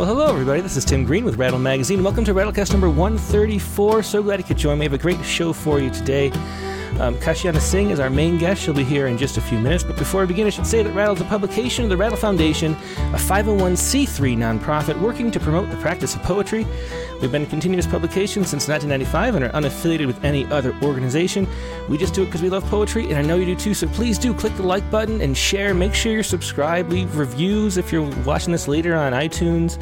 Well, hello, everybody. This is Tim Green with Rattle Magazine. Welcome to Rattlecast number 134. So glad you could join me. I have a great show for you today. Um, Kashiana Singh is our main guest. She'll be here in just a few minutes. But before we begin, I should say that Rattle is a publication of the Rattle Foundation, a 501c3 nonprofit working to promote the practice of poetry. We've been a continuous publication since 1995 and are unaffiliated with any other organization. We just do it because we love poetry, and I know you do too. So please do click the like button and share. Make sure you're subscribed. Leave reviews if you're watching this later on iTunes.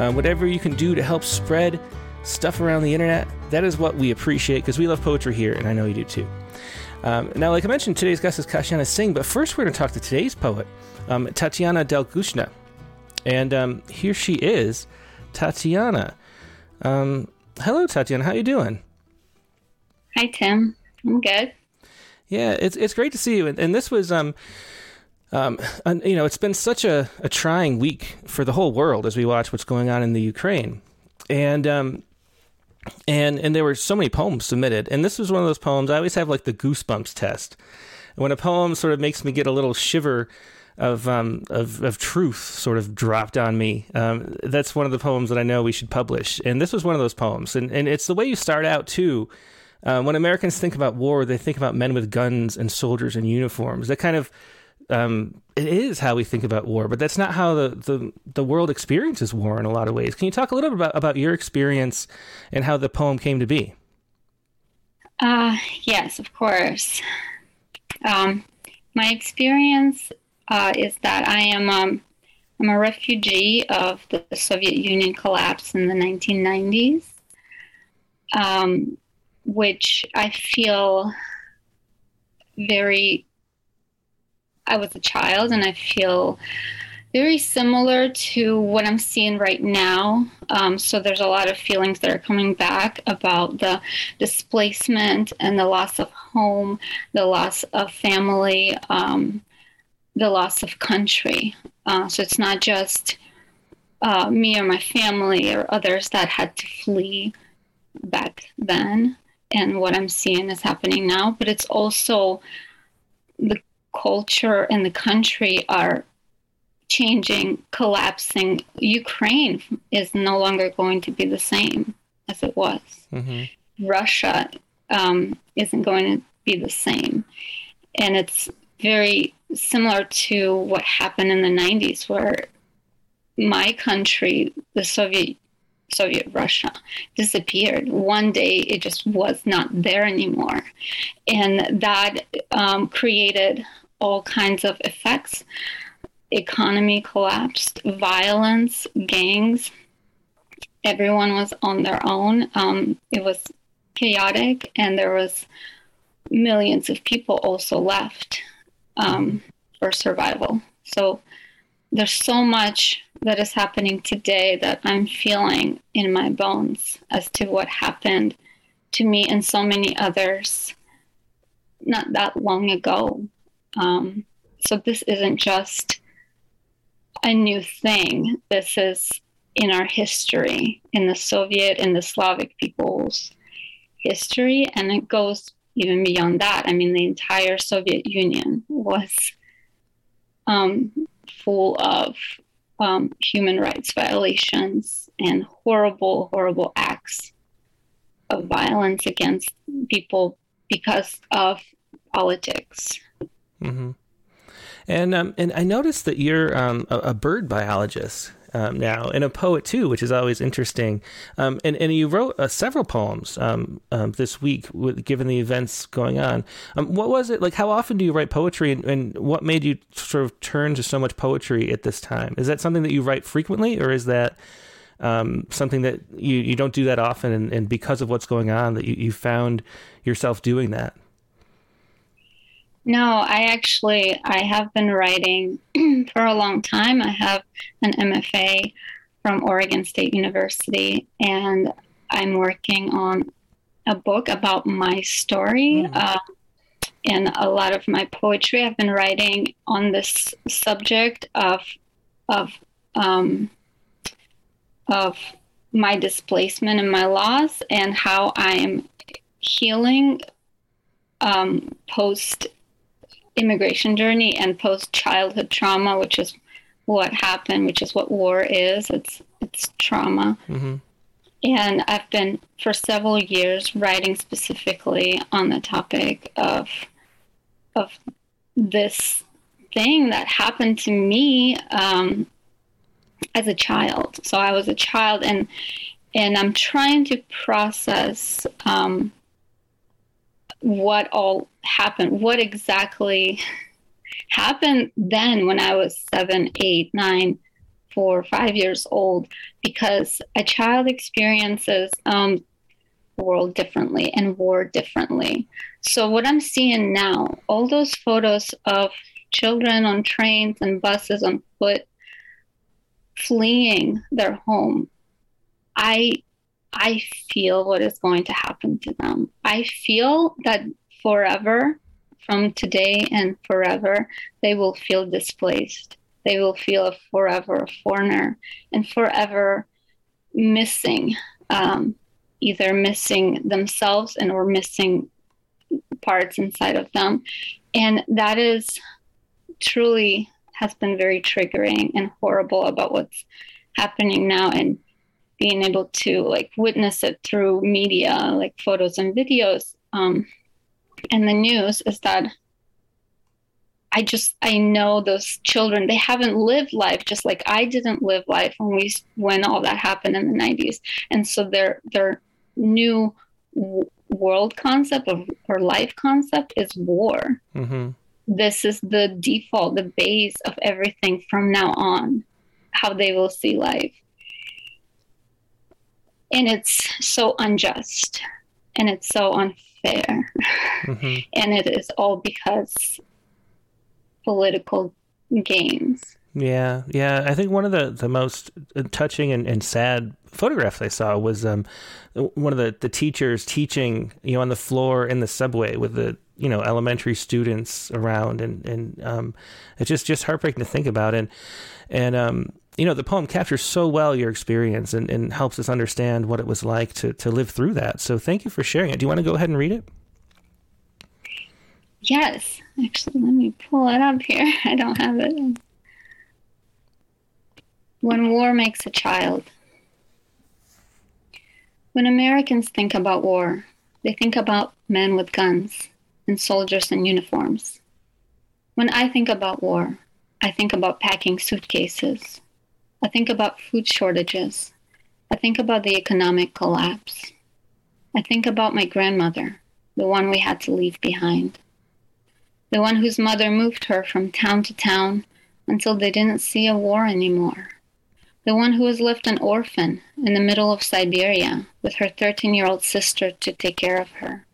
Uh, whatever you can do to help spread stuff around the internet, that is what we appreciate because we love poetry here, and I know you do too. Um, now, like I mentioned, today's guest is Kashiana Singh, but first we're going to talk to today's poet, um, Tatiana Delgushna. And um, here she is, Tatiana. Um, hello, Tatiana. How are you doing? Hi, Tim. I'm good. Yeah, it's it's great to see you. And, and this was um, um, and, you know, it's been such a, a trying week for the whole world as we watch what's going on in the Ukraine, and um, and and there were so many poems submitted, and this was one of those poems. I always have like the goosebumps test. When a poem sort of makes me get a little shiver of um, of, of truth sort of dropped on me. Um, that's one of the poems that I know we should publish, and this was one of those poems. And and it's the way you start out too. Uh, when Americans think about war, they think about men with guns and soldiers in uniforms. That kind of um, it is how we think about war, but that's not how the, the, the world experiences war in a lot of ways. Can you talk a little bit about, about your experience and how the poem came to be? Uh, yes, of course. Um, my experience uh, is that I am um, I'm a refugee of the Soviet Union collapse in the 1990s, um, which I feel very I was a child, and I feel very similar to what I'm seeing right now. Um, so there's a lot of feelings that are coming back about the displacement and the loss of home, the loss of family, um, the loss of country. Uh, so it's not just uh, me or my family or others that had to flee back then and what I'm seeing is happening now, but it's also the culture and the country are changing, collapsing. Ukraine is no longer going to be the same as it was. Mm-hmm. Russia um, isn't going to be the same. And it's very similar to what happened in the 90s, where my country, the Soviet Soviet Russia disappeared. One day it just was not there anymore. And that um, created all kinds of effects. Economy collapsed, violence, gangs. Everyone was on their own. Um, it was chaotic, and there was millions of people also left um, for survival. So there's so much that is happening today that I'm feeling in my bones as to what happened to me and so many others not that long ago. Um, so this isn't just a new thing. This is in our history, in the Soviet and the Slavic people's history, and it goes even beyond that. I mean, the entire Soviet Union was um, full of um, human rights violations and horrible, horrible acts of violence against people because of politics. Mm-hmm. And um, and I noticed that you're um, a, a, bird biologist um, now and a poet too, which is always interesting. Um, and and you wrote uh, several poems um, um, this week, with, given the events going on. what was it like? How often do you write poetry, and, and what made you sort of turn to so much poetry at this time? Is that something that you write frequently, or is that something that you, you don't do that often, and, and because of what's going on, that you, you found yourself doing that? No, I actually I have been writing for a long time. I have an MFA from Oregon State University, and I'm working on a book about my story. Mm. Uh, and a lot of my poetry I've been writing on this subject of of um, of my displacement and my loss, and how I'm healing um, post immigration journey and post childhood trauma, which is what happened, which is what war is. It's it's trauma. Mm-hmm. And I've been for several years writing specifically on the topic of of this thing that happened to me um, as a child. So I was a child, and and I'm trying to process um, what all happened, what exactly happened then when I was seven, eight, nine, four, five years old, because a child experiences um, the world differently and war differently. So, what I'm seeing now, all those photos of children on trains and buses on foot fleeing their home, I I feel what is going to happen to them. I feel that forever, from today and forever, they will feel displaced. They will feel a forever a foreigner and forever missing, um, either missing themselves and or missing parts inside of them. And that is truly has been very triggering and horrible about what's happening now. And being able to like witness it through media, like photos and videos, um, and the news is that I just I know those children they haven't lived life just like I didn't live life when we when all that happened in the 90s and so their their new w- world concept of or life concept is war. Mm-hmm. This is the default, the base of everything from now on, how they will see life and it's so unjust. And it's so unfair. Mm-hmm. and it is all because political gains yeah yeah. I think one of the, the most touching and, and sad photographs i saw was um, one of the, the teachers teaching you know on the floor in the subway with the you know elementary students around. And and um, it's just just heartbreaking to think about. And and um, you know, the poem captures so well your experience and, and helps us understand what it was like to, to live through that. So thank you for sharing it. Do you want to go ahead and read it? Yes. Actually, let me pull it up here. I don't have it. When war makes a child. When Americans think about war, they think about men with guns and soldiers in uniforms. When I think about war, I think about packing suitcases I think about food shortages. I think about the economic collapse. I think about my grandmother, the one we had to leave behind. The one whose mother moved her from town to town until they didn't see a war anymore. The one who was left an orphan in the middle of Siberia with her 13 year old sister to take care of her.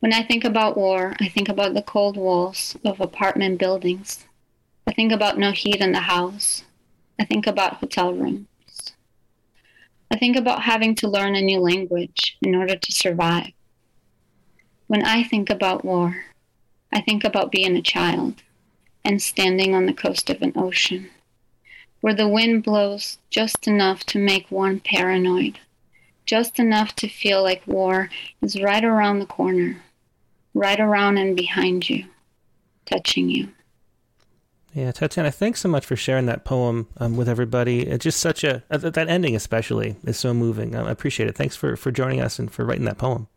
When I think about war, I think about the cold walls of apartment buildings. I think about no heat in the house, I think about hotel rooms. I think about having to learn a new language in order to survive. When I think about war, I think about being a child and standing on the coast of an ocean where the wind blows just enough to make one paranoid, just enough to feel like war is right around the corner, right around and behind you, touching you. Yeah, Tatiana, thanks so much for sharing that poem um, with everybody. It's just such a uh, that ending especially is so moving. I appreciate it. Thanks for for joining us and for writing that poem.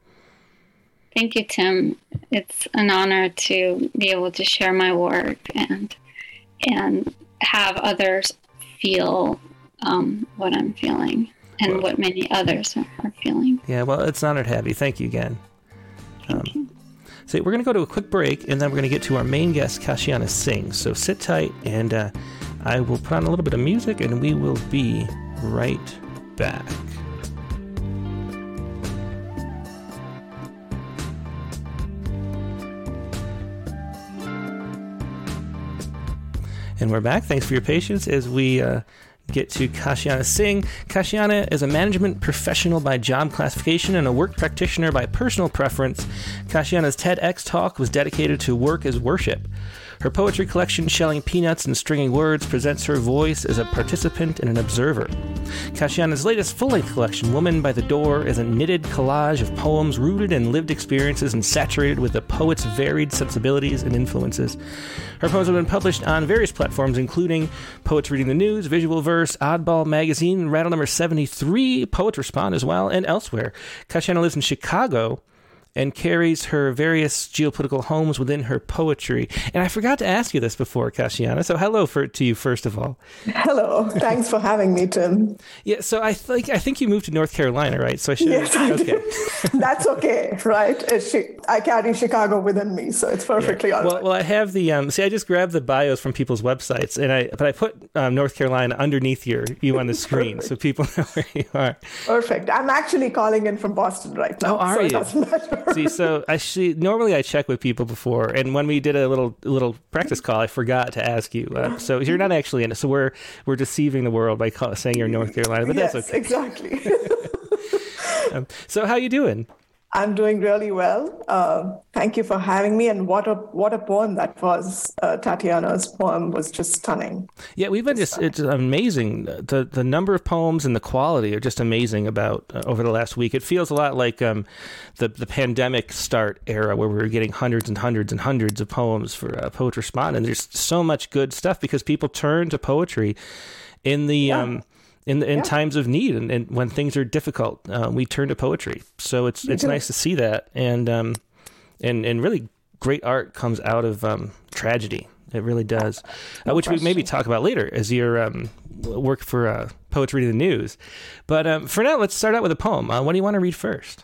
Thank you, Tim. It's an honor to be able to share my work and and have others feel um, what I'm feeling and well, what many others are, feeling. Yeah, well, it's an honor to have you. Thank you again. Thank um, you. So we're going to go to a quick break, and then we're going to get to our main guest, Kashiana Singh. So sit tight, and uh, I will put on a little bit of music, and we will be right back. And we're back. Thanks for your patience as we uh, get to Kashiana Singh. Kashiana is a management professional by job classification and a work practitioner by personal preference. Kashiana's TEDx talk was dedicated to work as worship. Her poetry collection, Shelling Peanuts and Stringing Words, presents her voice as a participant and an observer. Kashiana's latest full length collection, Woman by the Door, is a knitted collage of poems rooted in lived experiences and saturated with the poet's varied sensibilities and influences. Her poems have been published on various platforms, including Poets Reading the News, Visual Verse, Oddball Magazine, Rattle Number 73, Poets Respond as well, and elsewhere. Kashiana lives in Chicago and carries her various geopolitical homes within her poetry. And I forgot to ask you this before, Kashiana. So hello for, to you first of all. Hello. Thanks for having me, Tim. Yeah. So I think I think you moved to North Carolina, right? So I should. Yes, I okay. That's okay, right? I carry Chicago within me, so it's perfectly yeah. all well, right. Well, I have the um, see. I just grabbed the bios from people's websites, and I but I put um, North Carolina underneath your you on the screen, so people know where you are. Perfect. I'm actually calling in from Boston right now. Oh, are so you? It doesn't matter. See, so I see. Normally, I check with people before, and when we did a little little practice call, I forgot to ask you. Uh, so you're not actually in it. So we're we're deceiving the world by call, saying you're in North Carolina, but yes, that's okay. Exactly. um, so how you doing? I'm doing really well. Uh, thank you for having me. And what a what a poem that was. Uh, Tatiana's poem was just stunning. Yeah, we've been just it's amazing. The the number of poems and the quality are just amazing. About uh, over the last week, it feels a lot like um, the the pandemic start era where we were getting hundreds and hundreds and hundreds of poems for uh, Poet Respond, and there's so much good stuff because people turn to poetry in the yeah. um, in in yeah. times of need and, and, when things are difficult, uh, we turn to poetry. So it's it's nice to see that, and um, and and really great art comes out of um, tragedy. It really does, no uh, which question. we maybe talk about later as your um, work for uh, Poetry the News. But um, for now, let's start out with a poem. Uh, what do you want to read first?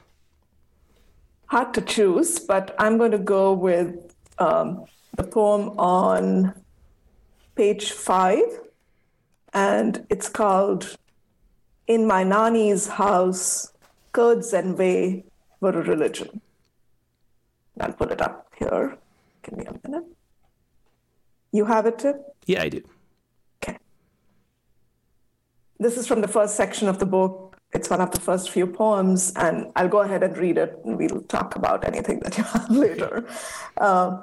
Hard to choose, but I'm going to go with um, the poem on page five and it's called In My Nani's House, Curds and Whey Were a Religion. I'll put it up here. Give me a minute. You have it, too? Yeah, I do. Okay. This is from the first section of the book. It's one of the first few poems, and I'll go ahead and read it, and we'll talk about anything that you have later. Uh,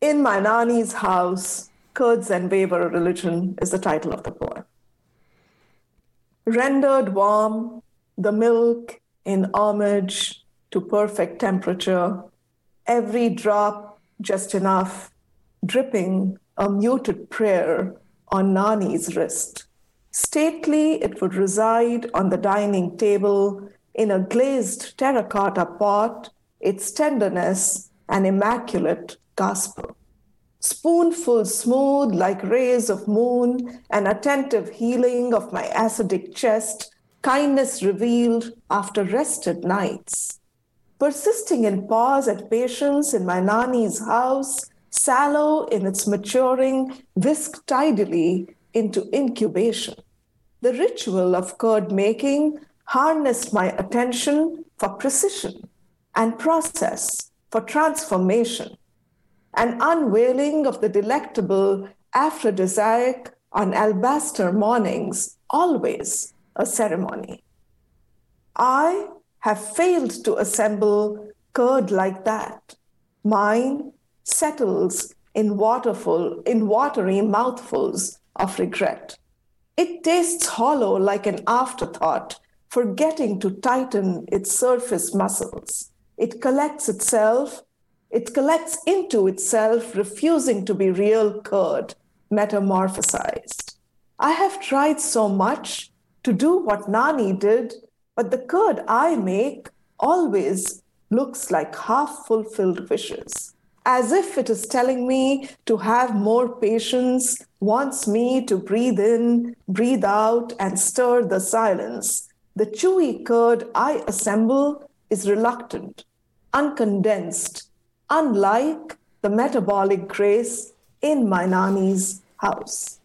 in my Nani's house, Curds and Waver Religion is the title of the poem. Rendered warm, the milk in homage to perfect temperature, every drop just enough, dripping a muted prayer on Nani's wrist. Stately, it would reside on the dining table in a glazed terracotta pot, its tenderness an immaculate gospel spoonful smooth like rays of moon, an attentive healing of my acidic chest, kindness revealed after rested nights. Persisting in pause and patience in my Nani's house, sallow in its maturing, whisked tidily into incubation. The ritual of curd making harnessed my attention for precision and process for transformation an unveiling of the delectable aphrodisiac on alabaster mornings, always a ceremony. I have failed to assemble curd like that. Mine settles in waterful, in watery mouthfuls of regret. It tastes hollow like an afterthought, forgetting to tighten its surface muscles. It collects itself it collects into itself, refusing to be real curd, metamorphosized. I have tried so much to do what Nani did, but the curd I make always looks like half fulfilled wishes, as if it is telling me to have more patience, wants me to breathe in, breathe out, and stir the silence. The chewy curd I assemble is reluctant, uncondensed, unlike the metabolic grace in my Nani's house.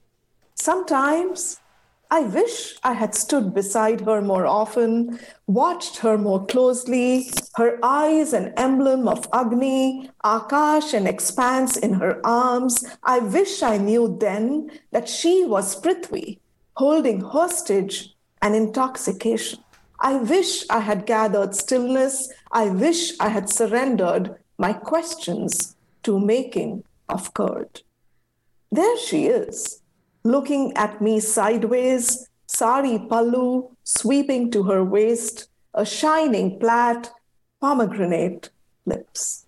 Sometimes I wish I had stood beside her more often, watched her more closely, her eyes an emblem of Agni, Akash an expanse in her arms. I wish I knew then that she was Prithvi, holding hostage an intoxication. I wish I had gathered stillness. I wish I had surrendered my questions to making of curd. There she is, looking at me sideways, sari pallu sweeping to her waist, a shining plait, pomegranate lips,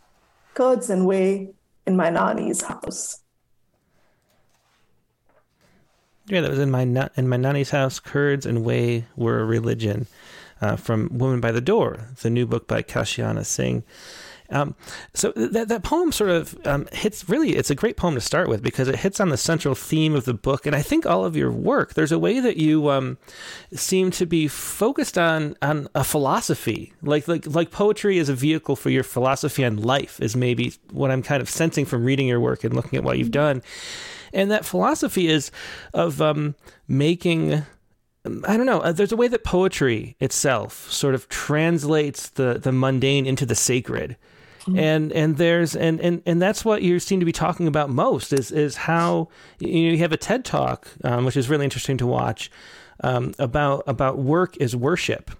curds and whey in my Nani's house. Yeah, that was in my in my nani's house. Curds and whey were a religion. Uh, from Woman by the Door, the new book by Kashiana Singh. Um, so that that poem sort of um, hits really. It's a great poem to start with because it hits on the central theme of the book, and I think all of your work. There's a way that you um, seem to be focused on on a philosophy, like like like poetry is a vehicle for your philosophy on life. Is maybe what I'm kind of sensing from reading your work and looking at what you've done, and that philosophy is of um, making I don't know. Uh, there's a way that poetry itself sort of translates the the mundane into the sacred. Mm-hmm. And and there's and, and and that's what you seem to be talking about most is is how you, know, you have a TED talk um, which is really interesting to watch um, about about work is worship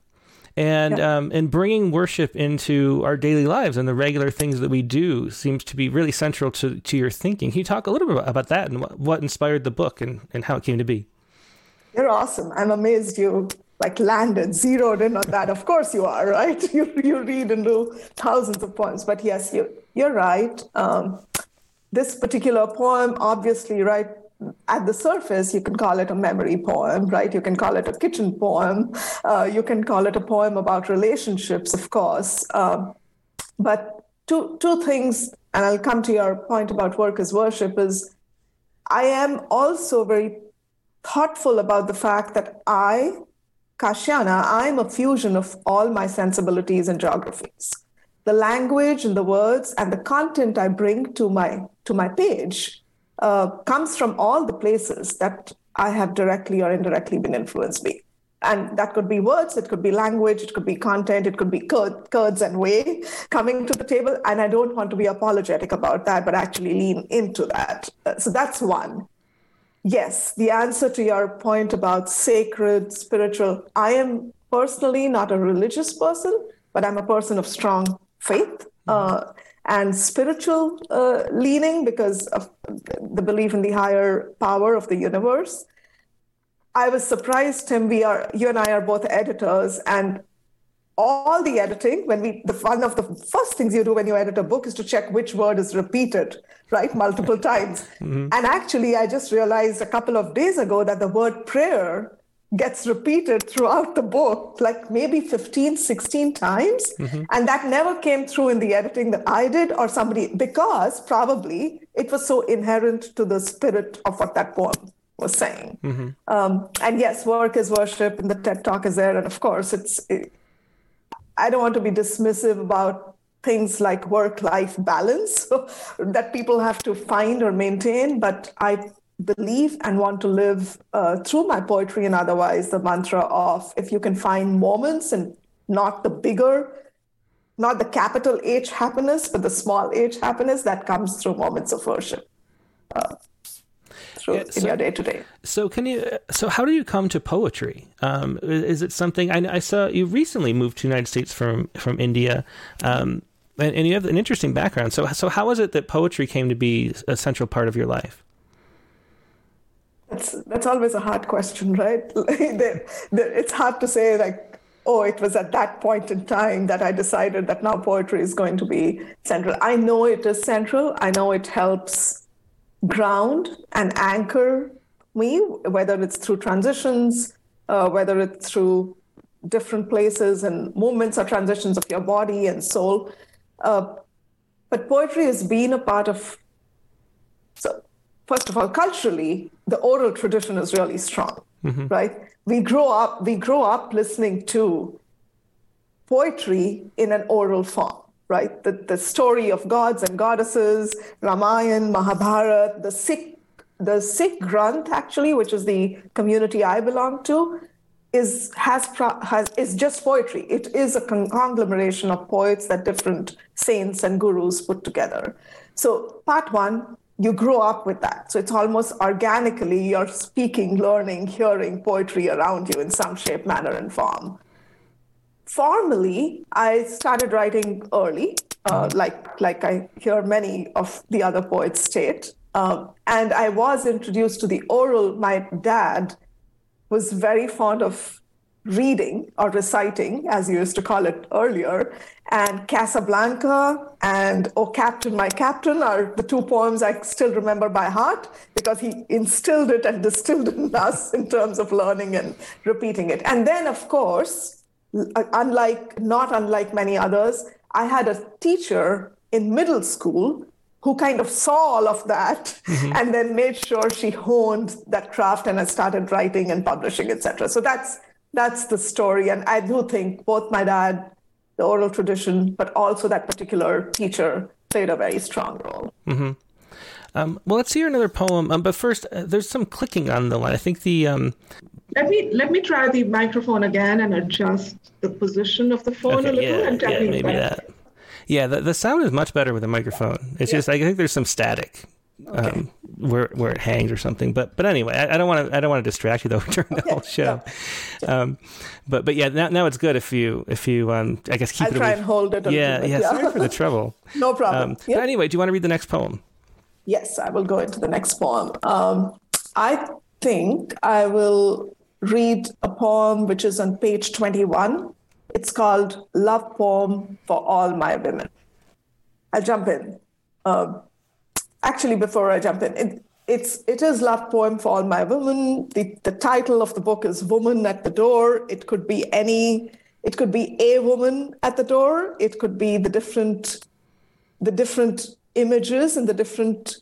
and yeah. um, and bringing worship into our daily lives and the regular things that we do seems to be really central to to your thinking. Can you talk a little bit about that and what, what inspired the book and, and how it came to be? You're awesome. I'm amazed you like landed, zeroed in on that. Of course you are, right? You you read and do thousands of poems, but yes, you you're right. Um, this particular poem, obviously, right at the surface, you can call it a memory poem, right? You can call it a kitchen poem. Uh, you can call it a poem about relationships, of course. Um, but two two things, and I'll come to your point about work as worship. Is I am also very thoughtful about the fact that I, Kashiana, I'm a fusion of all my sensibilities and geographies. The language and the words and the content I bring to my to my page uh, comes from all the places that I have directly or indirectly been influenced by. And that could be words, it could be language, it could be content, it could be curds and whey coming to the table. And I don't want to be apologetic about that, but actually lean into that. Uh, so that's one yes, the answer to your point about sacred, spiritual, I am personally not a religious person, but I'm a person of strong faith. Mm-hmm. Uh, and spiritual uh, leaning because of the belief in the higher power of the universe. I was surprised, Tim. We are you and I are both editors, and all the editing when we the one of the first things you do when you edit a book is to check which word is repeated right multiple times mm-hmm. and actually i just realized a couple of days ago that the word prayer gets repeated throughout the book like maybe 15 16 times mm-hmm. and that never came through in the editing that i did or somebody because probably it was so inherent to the spirit of what that poem was saying mm-hmm. um, and yes work is worship and the ted talk is there and of course it's it, I don't want to be dismissive about things like work life balance that people have to find or maintain, but I believe and want to live uh, through my poetry and otherwise the mantra of if you can find moments and not the bigger, not the capital H happiness, but the small h happiness that comes through moments of worship. Uh, through yeah, so, in your day to day. So can you? So how do you come to poetry? Um, is it something I, I, saw you recently moved to the United States from from India? Um, and, and, you have an interesting background. So, so how is it that poetry came to be a central part of your life? That's that's always a hard question, right? it's hard to say like, oh, it was at that point in time that I decided that now poetry is going to be central. I know it is central. I know it helps ground and anchor me, whether it's through transitions, uh, whether it's through different places and movements or transitions of your body and soul. Uh, but poetry has been a part of, so first of all, culturally, the oral tradition is really strong, mm-hmm. right? We grow up, we grow up listening to poetry in an oral form right? The, the story of gods and goddesses, Ramayana, Mahabharata, the Sikh, the Sikh Granth, actually, which is the community I belong to, is has, has is just poetry. It is a conglomeration of poets that different saints and gurus put together. So part one, you grow up with that. So it's almost organically you're speaking, learning, hearing poetry around you in some shape, manner, and form. Formally, I started writing early, uh, like like I hear many of the other poets state. Um, and I was introduced to the oral. My dad was very fond of reading or reciting, as you used to call it earlier. And Casablanca and Oh Captain, My Captain are the two poems I still remember by heart because he instilled it and distilled it in us in terms of learning and repeating it. And then, of course, unlike not unlike many others, I had a teacher in middle school who kind of saw all of that mm-hmm. and then made sure she honed that craft and I started writing and publishing, etc. So that's that's the story. And I do think both my dad, the oral tradition, but also that particular teacher played a very strong role. Mm-hmm. Um, well, let's hear another poem. Um, but first, uh, there's some clicking on the line. I think the. Um... Let me let me try the microphone again and adjust the position of the phone okay, a little yeah, and tell yeah, me maybe that. Yeah, the, the sound is much better with a microphone. It's yeah. just I think there's some static. Okay. Um, where where it hangs or something. But but anyway, I, don't want to I don't want to distract you though during the okay. whole show. Um, but but yeah, now, now it's good if you if you um I guess keep it. I'll it. try away. and hold it. yeah, yeah, yeah. Sorry for the trouble. no problem. Um, yep. But anyway, do you want to read the next poem? Yes, I will go into the next poem. Um, I think I will read a poem which is on page twenty one. It's called "Love Poem for All My Women." I'll jump in. Um, actually, before I jump in, it, it's it is love poem for all my women. The the title of the book is Woman at the Door. It could be any. It could be a woman at the door. It could be the different, the different images and the different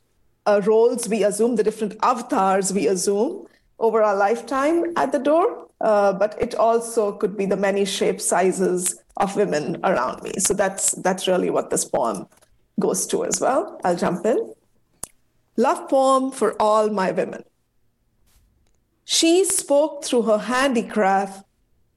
uh, roles we assume, the different avatars we assume over our lifetime at the door. Uh, but it also could be the many shapes, sizes of women around me. So that's that's really what this poem goes to as well. I'll jump in. Love poem for all my women. She spoke through her handicraft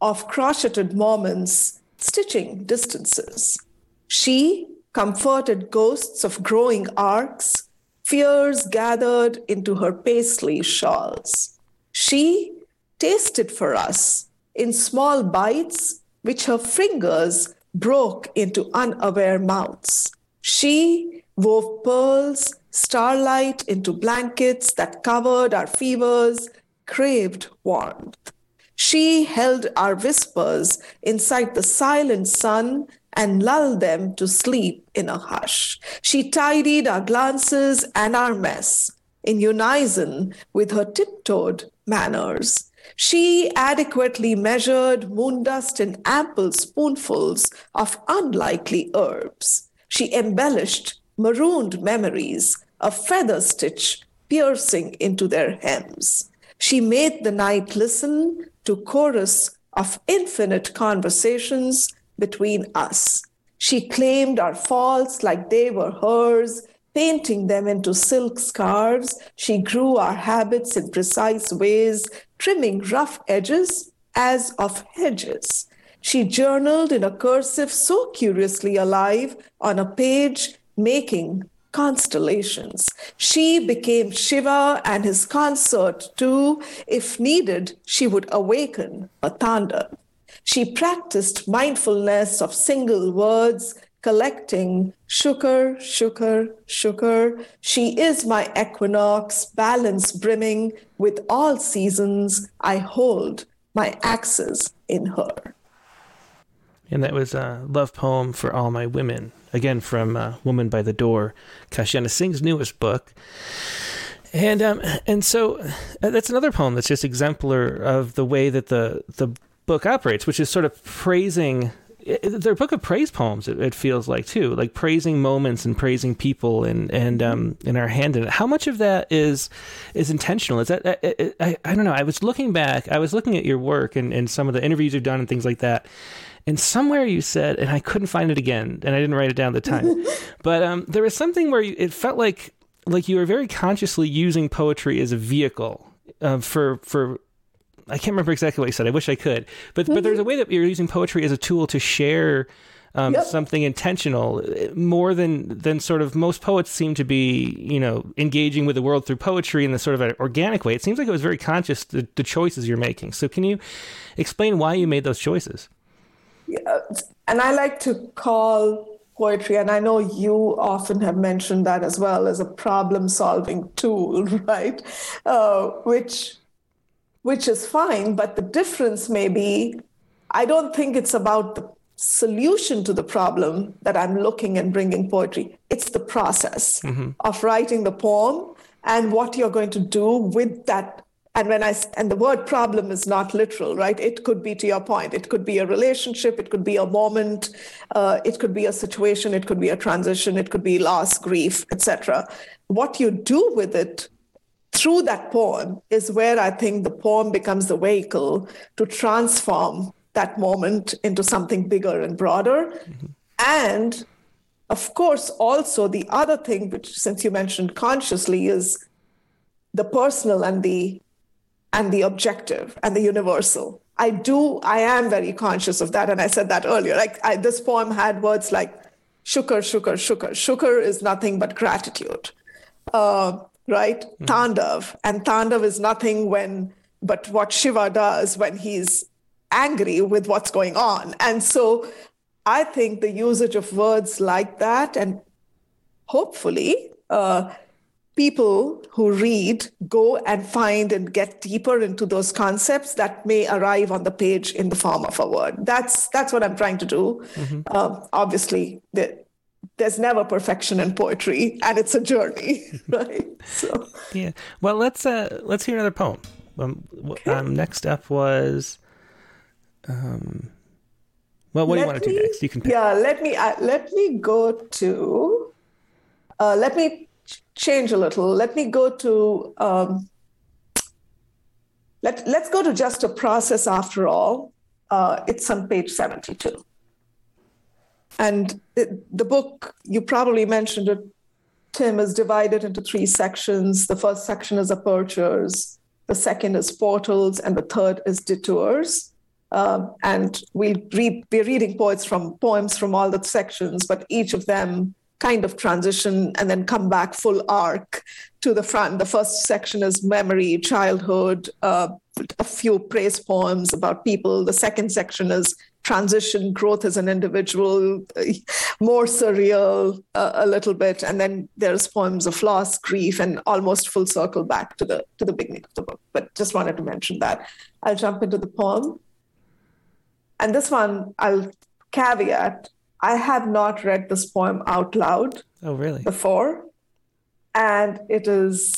of crocheted moments, stitching distances. She comforted ghosts of growing arcs, fears gathered into her paisley shawls. She tasted for us in small bites which her fingers broke into unaware mouths. She wove pearls starlight into blankets that covered our fevers, craved warmth. She held our whispers inside the silent sun and lulled them to sleep in a hush. She tidied our glances and our mess in unison with her tiptoed manners. She adequately measured moon dust in ample spoonfuls of unlikely herbs. She embellished marooned memories a feather stitch piercing into their hems. She made the night listen to chorus of infinite conversations between us. She claimed our faults like they were hers, painting them into silk scarves. She grew our habits in precise ways, trimming rough edges as of hedges. She journaled in a cursive so curiously alive on a page, making constellations. She became Shiva and his consort too. If needed, she would awaken a Tandav. She practiced mindfulness of single words, collecting shukar, shukar, shukar. She is my equinox, balance brimming with all seasons. I hold my axes in her. And that was a love poem for all my women again from uh, Woman by the Door, Kashiana Singh's newest book. And um, and so uh, that's another poem that's just exemplar of the way that the the book operates, which is sort of praising. They're book of praise poems. It, it, feels like too, like praising moments and praising people, and and um, in our hand in it. How much of that is is intentional? Is that I, I, I don't know. I was looking back. I was looking at your work and, and some of the interviews you've done and things like that, and somewhere you said, and I couldn't find it again, and I didn't write it down at the time, but um, there was something where you, it felt like like you were very consciously using poetry as a vehicle uh, for for. I can't remember exactly what you said. I wish I could, but mm-hmm. but there's a way that you're using poetry as a tool to share um, yep. something intentional, more than than sort of most poets seem to be, you know, engaging with the world through poetry in the sort of an organic way. It seems like it was very conscious the, the choices you're making. So, can you explain why you made those choices? Yeah, and I like to call poetry, and I know you often have mentioned that as well as a problem-solving tool, right? Uh, which which is fine, but the difference may be I don't think it's about the solution to the problem that I'm looking and bringing poetry. It's the process mm-hmm. of writing the poem and what you're going to do with that. And when I and the word problem is not literal, right? It could be to your point. It could be a relationship. It could be a moment. Uh, it could be a situation. It could be a transition. It could be loss, grief, etc. What you do with it through that poem is where I think the poem becomes the vehicle to transform that moment into something bigger and broader. Mm-hmm. And of course, also the other thing, which since you mentioned consciously, is the personal and the and the objective and the universal. I do, I am very conscious of that. And I said that earlier. Like I, this poem had words like shukar, shukar, shukar. Shukar is nothing but gratitude. Uh, right? Mm-hmm. Tandav. And Tandav is nothing when but what Shiva does when he's angry with what's going on. And so I think the usage of words like that, and hopefully, uh, people who read go and find and get deeper into those concepts that may arrive on the page in the form of a word. That's that's what I'm trying to do. Mm-hmm. Uh, obviously, the, there's never perfection in poetry, and it's a journey, right? So yeah. Well, let's uh, let's hear another poem. Um, okay. um, next up was um, well, what let do you want to do next? You can pick. Yeah, let me uh, let me go to. Uh, let me change a little. Let me go to. Um, let Let's go to just a process. After all, uh, it's on page seventy-two. And it, the book you probably mentioned it. Tim is divided into three sections. The first section is apertures. The second is portals, and the third is detours. Um, and we'll be reading poets from poems from all the sections, but each of them kind of transition and then come back full arc to the front. The first section is memory, childhood, uh, a few praise poems about people. The second section is transition, growth as an individual, more surreal uh, a little bit, and then there's poems of loss, grief, and almost full circle back to the to the beginning of the book. But just wanted to mention that. I'll jump into the poem. And this one, I'll caveat I have not read this poem out loud. Oh, really? Before. And it is,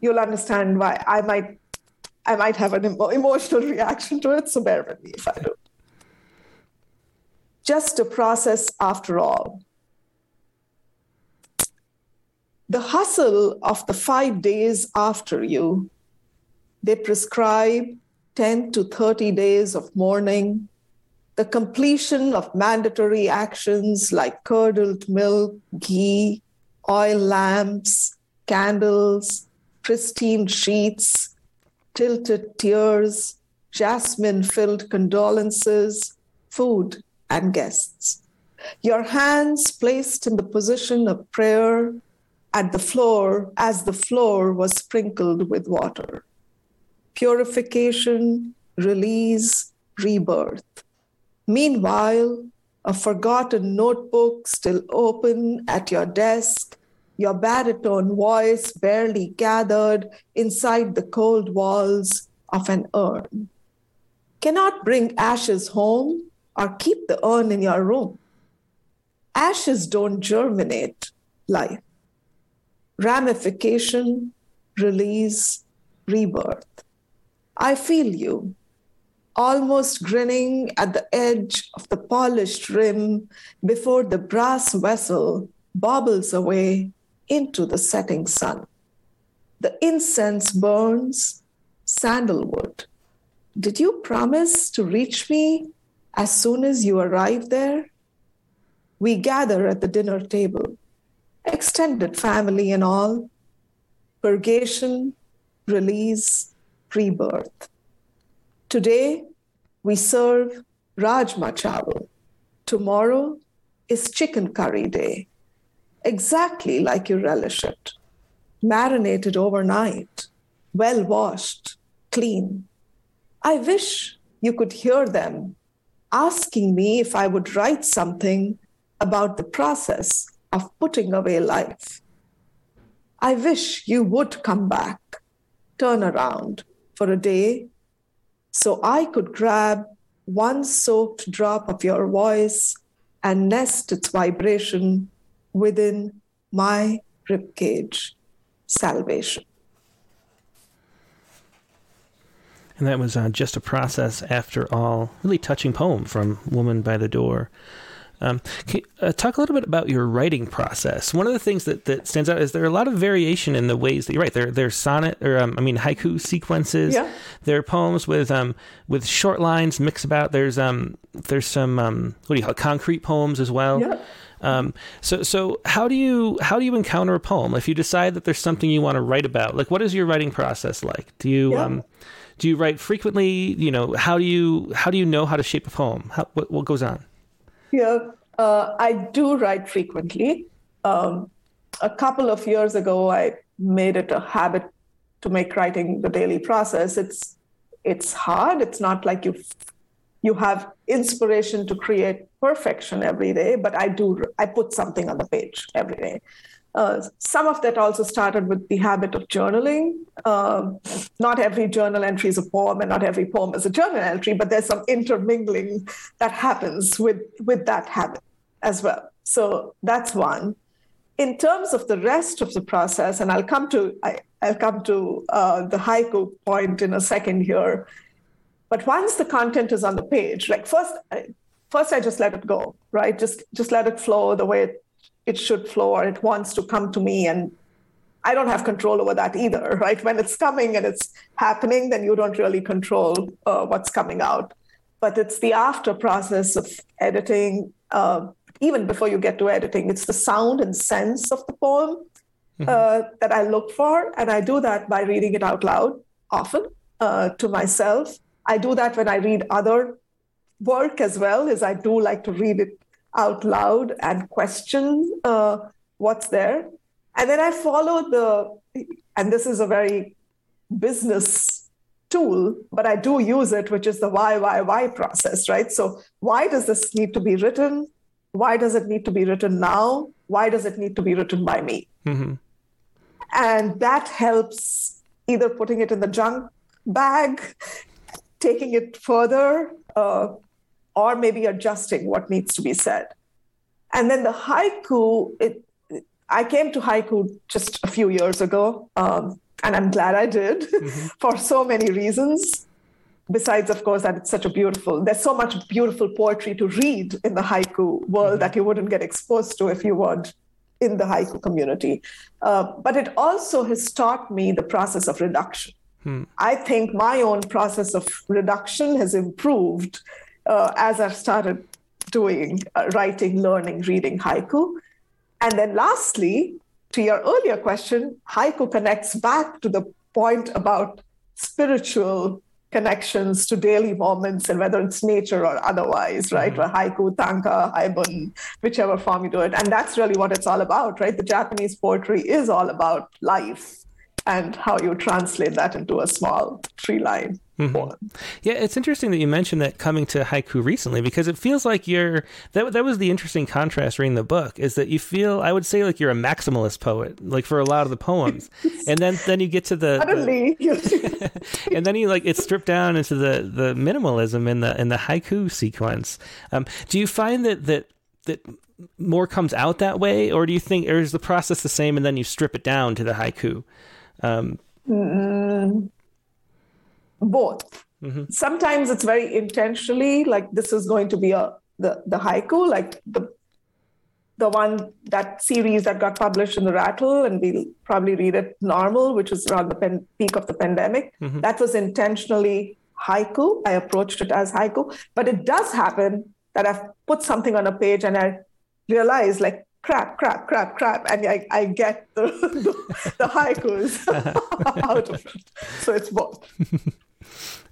you'll understand why I might. I might have an emotional reaction to it, so bear with me if I do. Just a process after all. The hustle of the five days after you, they prescribe 10 to 30 days of mourning, the completion of mandatory actions like curdled milk, ghee, oil lamps, candles, pristine sheets, tilted tears, jasmine filled condolences, food, and guests. Your hands placed in the position of prayer at the floor as the floor was sprinkled with water purification, release, rebirth. Meanwhile, a forgotten notebook still open at your desk, your baritone voice barely gathered inside the cold walls of an urn. Cannot bring ashes home or keep the urn in your room. Ashes don't germinate life. Ramification, release, rebirth. I feel you, almost grinning at the edge of the polished rim before the brass vessel bobbles away into the setting sun. The incense burns, sandalwood. Did you promise to reach me as soon as you arrive there? We gather at the dinner table, extended family and all, purgation, release, rebirth. Today, we serve Rajma Chawal tomorrow is chicken curry day, exactly like you relish it, marinated overnight, well washed, clean. I wish you could hear them asking me if I would write something about the process of putting away life. I wish you would come back, turn around for a day, so I could grab one soaked drop of your voice and nest its vibration within my ribcage. Salvation. And that was uh, just a process after all. Really touching poem from Woman by the Door. Um, can, uh, talk a little bit about your writing process. One of the things that, that stands out is there are a lot of variation in the ways that you write. There, there's sonnet or um, I mean haiku sequences. Yeah. There are poems with um, with short lines mixed about. There's um there's some um, what do you call it? concrete poems as well. Yeah. Um, so so how do you how do you encounter a poem if you decide that there's something you want to write about? Like what is your writing process like? Do you Yeah. um, do you write frequently? You know how do you how do you know how to shape a poem? How, what what goes on? Yeah, uh, I do write frequently. Um, a couple of years ago, I made it a habit to make writing the daily process. It's it's hard. It's not like you you have inspiration to create perfection every day, but I do. I put something on the page every day. Uh, some of that also started with the habit of journaling. Um, not every journal entry is a poem, and not every poem is a journal entry, but there's some intermingling that happens with, with that habit as well. So that's one. In terms of the rest of the process, and I'll come to I, I'll come to uh, the haiku point in a second here. But once the content is on the page, like first, I, first I just let it go, right? Just just let it flow the way it, it should flow, or it wants to come to me, and I don't have control over that either, right? When it's coming and it's happening, then you don't really control uh, what's coming out. But it's the after process of editing, uh, even before you get to editing, it's the sound and sense of the poem uh, that I look for. And I do that by reading it out loud often uh, to myself. I do that when I read other work as well, is I do like to read it out loud and question uh, what's there. And then I follow the, and this is a very business tool, but I do use it, which is the why, why, why process, right? So, why does this need to be written? Why does it need to be written now? Why does it need to be written by me? Mm-hmm. And that helps either putting it in the junk bag, taking it further, uh, or maybe adjusting what needs to be said. And then the haiku, it, I came to haiku just a few years ago, um, and I'm glad I did Mm-hmm. for so many reasons. Besides, of course, that it's such a beautiful, there's so much beautiful poetry to read in the haiku world that you wouldn't get exposed to if you weren't in the haiku community. Uh, but it also has taught me the process of reduction. I think my own process of reduction has improved uh, as I've started doing uh, writing, learning, reading haiku. And then lastly, to your earlier question, haiku connects back to the point about spiritual connections to daily moments and whether it's nature or otherwise, right? Or haiku, tanka, haibun, whichever form you do it. And that's really what it's all about, right? The Japanese poetry is all about life and how you translate that into a small three line poem. Yeah, it's interesting that you mentioned that coming to haiku recently because it feels like you're that that was the interesting contrast reading the book is that you feel I would say like you're a maximalist poet like for a lot of the poems and then then you get to the, the and then you like it's stripped down into the the minimalism in the in the haiku sequence. Um, do you find that that that more comes out that way, or do you think, or is the process the same, and then you strip it down to the haiku? Um, mm-hmm. both. Mm-hmm. Sometimes it's very intentionally, like this is going to be a the, the haiku, like the the one that series that got published in the Rattle, and we'll probably read it normal, which was around the pen, peak of the pandemic. Mm-hmm. That was intentionally haiku. I approached it as haiku, but it does happen that I've put something on a page and I realize like crap, crap, crap, crap, and I, I get the, the, the haikus out of it. So it's both.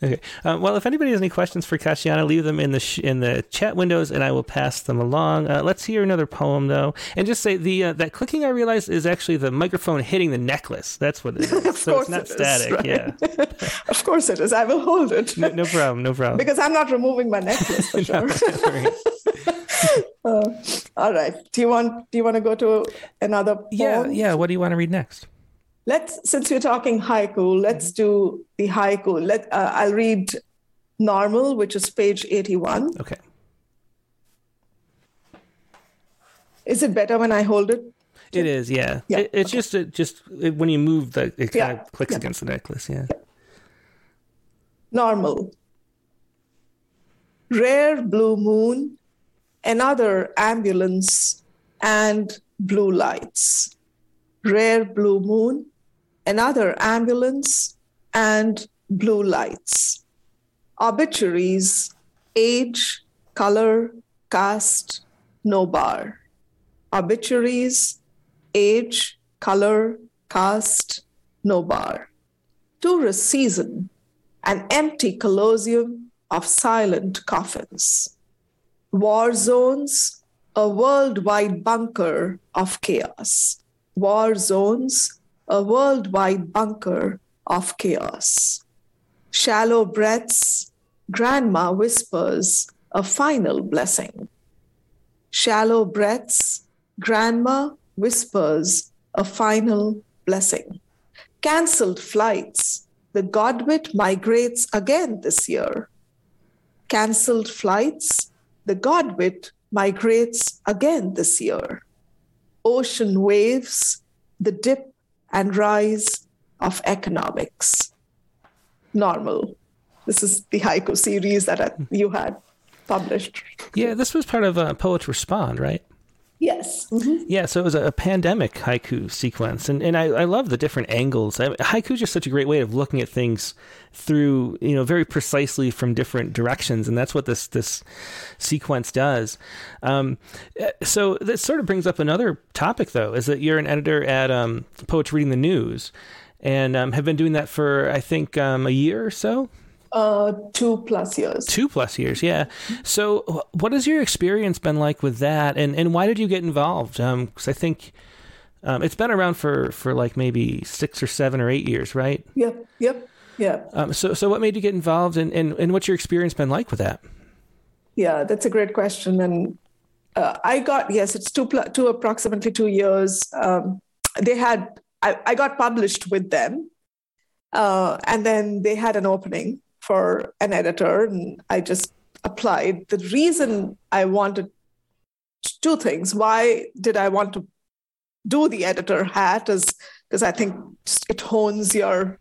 Okay. Uh, well, if anybody has any questions for Kashiana, leave them in the sh- in the chat windows, and I will pass them along. Uh, let's hear another poem, though, and just say the uh, that clicking. I realize is actually the microphone hitting the necklace. That's what it is. of so it's not it is, static. right? Yeah. of course it is. I will hold it. No, no problem. No problem. because I'm not removing my necklace for sure. uh, all right. Do you want do you want to go to another poem? yeah. Yeah. What do you want to read next? Let's since we're talking haiku, let's do the haiku. Let uh, I'll read normal, which is page 81. Okay. Is it better when I hold it? It is. Yeah. Yeah, It, it's just it, just it, when you move the it kind Yeah, of clicks yeah. against the necklace. Yeah. Normal. Rare blue moon, another ambulance, and blue lights. Rare blue moon, another ambulance, and blue lights. Obituaries, age, color, caste, no bar. Obituaries, age, color, caste, no bar. Tourist season, an empty colosseum of silent coffins. War zones, a worldwide bunker of chaos. War zones, a worldwide bunker of chaos. Shallow breaths, grandma whispers a final blessing. Shallow breaths, grandma whispers a final blessing. Cancelled flights, the Godwit migrates again this year. Cancelled flights, the Godwit migrates again this year. Ocean waves, the dip and rise of economics. Normal. This is the haiku series that you had published. Yeah. This was part of uh, Poets Respond, right? Yes. Yeah, so it was a, pandemic haiku sequence, and and I, I love the different angles. I, haiku is just such a great way of looking at things through, you know, very precisely from different directions, and that's what this this sequence does. Um, eh, so this sort of brings up another topic, though, is that you're an editor at um, Poets Reading the News, and um, have been doing that for I think um, a year or so. Uh, two plus years. Two plus years, yeah. So, what has your experience been like with that, and, and why did you get involved? Because I think um, it's been around for, for like maybe six or seven or eight years, right? Yep, yep, yep. Um, so, so what made you get involved, and, and, and what's your experience been like with that? Yeah, that's a great question. And uh, I got, yes, it's two, pl- two approximately two years. Um, they had, I, I got published with them. Uh, and then they had an opening for an editor, and I just applied. The reason I wanted two things why did I want to do the editor hat is because I think it hones your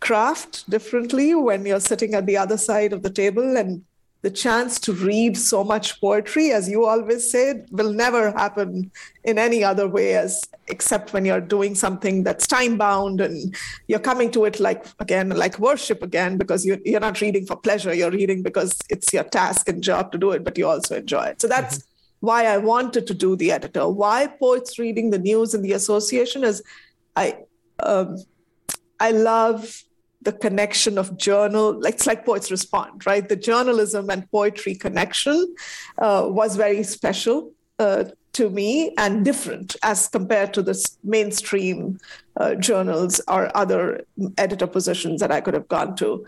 craft differently when you're sitting at the other side of the table and the chance to read so much poetry as you always said will never happen in any other way as except when you're doing something that's time bound and you're coming to it like again like worship again because you're, you're not reading for pleasure you're reading because it's your task and job to do it but you also enjoy it. So that's why i wanted to do the editor. Why poets reading the news and the association is i um, i love the connection of journal like it's like poets respond right? The journalism and poetry connection uh, was very special uh, to me and different as compared to the mainstream uh, journals or other editor positions that i could have gone to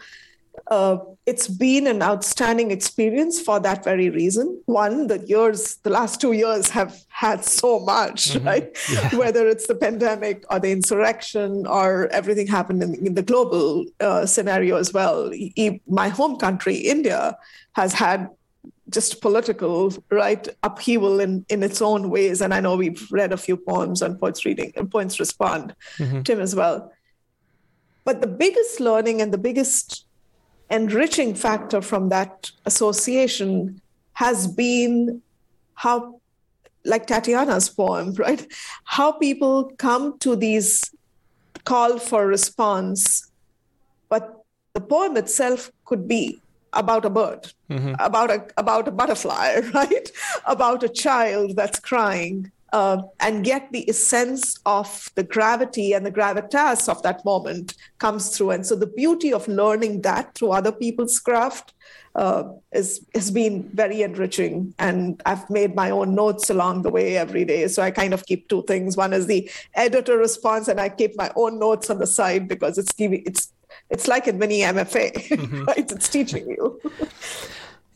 uh, it's been an outstanding experience for that very reason. One, the years, the last two years have had so much, right? Whether it's the pandemic or the insurrection or everything happened in, in the global uh, scenario as well. E- my home country, India, has had just political right upheaval in, in its own ways. And I know we've read a few poems on poets reading and poets respond, Tim as well. But the biggest learning and the biggest enriching factor from that association has been how like tatiana's poem right? How people come to these call for response but the poem itself could be about a bird mm-hmm. about a about a butterfly right? About a child that's crying uh, and yet the essence of the gravity and the gravitas of that moment comes through. And so the beauty of learning that through other people's craft uh, is, has been very enriching. And I've made my own notes along the way every day. So I kind of keep two things. One is the editor response, and I keep my own notes on the side because it's giving, it's it's like a mini MFA, mm-hmm. right? It's teaching you.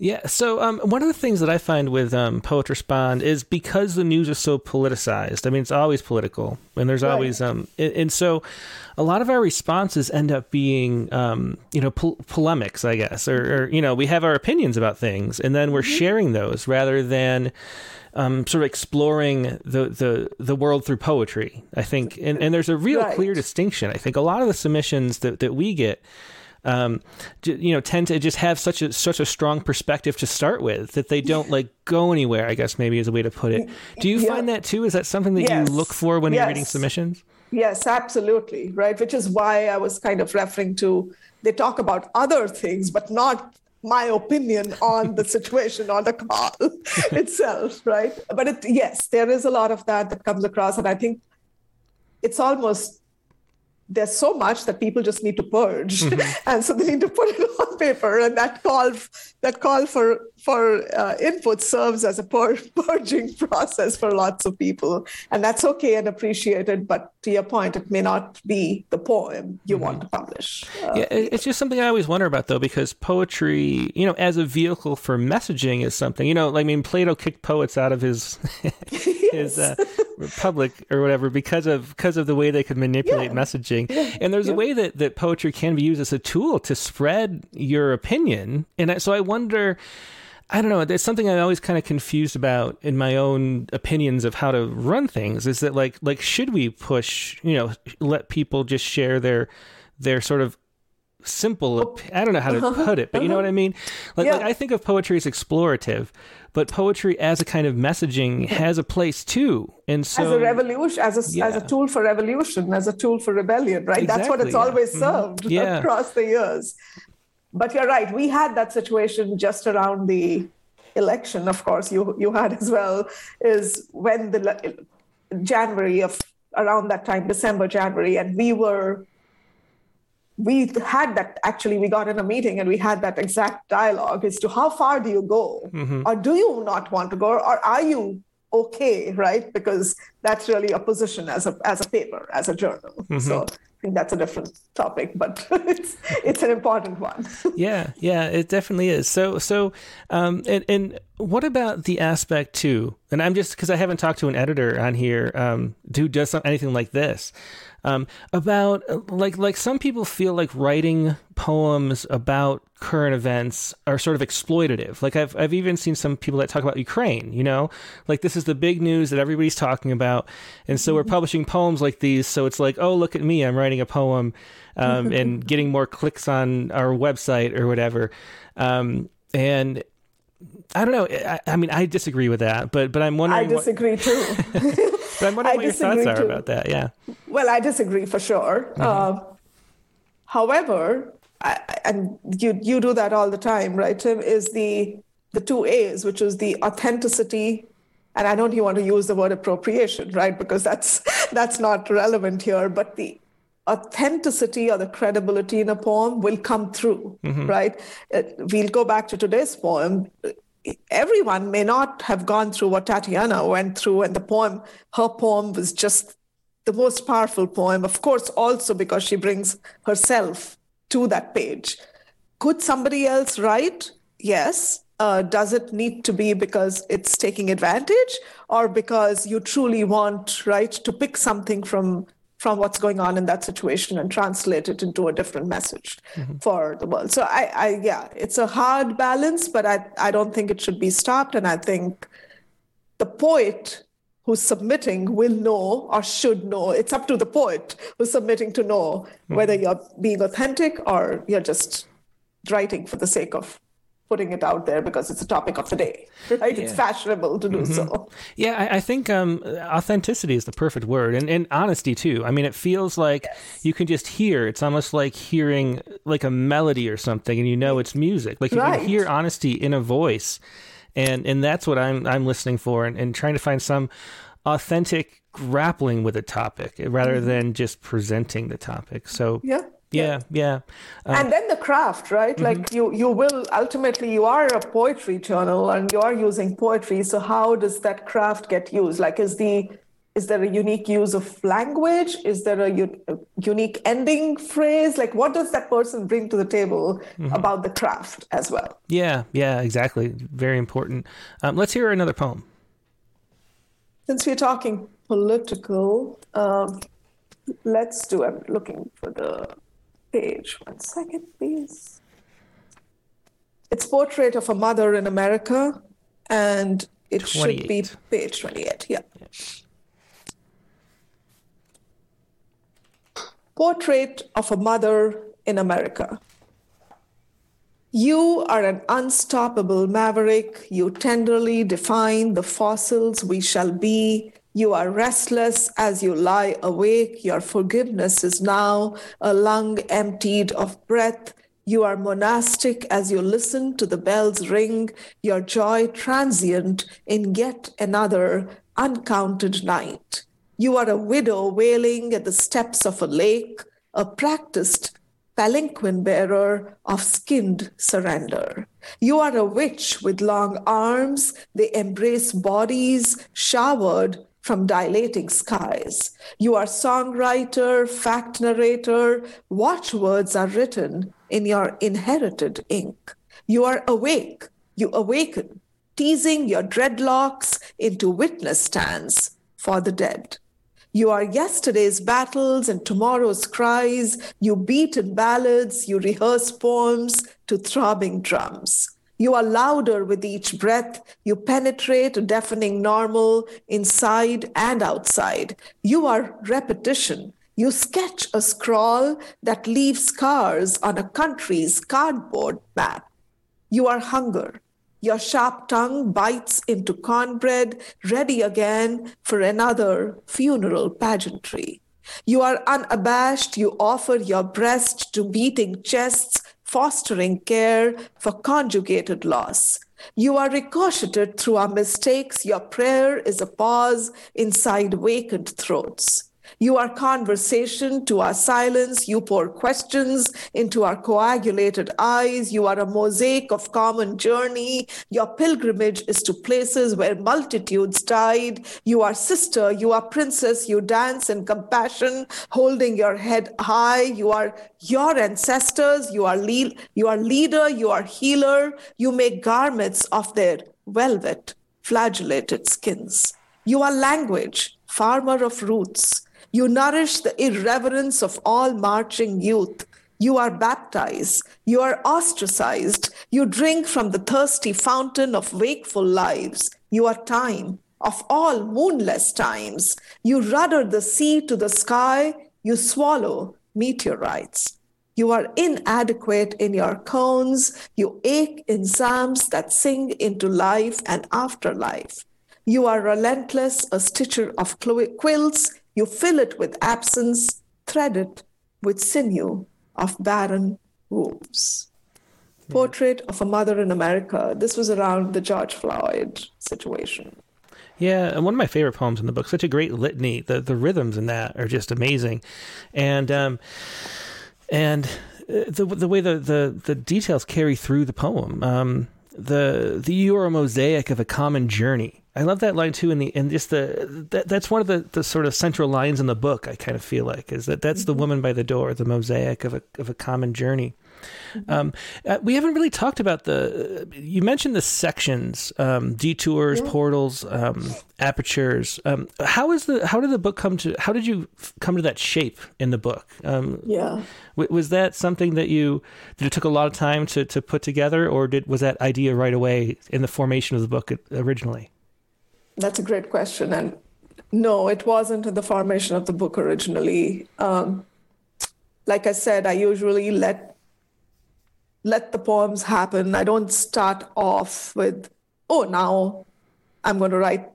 Yeah. So um, one of the things that I find with um, Poet Respond is because the news is so politicized. I mean, it's always political, and there's right. always um, and, and, so a lot of our responses end up being um, you know po- polemics, I guess, or, or, you know we have our opinions about things, and then we're mm-hmm. sharing those rather than. Um, sort of exploring the, the, the world through poetry, I think, and, and there's a real right. clear distinction. I think a lot of the submissions that, that we get um, you know, tend to just have such a such a strong perspective to start with that they don't like go anywhere. I guess maybe is a way to put it. Do you yeah. find that too? Is that something that yes. you look for when yes. you're reading submissions? Yes, absolutely. Right, which is why I was kind of referring to. They talk about other things, but not my opinion on the situation on the call itself, right? But it, yes, there is a lot of that that comes across, and I think it's almost there's so much that people just need to purge mm-hmm. and so they need to put it on paper and that call that call for for uh, input serves as a pur- purging process for lots of people and that's okay and appreciated but to your point it may not be the poem you mm-hmm. want to publish uh, yeah it's just something i always wonder about though because poetry you know as a vehicle for messaging is something you know like, i mean plato kicked poets out of his his uh, republic or whatever because of because of the way they could manipulate yeah. messaging yeah. and there's yeah. a way that that poetry can be used as a tool to spread your opinion and I, so i wonder I don't know. There's something I'm always kind of confused about in my own opinions of how to run things. Is that like like should we push? You know, let people just share their their sort of simple. I don't know how to put it, but you know what I mean. Like, yeah. like I think of poetry as explorative, but poetry as a kind of messaging has a place too. And so, as a revolution, as a yeah. as a tool for revolution, as a tool for rebellion, right? Exactly, That's what it's yeah. always mm-hmm. served mm-hmm. across the years but you're right. We had that situation just around the election. Of course, you you had as well. Is when the January of around that time, December, January, and we were we had that actually we got in a meeting and we had that exact dialogue as to how far do you go mm-hmm. or do you not want to go or are you okay right because that's really a position as a as a paper as a journal mm-hmm. so that's a different topic, but it's it's an important one. yeah, yeah, it definitely is. So so um, and and what about the aspect too? And I'm just because I haven't talked to an editor on here um, who does anything like this um, about like like some people feel like writing poems about current events are sort of exploitative. Like I've I've even seen some people that talk about Ukraine. You know, like this is the big news that everybody's talking about, and so we're mm-hmm. publishing poems like these. So it's like, oh, look at me, I'm writing a poem, um, and getting more clicks on our website or whatever. Um, and I don't know. I, I, mean, I disagree with that, but but I'm wondering. I disagree what, too. I'm wondering what your thoughts are too. about that. Yeah. Well, I disagree for sure. Mm-hmm. Uh, however, I, and you you do that all the time, right, Tim? Is the the two A's, which is the authenticity, and I don't even want to use the word appropriation, right, because that's that's not relevant here, but the authenticity or the credibility in a poem will come through, mm-hmm. right? Uh, we'll go back to today's poem. Everyone may not have gone through what Tatiana went through, and the poem, her poem was just the most powerful poem, of course, also because she brings herself to that page. Could somebody else write? Yes. Uh, does it need to be because it's taking advantage or because you truly want, right, to pick something from from what's going on in that situation and translate it into a different message mm-hmm. for the world. So I, I, yeah, it's a hard balance, but I, I don't think it should be stopped. And I think the poet who's submitting will know or should know. It's up to the poet who's submitting to know mm-hmm. whether you're being authentic or you're just writing for the sake of putting it out there because it's a topic of the day, right? Yeah. It's fashionable to do mm-hmm. so. Yeah, I, I think um, authenticity is the perfect word, and, and honesty too. I mean, it feels like yes. you can just hear. It's almost like hearing like a melody or something, and you know it's music. Like you right. can hear honesty in a voice, and and that's what I'm I'm listening for, and, and trying to find some authentic grappling with a topic rather mm-hmm. than just presenting the topic. So yeah. Yeah, yeah. Uh, and then the craft, right? Mm-hmm. Like you, you will ultimately you are a poetry journal and you are using poetry. So how does that craft get used? Like, is the is there a unique use of language is there a, u- a, unique ending phrase like what does that person bring to the table mm-hmm. about the craft as well yeah yeah exactly very important um, let's hear another poem since we're talking political um, let's do i'm looking for the page one second please it's portrait of a mother in america and it should be page 28 yeah. yeah. Portrait of a Mother in America. You are an unstoppable maverick. You tenderly define the fossils we shall be. You are restless as you lie awake. Your forgiveness is now a lung emptied of breath. You are monastic as you listen to the bells ring, your joy transient in yet another uncounted night. You are a widow wailing at the steps of a lake, a practiced palanquin bearer of skinned surrender. You are a witch with long arms, they embrace bodies showered from dilating skies. You are songwriter, fact narrator, watchwords are written in your inherited ink. You are awake, you awaken, teasing your dreadlocks into witness stands for the dead. You are yesterday's battles and tomorrow's cries. You beat in ballads, you rehearse poems to throbbing drums. You are louder with each breath. You penetrate deafening normal inside and outside. You are repetition. You sketch a scrawl that leaves scars on a country's cardboard map. You are hunger. Your sharp tongue bites into cornbread, ready again for another funeral pageantry. You are unabashed, you offer your breast to beating chests, fostering care for conjugated loss. You are ricocheted through our mistakes. Your prayer is a pause inside vacant throats. You are conversation to our silence. You pour questions into our coagulated eyes. You are a mosaic of common journey. Your pilgrimage is to places where multitudes died. You are sister. You are princess. You dance in compassion, holding your head high. You are your ancestors. You are, le- you are leader. You are healer. You make garments of their velvet, flagellated skins. You are language, farmer of roots. You nourish the irreverence of all marching youth. You are baptized. You are ostracized. You drink from the thirsty fountain of wakeful lives. You are time of all moonless times. You rudder the sea to the sky. You swallow meteorites. You are inadequate in your cones. You ache in psalms that sing into life and afterlife. You are relentless, a stitcher of quilts. You fill it with absence, thread it with sinew of barren wombs. Portrait of a Mother in America. This was around the George Floyd situation. Yeah, and one of my favorite poems in the book. Such a great litany. The the rhythms in that are just amazing, and um, and uh, the the way the, the the details carry through the poem. Um, the the you are a mosaic of a common journey I love that line too, and the and just the that, that's one of the, the sort of central lines in the book. I kind of feel like is that that's mm-hmm. the woman by the door, the mosaic of a of a common journey. Mm-hmm. Um, uh, we haven't really talked about the. You mentioned the sections, um, detours, yeah. portals, um, apertures. Um, how is the? How did the book come to? How did you come to that shape in the book? Um, yeah, w- was that something that you that it took a lot of time to to put together, or did was that idea right away in the formation of the book originally? That's a great question. And no, it wasn't in the formation of the book originally. Um, like I said, I usually let let the poems happen. I don't start off with, oh, now I'm going to write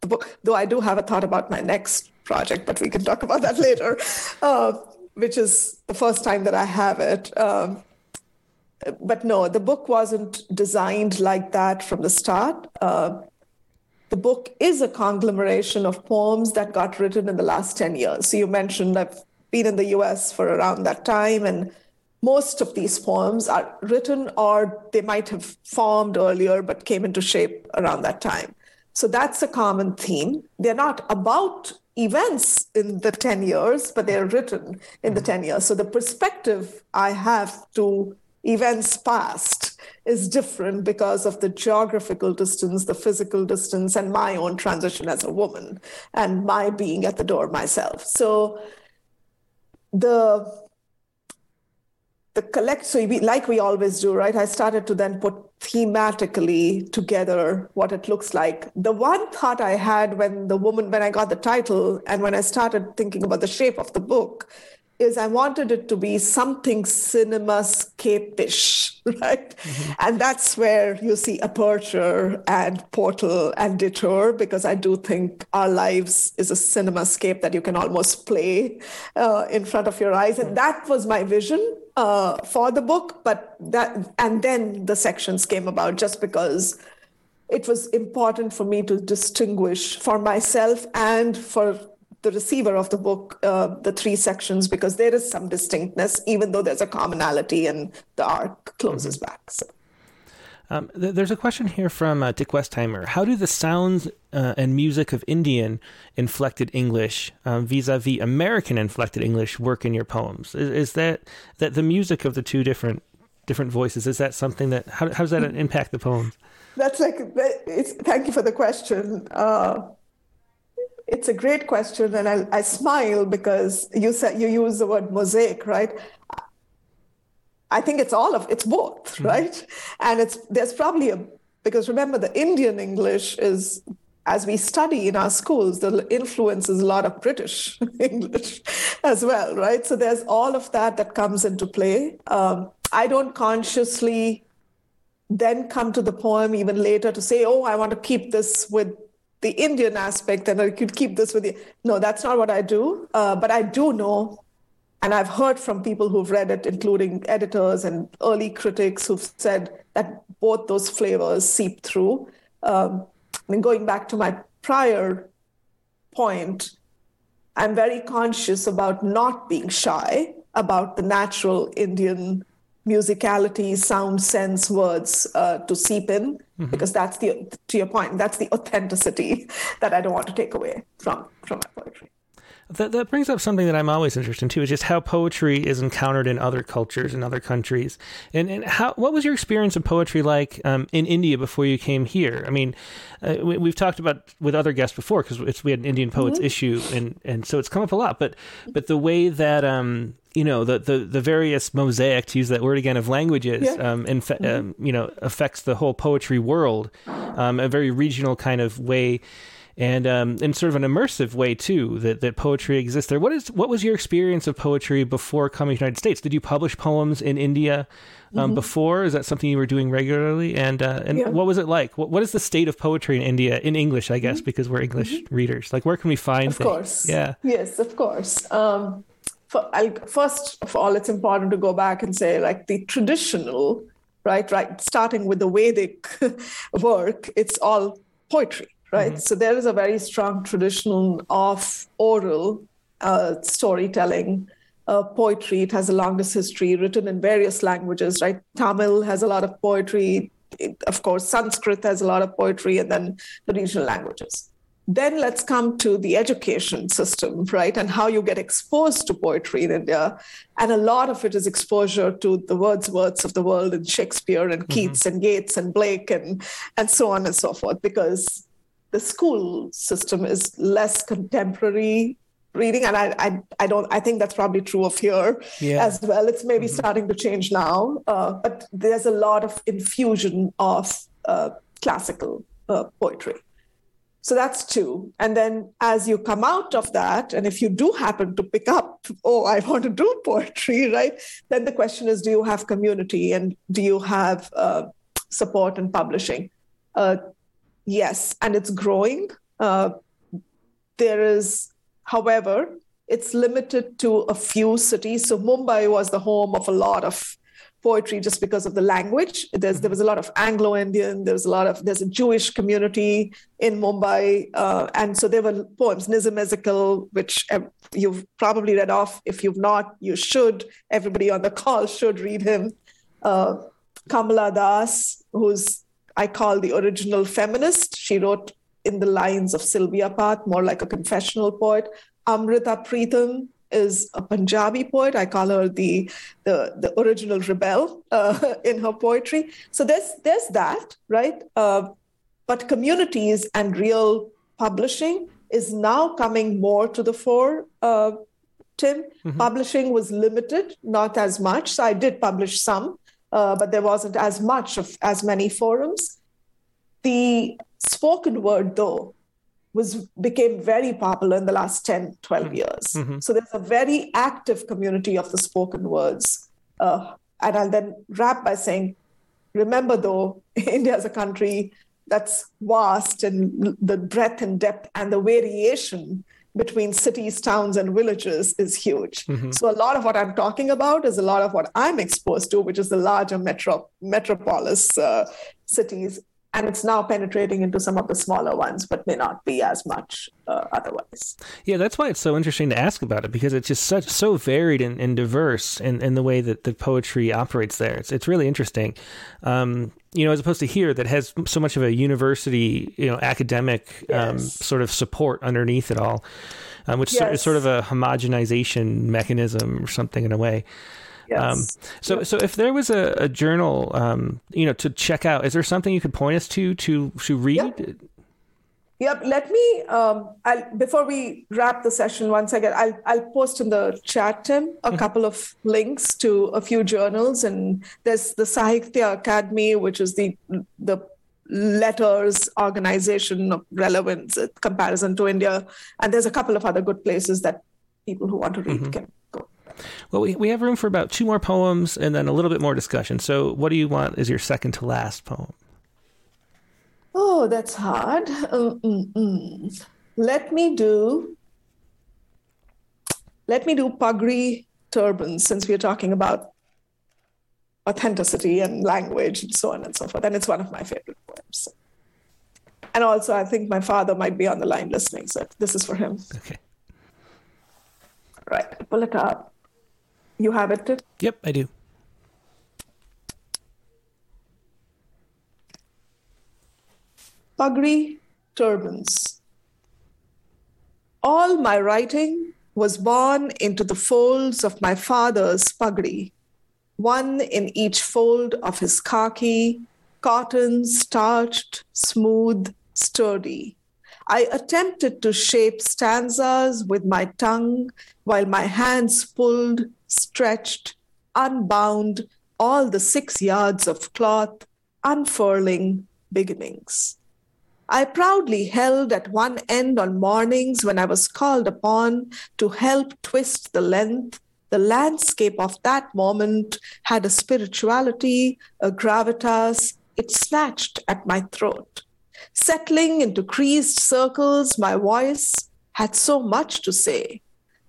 the book. Though I do have a thought about my next project, but we can talk about that later, uh, which is the first time that I have it. Um, but no, the book wasn't designed like that from the start. Uh, the book is a conglomeration of poems that got written in the last 10 years. So you mentioned I've been in the US for around that time, and most of these poems are written or they might have formed earlier but came into shape around that time. So that's a common theme. They're not about events in the 10 years, but they're written in the mm-hmm. 10 years. So the perspective I have to events past is different because of the geographical distance, the physical distance, and my own transition as a woman and my being at the door myself. So the the collect so we, like we always do right i started to then put thematically together what it looks like the one thought i had when the woman when i got the title and when i started thinking about the shape of the book is I wanted it to be something cinemascape-ish, right? Mm-hmm. And that's where you see aperture and portal and detour, because I do think our lives is a cinemascape that you can almost play uh, in front of your eyes. And that was my vision uh, for the book. But that, and then the sections came about just because it was important for me to distinguish for myself and for the receiver of the book, uh, the three sections, because there is some distinctness, even though there's a commonality and the arc closes mm-hmm. back. So. Um, th- there's a question here from uh, Dick Westheimer. How do the sounds uh, and music of Indian inflected English um, vis-a-vis American inflected English work in your poems? Is, is, that that the music of the two different different voices? Is that something that how, how does that impact the poems? That's like it's. Thank you for the question. Uh, it's a great question, and I, I smile because you said you use the word mosaic, right? I think it's all of it's both, mm-hmm. right? And it's there's probably a because remember the Indian English is as we study in our schools, the influence is a lot of British English as well, right? So there's all of that that comes into play. Um, I don't consciously then come to the poem even later to say, oh, I want to keep this with the Indian aspect, and I could keep this with you. No, that's not what I do. Uh, but I do know, and I've heard from people who've read it, including editors and early critics who've said that both those flavors seep through. Um, mean, going back to my prior point, I'm very conscious about not being shy about the natural Indian musicality, sound, sense, words uh, to seep in, mm-hmm. because that's the to your point, that's the authenticity that I don't want to take away from from my poetry. That, that brings up something that I'm always interested in too, is just how poetry is encountered in other cultures in other countries, and and how what was your experience of poetry like um, in India before you came here? I mean, uh, we, have talked about with other guests before because we had an Indian poets mm-hmm. issue, and and so it's come up a lot. But but the way that um, you know the, the the various mosaic to use that word again of languages yeah. um, mm-hmm. um, you know affects the whole poetry world um, a very regional kind of way and um, in sort of an immersive way too that, that poetry exists there what is what was your experience of poetry before coming to the united states did you publish poems in india um, mm-hmm. before is that something you were doing regularly and uh, and yeah. what was it like what, what is the state of poetry in india in english i guess mm-hmm. because we're english mm-hmm. readers like where can we find of things? course yeah yes of course um, for, first of all, it's important to go back and say, like the traditional, right, right, starting with the Vedic work, it's all poetry, right? Mm-hmm. So there is a very strong tradition of oral uh, storytelling. Uh, poetry. It has the longest history, written in various languages, right? Tamil has a lot of poetry. It, of course, Sanskrit has a lot of poetry, and then the regional languages. Then let's come to the education system, right? And how you get exposed to poetry in India. And a lot of it is exposure to the Wordsworths of the world and Shakespeare and mm-hmm. Keats and Yeats and Blake and, and so on and so forth, because the school system is less contemporary reading and I, I i don't i think that's probably true of here yeah. as well it's maybe mm-hmm. starting to change now uh, but there's a lot of infusion of uh, classical uh, poetry so that's two. And then as you come out of that, and if you do happen to pick up, oh, I want to do poetry, right? Then the question is do you have community and do you have uh, support and publishing? Uh, yes, and it's growing. Uh, there is, however, it's limited to a few cities. So Mumbai was the home of a lot of poetry just because of the language. There's, there was a lot of Anglo-Indian. There was a lot of there's a Jewish community in Mumbai, uh, and so there were poems. Nissim Ezekiel, which you've probably read off. If you've not, you should. Everybody on the call should read him. Uh, Kamala Das, who's I call the original feminist. She wrote in the lines of Sylvia Plath, more like a confessional poet. Amrita Pritam, is a Punjabi poet. I call her the the, the original rebel uh, in her poetry. So there's there's that, right? Uh, but communities and real publishing is now coming more to the fore. Uh, Tim, mm-hmm. publishing was limited, not as much. So I did publish some, uh, but there wasn't as much of as many forums. The spoken word, though, was became very popular in the last 10 12 mm-hmm. years mm-hmm. so there's a very active community of the spoken words uh, and i'll then wrap by saying remember though india is a country that's vast and the breadth and depth and the variation between cities, towns, and villages is huge. Mm-hmm. So a lot of what I'm talking about is a lot of what I'm exposed to, which is the larger metro metropolis uh, cities and it's now penetrating into some of the smaller ones, but may not be as much uh, otherwise. Yeah, that's why it's so interesting to ask about it because it's just such so varied and, and diverse in, in the way that the poetry operates there. It's it's really interesting, um, you know, as opposed to here that has so much of a university, you know, academic um, sort of support underneath it all, um, which yes. is sort of a homogenization mechanism or something in a way. Um, so, so if there was a, a journal, um, you know, to check out, is there something you could point us to to to read? Yep. Yep. Let me um, I'll, before we wrap the session once again, I'll I'll post in the chat, Tim, a mm-hmm. couple of links to a few journals, and there's the Sahitya Akademi, which is the the letters organization of relevance comparison to India, and there's a couple of other good places that people who want to read mm-hmm. can well, we, we have room for about two more poems and then a little bit more discussion. So, what do you want as your second to last poem? Oh, that's hard. Mm-mm-mm. Let me do. Let me do pagri turbans since we're talking about authenticity and language and so on and so forth. And it's one of my favorite poems. And also, I think my father might be on the line listening, so this is for him. Okay. Right, pull it up. You have it? Yep, I do. Pagri turbans. All my writing was born into the folds of my father's pagri, one in each fold of his khaki, cotton, starched, smooth, sturdy. I attempted to shape stanzas with my tongue while my hands pulled, stretched, unbound all the six yards of cloth, unfurling beginnings. I proudly held at one end on mornings when I was called upon to help twist the length. The landscape of that moment had a spirituality, a gravitas. It snatched at my throat. Settling into creased circles, my voice had so much to say.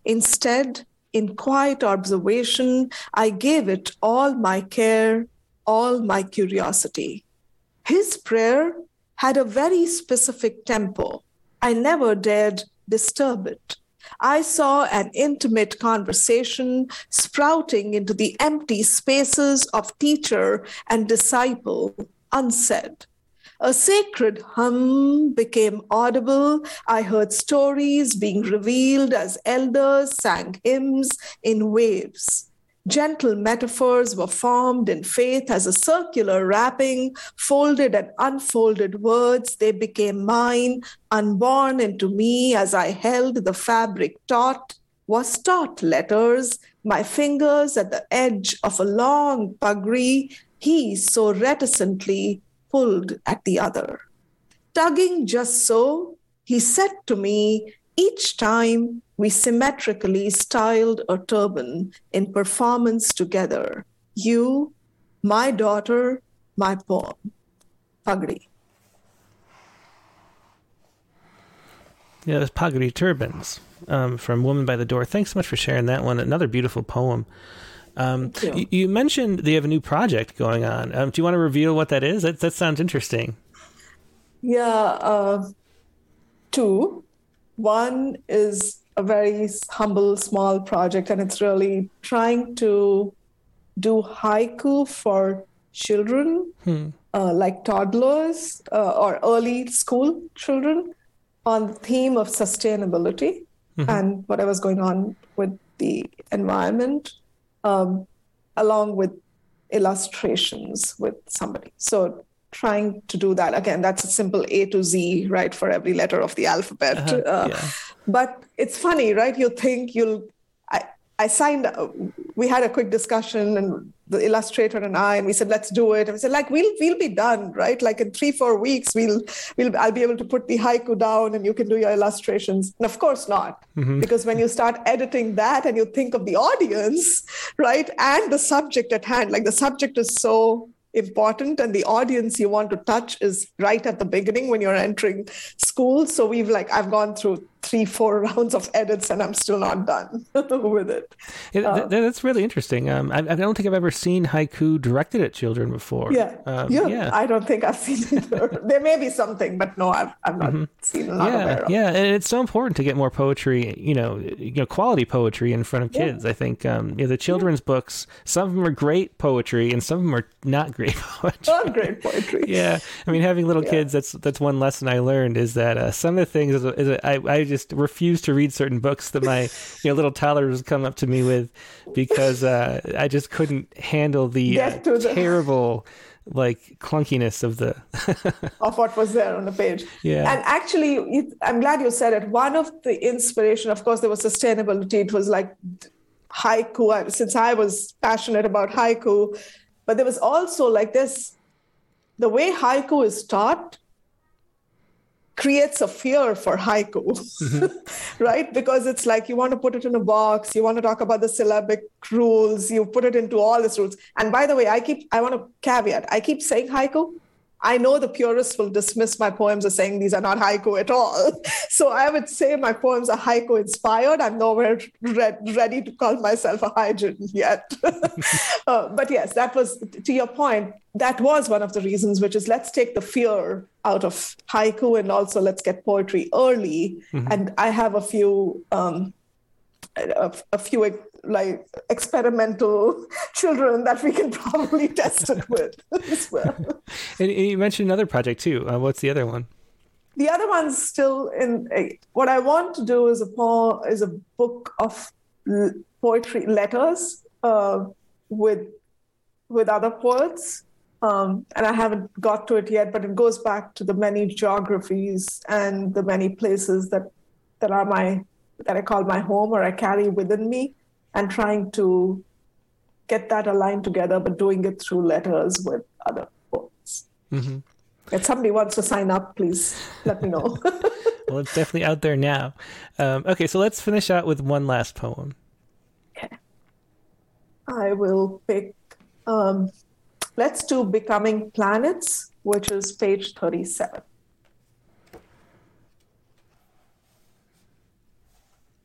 Instead, in quiet observation, I gave it all my care, all my curiosity. His prayer had a very specific tempo. I never dared disturb it. I saw an intimate conversation sprouting into the empty spaces of teacher and disciple, unsaid. A sacred hum became audible. I heard stories being revealed as elders sang hymns in waves. Gentle metaphors were formed in faith as a circular wrapping, folded and unfolded words. They became mine, unborn into me as I held the fabric taut, was taught letters, my fingers at the edge of a long pagri, he so reticently pulled at the other. Tugging just so, he said to me each time we symmetrically styled a turban in performance together You, my daughter, my poem. Pagri. Yeah, those Pagri turbans um, from Woman by the Door. Thanks so much for sharing that one. Another beautiful poem. Um, you. you. mentioned they have a new project going on. Um, do you want to reveal what that is? That, that sounds interesting. Yeah, uh, two. One is a very humble, small project, and it's really trying to do haiku for children, hmm. uh, like toddlers uh, or early school children, on the theme of sustainability mm-hmm. and whatever's going on with the environment, um, along with illustrations with somebody. So trying to do that again that's a simple a to z right for every letter of the alphabet uh-huh. uh, yeah. but it's funny right you think you'll i i signed we had a quick discussion and the illustrator and I, and we said, let's do it. And we said, like, we'll we'll be done, right? Like in three, four weeks, we'll we'll I'll be able to put the haiku down and you can do your illustrations. And of course not. Mm-hmm. Because when you start editing that and you think of the audience, right, and the subject at hand, like the subject is so important and the audience you want to touch is right at the beginning when you're entering school so we've like i've gone through three four rounds of edits and i'm still not done with it. Yeah, uh, that's really interesting. Um, I, I, don't think i've ever seen haiku directed at children before. Yeah. Um, yeah, yeah, i don't think i've seen it. There may be something but no i've, I've not mm-hmm. seen a lot yeah yeah and it's so important to get more poetry you know you know quality poetry in front of kids. I think um, you know, the children's books some of them are great poetry and some of them are not great poetry. Not great poetry. Yeah i mean having little kids that's that's one lesson i learned is that uh, some of the things is, is I, I just refuse to read certain books that my you know little toddlers come up to me with because uh, I just couldn't handle the, uh, the terrible like clunkiness of the of what was there on the page. Yeah, and actually, I'm glad you said it. One of the inspiration, of course, there was sustainability. It was like haiku. Since I was passionate about haiku, but there was also like this. The way haiku is taught creates a fear for haiku, mm-hmm. right? Because it's like you want to put it in a box, you want to talk about the syllabic rules, you put it into all these rules. And by the way, I keep I want to caveat, I keep saying haiku I know the purists will dismiss my poems as saying these are not haiku at all. So I would say my poems are haiku inspired. I'm nowhere re- ready to call myself a haijin yet. uh, but yes, that was, to your point, that was one of the reasons, which is let's take the fear out of haiku and also let's get poetry early. Mm-hmm. And I have a few. Um, a, a few like experimental children that we can probably test it with as well. and you mentioned another project too. Uh, what's the other one? The other one's still in. A, what I want to do is a poem, is a book of poetry letters uh, with with other poets. Um, and I haven't got to it yet, but it goes back to the many geographies and the many places that that are my that I call my home or I carry within me and trying to get that aligned together, but doing it through letters with other poets. Mm-hmm. If somebody wants to sign up, please let me know. well, it's definitely out there now. Um, okay, so let's finish out with one last poem. Okay. I will pick, um, let's do Becoming Planets, which is page 37.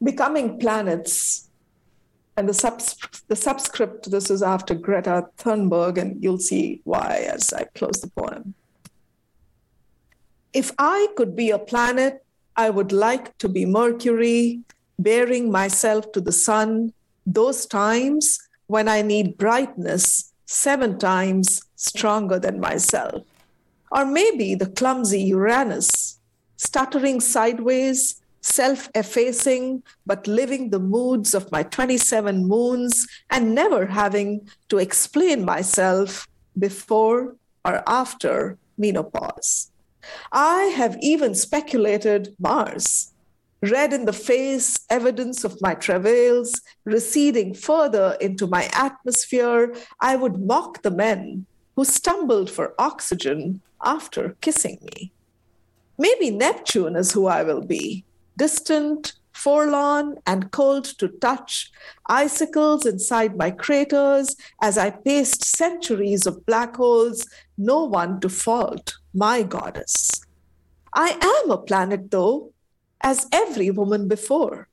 Becoming Planets and the, subs- the subscript, this is after Greta Thunberg, and you'll see why as I close the poem. If I could be a planet, I would like to be Mercury, bearing myself to the sun, those times when I need brightness seven times stronger than myself. Or maybe the clumsy Uranus, stuttering sideways self effacing, but living the moods of my 27 moons and never having to explain myself before or after menopause. I have even speculated Mars, read in the face evidence of my travails, receding further into my atmosphere. I would mock the men who stumbled for oxygen after kissing me. Maybe Neptune is who I will be, distant, forlorn, and cold to touch, icicles inside my craters as I paced centuries of black holes, no one to fault, my goddess. I am a planet, though, as every woman before.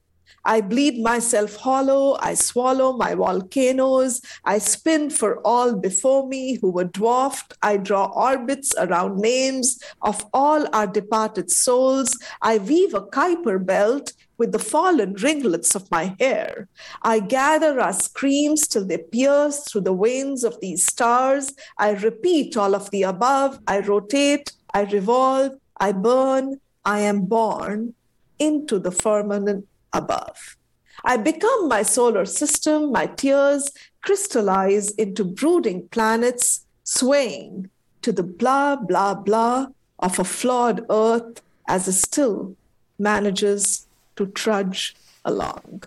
I bleed myself hollow, I swallow my volcanoes, I spin for all before me who were dwarfed, I draw orbits around names of all our departed souls, I weave a Kuiper belt with the fallen ringlets of my hair. I gather our screams till they pierce through the veins of these stars. I repeat all of the above. I rotate, I revolve, I burn, I am born into the firmament above. I become my solar system, my tears crystallize into brooding planets, swaying to the blah, blah, blah of a flawed earth as it still manages to trudge along,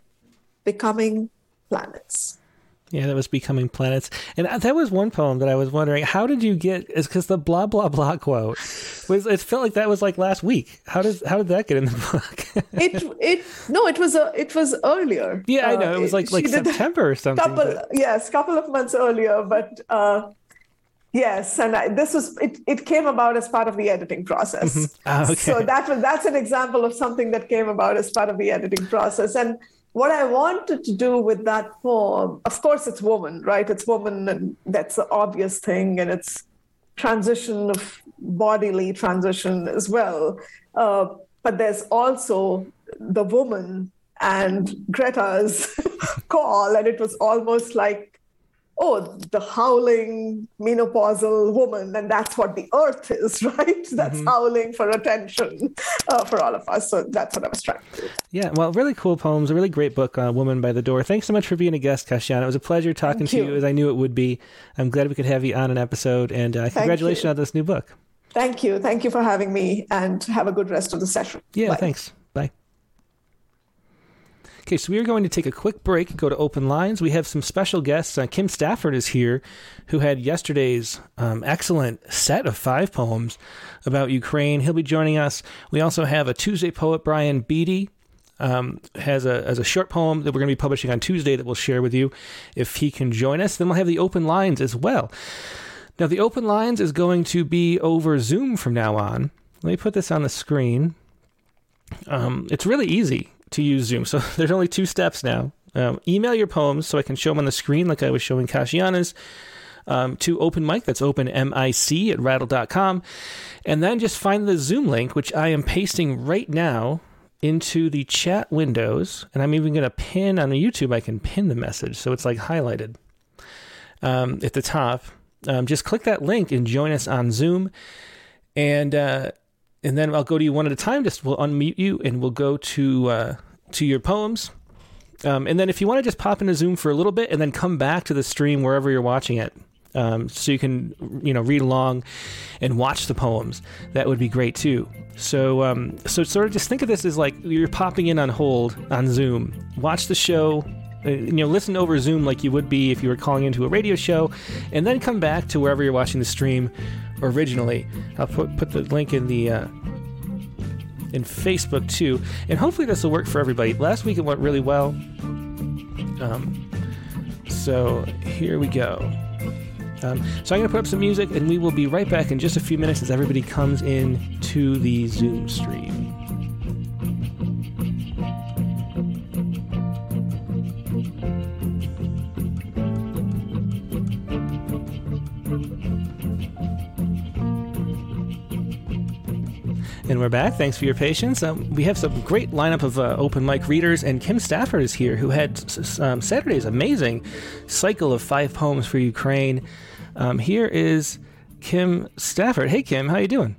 becoming planets. Yeah, that was becoming planets, and that was one poem that I was wondering how did you get? Is because the blah blah blah quote was it felt like that was like last week. How does how did that get in the book? it it no, it was a it was earlier. Yeah, I know it was like uh, like September or something. Couple but... yes, couple of months earlier, but. uh Yes, and I, this was it. It came about as part of the editing process. Mm-hmm. Ah, okay. So that was that's an example of something that came about as part of the editing process. And what I wanted to do with that poem, of course, it's woman, right? It's woman, and that's the obvious thing, and it's transition of bodily transition as well. Uh, but there's also the woman and Greta's call, and it was almost like oh, the howling menopausal woman, and that's what the earth is, right? That's mm-hmm. howling for attention uh, for all of us. So that's what I was trying to do. Yeah, well, really cool poems, a really great book, uh, Woman by the Door. Thanks so much for being a guest, Kashiana. It was a pleasure talking to you. you. as I knew it would be. I'm glad we could have you on an episode, and uh, congratulations on this new book. Thank you. Thank you for having me, and have a good rest of the session. Yeah, Bye. thanks. Okay, so we are going to take a quick break, go to open lines. We have some special guests. Uh, Kim Stafford is here, who had yesterday's um, excellent set of five poems about Ukraine. He'll be joining us. We also have a Tuesday poet, Brian Beatty, um, has a as a short poem that we're going to be publishing on Tuesday that we'll share with you if he can join us. Then we'll have the open lines as well. Now the open lines is going to be over Zoom from now on. Let me put this on the screen. Um, it's really easy to use Zoom. So there's only two steps now. Um, email your poems so I can show them on the screen like I was showing Kashiana's. Um, to open mic that's open mic at rattle.com and then just find the zoom link which i am pasting right now into the chat windows and i'm even going to pin on the youtube i can pin the message so it's like highlighted um, at the top um, just click that link and join us on zoom and uh, and then I'll go to you one at a time. Just we'll unmute you and we'll go to uh, to your poems. Um, and then if you want to just pop into Zoom for a little bit and then come back to the stream wherever you're watching it, um, so you can you know read along and watch the poems, that would be great too. So um, so sort of just think of this as like you're popping in on hold on Zoom. Watch the show. Uh, you know, listen over Zoom like you would be if you were calling into a radio show, and then come back to wherever you're watching the stream originally. I'll put, put the link in the uh, in Facebook too, and hopefully this will work for everybody. Last week it went really well. Um, so here we go. Um, so I'm going to put up some music, and we will be right back in just a few minutes as everybody comes in to the Zoom stream. And we're back. Thanks for your patience. Um, we have some great lineup of uh, open mic readers, and Kim Stafford is here, who had um, Saturday's amazing cycle of five poems for Ukraine. Um, here is Kim Stafford. Hey, Kim, how you doing?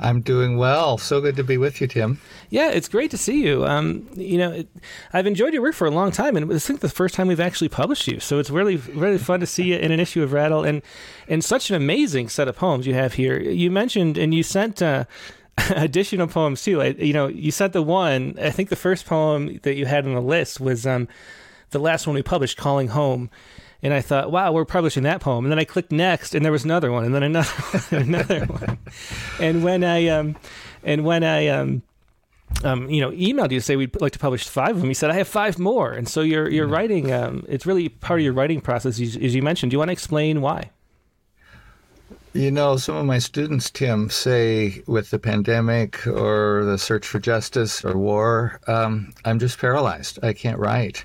I'm doing well. So good to be with you, Tim. Yeah, it's great to see you. Um, you know, it, I've enjoyed your work for a long time, and I think the first time we've actually published you. So it's really, really fun to see you in an issue of Rattle, and and such an amazing set of poems you have here. You mentioned and you sent. Uh, additional poems too. I, you know, you said the one. I think the first poem that you had on the list was um, the last one we published, "Calling Home." And I thought, wow, we're publishing that poem. And then I clicked next, and there was another one, and then another one, another one. And when I um, and when I um, um, you know, emailed you to say we'd like to publish five of them. You said I have five more, and so you're you're writing. Um, it's really part of your writing process, as, as you mentioned. Do you want to explain why? You know, some of my students, Tim, say with the pandemic or the search for justice or war, um, I'm just paralyzed. I can't write.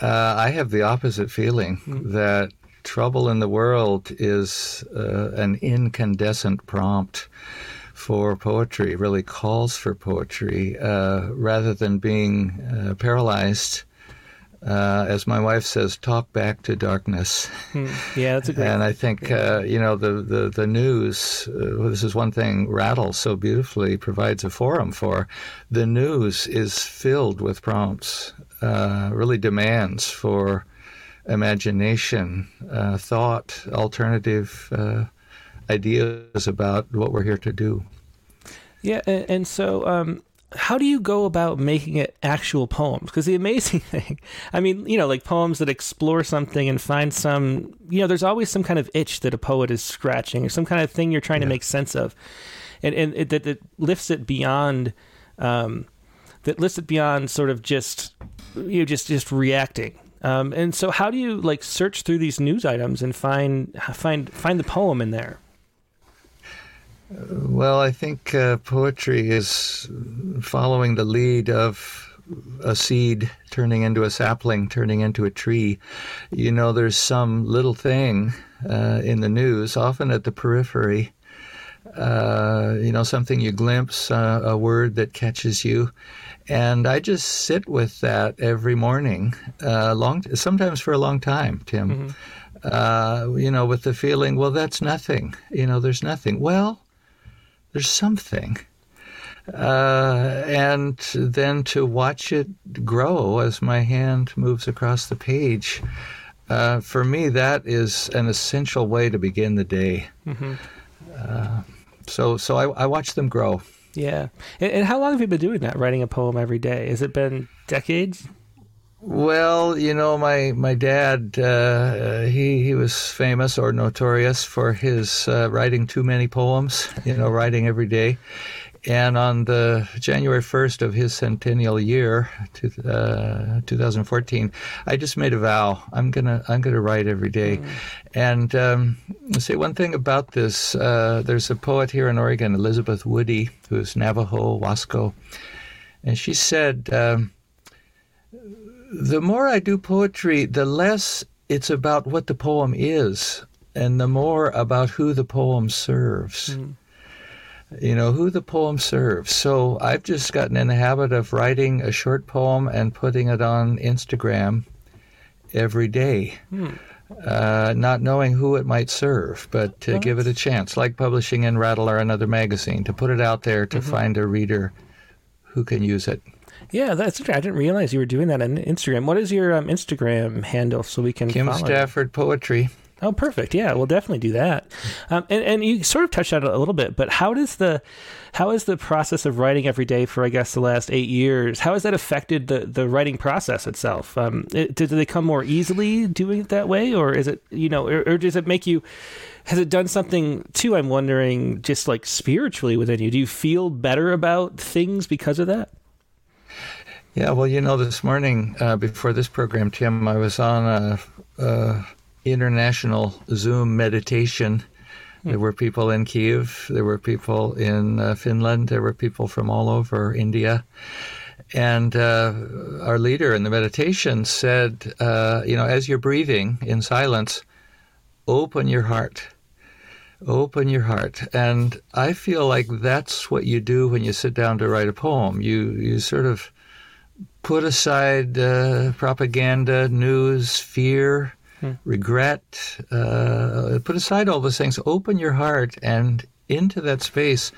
Uh, I have the opposite feeling mm. that trouble in the world is uh, an incandescent prompt for poetry, really calls for poetry, uh, rather than being uh, paralyzed uh, as my wife says, talk back to darkness. Hmm. Yeah, that's a great. And I think uh, you know the the the news. Uh, this is one thing Rattle so beautifully provides a forum for. The news is filled with prompts, uh, really demands for imagination, uh, thought, alternative uh, ideas about what we're here to do. Yeah, and, and so um, how do you go about making it actual poems? Because the amazing thing, I mean, you know, like poems that explore something and find some, you know, there's always some kind of itch that a poet is scratching or some kind of thing you're trying yeah. to make sense of, and and it, that, that lifts it beyond, um, that lifts it beyond sort of just, you know, just just reacting. Um, and so, how do you like search through these news items and find find find the poem in there? Well, I think uh, poetry is following the lead of a seed turning into a sapling, turning into a tree. You know, there's some little thing uh, in the news, often at the periphery. Uh, you know, something you glimpse, uh, a word that catches you, and I just sit with that every morning, uh, long, sometimes for a long time, Tim. Mm-hmm. Uh, you know, with the feeling, well, that's nothing. You know, there's nothing. Well, there's something. Uh, and then to watch it grow as my hand moves across the page, uh, for me, that is an essential way to begin the day. Mm-hmm. Uh, so, so I, I, watch them grow. Yeah. And, and, how long have you been doing that, writing a poem every day? Has it been decades? Well, you know, my my dad, uh, he he was famous or notorious for his uh, writing too many poems. You know, writing every day. And on the January 1st of his centennial year, to, uh, 2014, I just made a vow. I'm gonna I'm gonna write every day. Mm. And um, say one thing about this. Uh, there's a poet here in Oregon, Elizabeth Woody, who's Navajo Wasco, and she said. Um, the more I do poetry, the less it's about what the poem is, and the more about who the poem serves. Mm. You know, who the poem serves. So I've just gotten in the habit of writing a short poem and putting it on Instagram every day. Mm. Uh, not knowing who it might serve, but to give it a chance, like publishing in Rattle or another magazine, to put it out there to mm-hmm. find a reader who can use it. Yeah, that's I didn't realize you were doing that on Instagram. What is your um, Instagram handle so we can Kim Stafford Poetry. Oh, perfect. Yeah, we'll definitely do that. Um, and, and you sort of touched on it a little bit, but how does the how is the process of writing every day for I guess the last eight years? How has that affected the the writing process itself? Um, it, do, do they come more easily doing it that way, or is it you know, or, or does it make you? Has it done something too? I'm wondering, just like spiritually within you, do you feel better about things because of that? Yeah, well, you know, this morning uh, before this program, Tim, I was on a, a international Zoom meditation. There were people in Kiev, there were people in uh, Finland, there were people from all over India. And uh, our leader in the meditation said, uh, you know, as you're breathing in silence, open your heart. Open your heart. And I feel like that's what you do when you sit down to write a poem. You, you sort of put aside uh, propaganda, news, fear, hmm. regret. Uh, put aside all those things. Open your heart, and into that space,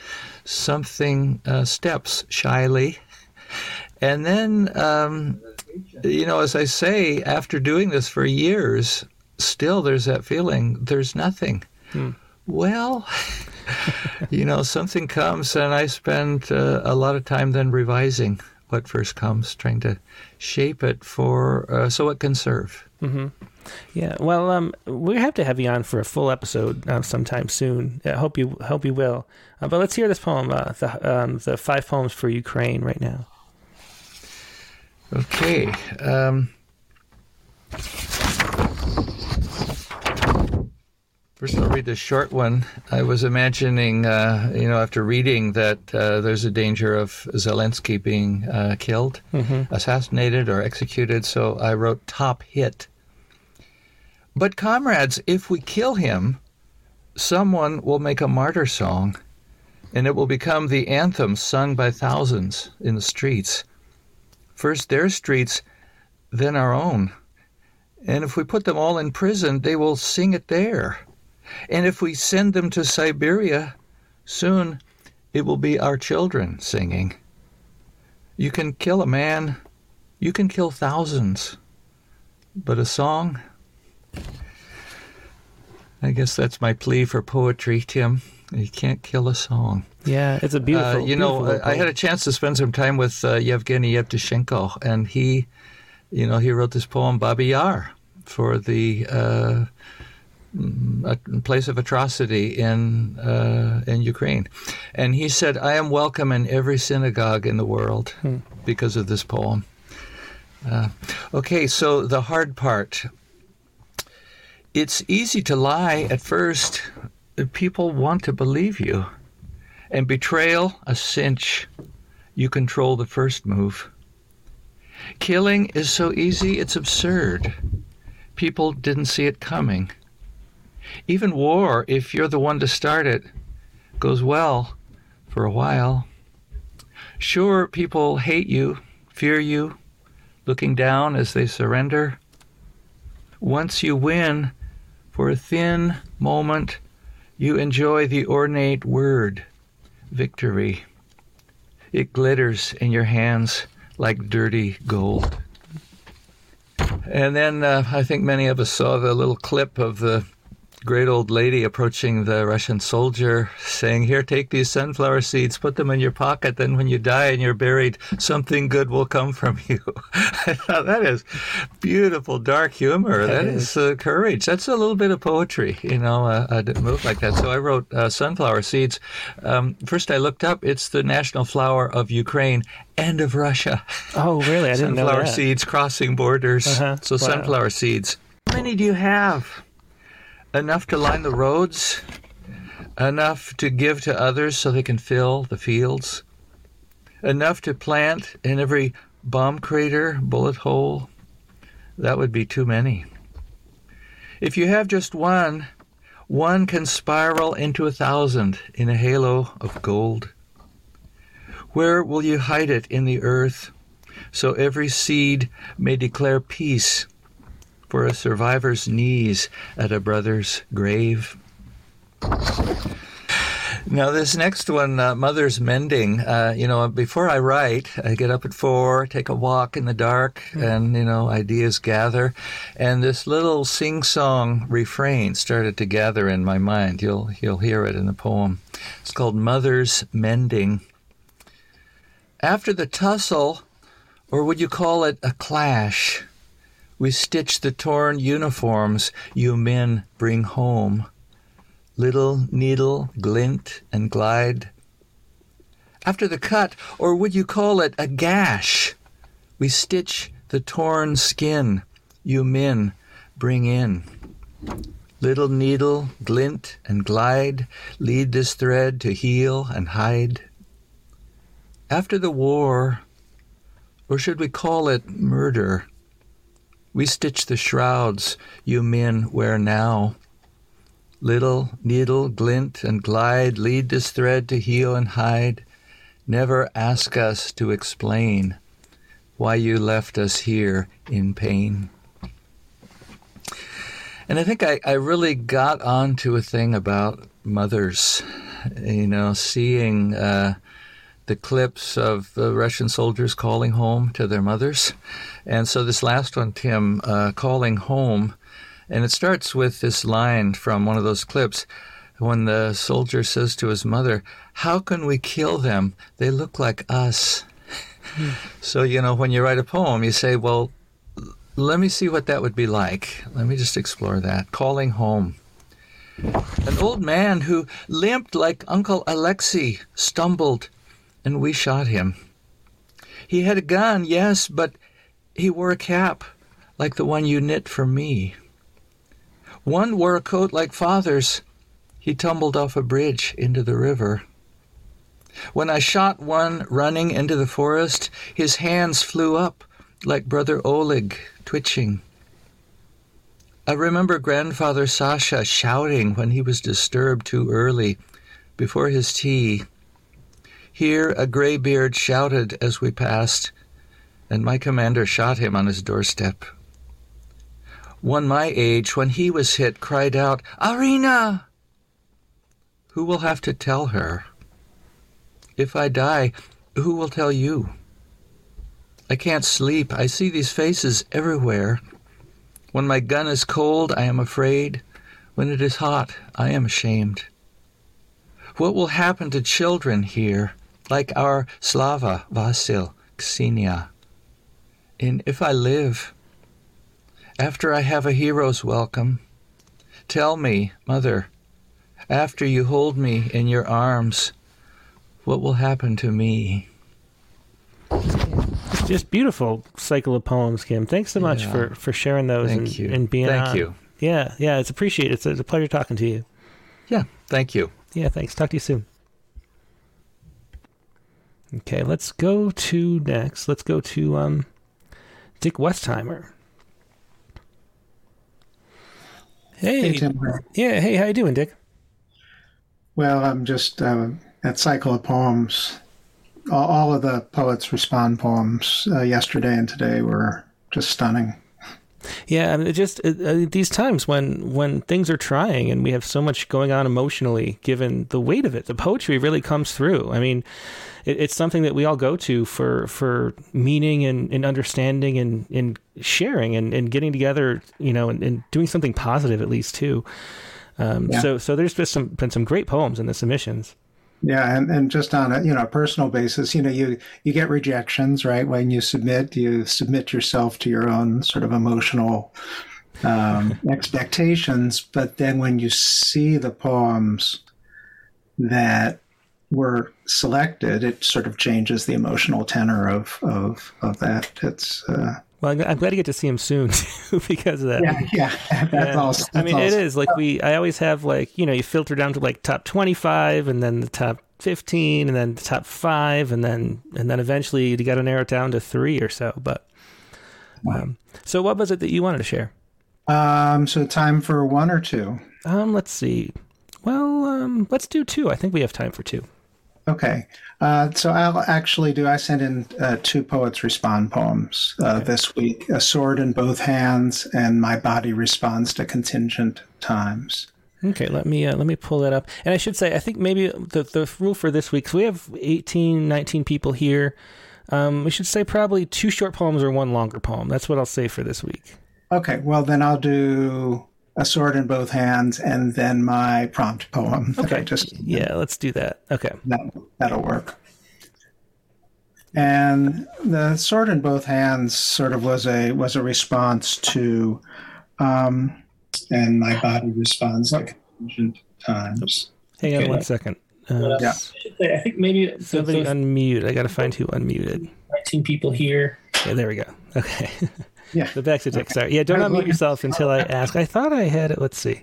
something uh, steps shyly. And then, um, you know, as I say, after doing this for years, still there's that feeling there's nothing. Hmm. Well, you know, something comes, and I spend uh, a lot of time then revising what first comes, trying to shape it for uh, so it can serve. Mm-hmm. Yeah, well, um, we have to have you on for a full episode uh, sometime soon. I hope you hope you will. Uh, but let's hear this poem, uh, the um, the five poems for Ukraine, right now. Okay. Um, First, I'll read the short one. I was imagining, uh, you know, after reading that uh, there's a danger of Zelensky being uh, killed, mm-hmm. assassinated, or executed, so I wrote top hit. But, comrades, if we kill him, someone will make a martyr song, and it will become the anthem sung by thousands in the streets. First their streets, then our own. And if we put them all in prison, they will sing it there. And if we send them to Siberia, soon it will be our children singing. You can kill a man, you can kill thousands, but a song? I guess that's my plea for poetry, Tim. You can't kill a song. Yeah, it's a beautiful. Uh, you beautiful know, I had a chance to spend some time with uh, Yevgeny Yevtushenko, and he, you know, he wrote this poem "Babi Yar" for the uh, a place of atrocity in uh, in Ukraine, and he said, "I am welcome in every synagogue in the world hmm. because of this poem." Uh, okay, so the hard part. It's easy to lie at first. People want to believe you, and betrayal a cinch. You control the first move. Killing is so easy; it's absurd. People didn't see it coming even war, if you're the one to start it, goes well for a while. Sure, people hate you, fear you, looking down as they surrender. Once you win, for a thin moment, you enjoy the ornate word, victory. It glitters in your hands like dirty gold. And then uh, I think many of us saw the little clip of the great old lady approaching the Russian soldier, saying, Here, take these sunflower seeds, put them in your pocket, then when you die and you're buried, something good will come from you. I thought that is beautiful, dark humor. that, that is, is uh, courage. That's a little bit of poetry, you know, uh, a move like that. So I wrote uh, Sunflower Seeds. Um, first, I looked up, it's the national flower of Ukraine and of Russia. Oh, really? I didn't know that. Sunflower seeds crossing borders. Uh-huh. So, wow. sunflower seeds. How many do you have? Enough to line the roads, enough to give to others so they can fill the fields, enough to plant in every bomb crater, bullet hole. That would be too many. If you have just one, one can spiral into a thousand in a halo of gold. Where will you hide it in the earth so every seed may declare peace for a survivor's knees at a brother's grave. Now, this next one, uh, Mother's Mending, uh, you know, before I write, I get up at four, take a walk in the dark, hmm. and, you know, ideas gather. And this little sing song refrain started to gather in my mind. You'll, you'll hear it in the poem. It's called Mother's Mending. After the tussle, or would you call it a clash? We stitch the torn uniforms you men bring home. Little needle glint and glide. After the cut, or would you call it a gash? We stitch the torn skin you men bring in. Little needle glint and glide, lead this thread to heal and hide. After the war, or should we call it murder? We stitch the shrouds you men wear now. Little needle glint and glide, lead this thread to heal and hide. Never ask us to explain why you left us here in pain. And I think I, I really got onto a thing about mothers, you know, seeing uh, the clips of the Russian soldiers calling home to their mothers. And so this last one, Tim, uh, calling home, and it starts with this line from one of those clips when the soldier says to his mother, How can we kill them? They look like us. so, you know, when you write a poem, you say, Well, let me see what that would be like. Let me just explore that. Calling home. An old man who limped like Uncle Alexei stumbled and we shot him. He had a gun, yes, but he wore a cap like the one you knit for me. One wore a coat like father's. He tumbled off a bridge into the river. When I shot one running into the forest, his hands flew up like Brother Oleg, twitching. I remember grandfather Sasha shouting when he was disturbed too early, before his tea. Here a graybeard shouted as we passed, and my commander shot him on his doorstep. One my age, when he was hit, cried out, Irina! Who will have to tell her? If I die, who will tell you? I can't sleep. I see these faces everywhere. When my gun is cold, I am afraid. When it is hot, I am ashamed. What will happen to children here, like our Slava, Vasil, Ksenia? And if I live, after I have a hero's welcome, tell me, Mother, after you hold me in your arms, what will happen to me? It's just beautiful cycle of poems, Kim. Thanks so much Yeah. for, for sharing those Thank and, you. and being Thank on. you. Yeah, yeah, it's appreciated. It's a, it's a pleasure talking to you. Yeah, thank you. Yeah, thanks. Talk to you soon. Okay, let's go to next. Let's go to um, Dick Westheimer. Hey, Hey, Tim. yeah, hey, how you doing, Dick? Well, I'm just uh, that cycle of poems. All, all of the poets respond poems uh, yesterday and today were just stunning. Yeah, I mean, it just uh, uh, these times when when things are trying and we have so much going on emotionally, given the weight of it, the poetry really comes through. I mean, it, it's something that we all go to for for meaning and, and understanding and, and sharing and, and getting together, you know, and, and doing something positive at least too. Um, Yeah. So so there's been some been some great poems in the submissions. Yeah, and, and just on a you know personal basis, you know you you get rejections, right? When you submit, you submit yourself to your own sort of emotional um, expectations. But then when you see the poems that were selected, it sort of changes the emotional tenor of of of that. It's uh, Well, I'm, glad to get to see him soon too because of that. yeah, yeah. That's Yeah. all. I mean, that's it is like we. I always have like you know you filter down to like top twenty five, and then the top fifteen, and then the top five, and then and then eventually you got to narrow it down to three or so. But um, so what was it that you wanted to share? Um, so time for one or two. Um, let's see. Well, um, let's do two. I think we have time for two. Okay. Uh, so I'll actually do. I sent in uh, two poets respond poems uh, this week: "A Sword in Both Hands" and "My Body Responds to Contingent Times." Okay, let me uh, let me pull that up. And I should say, I think maybe the the rule for this week. So we have 18, 19 people here. Um, we should say probably two short poems or one longer poem. That's what I'll say for this week. Okay. Well, then I'll do "A Sword in Both Hands" and then my prompt poem. that I Okay. just Yeah, let's do that. Okay. that, that'll work. And the sword in both hands sort of was a was a response to, um, and my body responds to contingent times. Hang on Okay. one second. Uh, Yeah. I think maybe the, Somebody the unmute. I got to find who unmuted. 19 people here. Yeah, there we go. Okay. Yeah. so back to Dick. Sorry. Yeah, don't unmute yourself until I ask. I thought I had it. Let's see.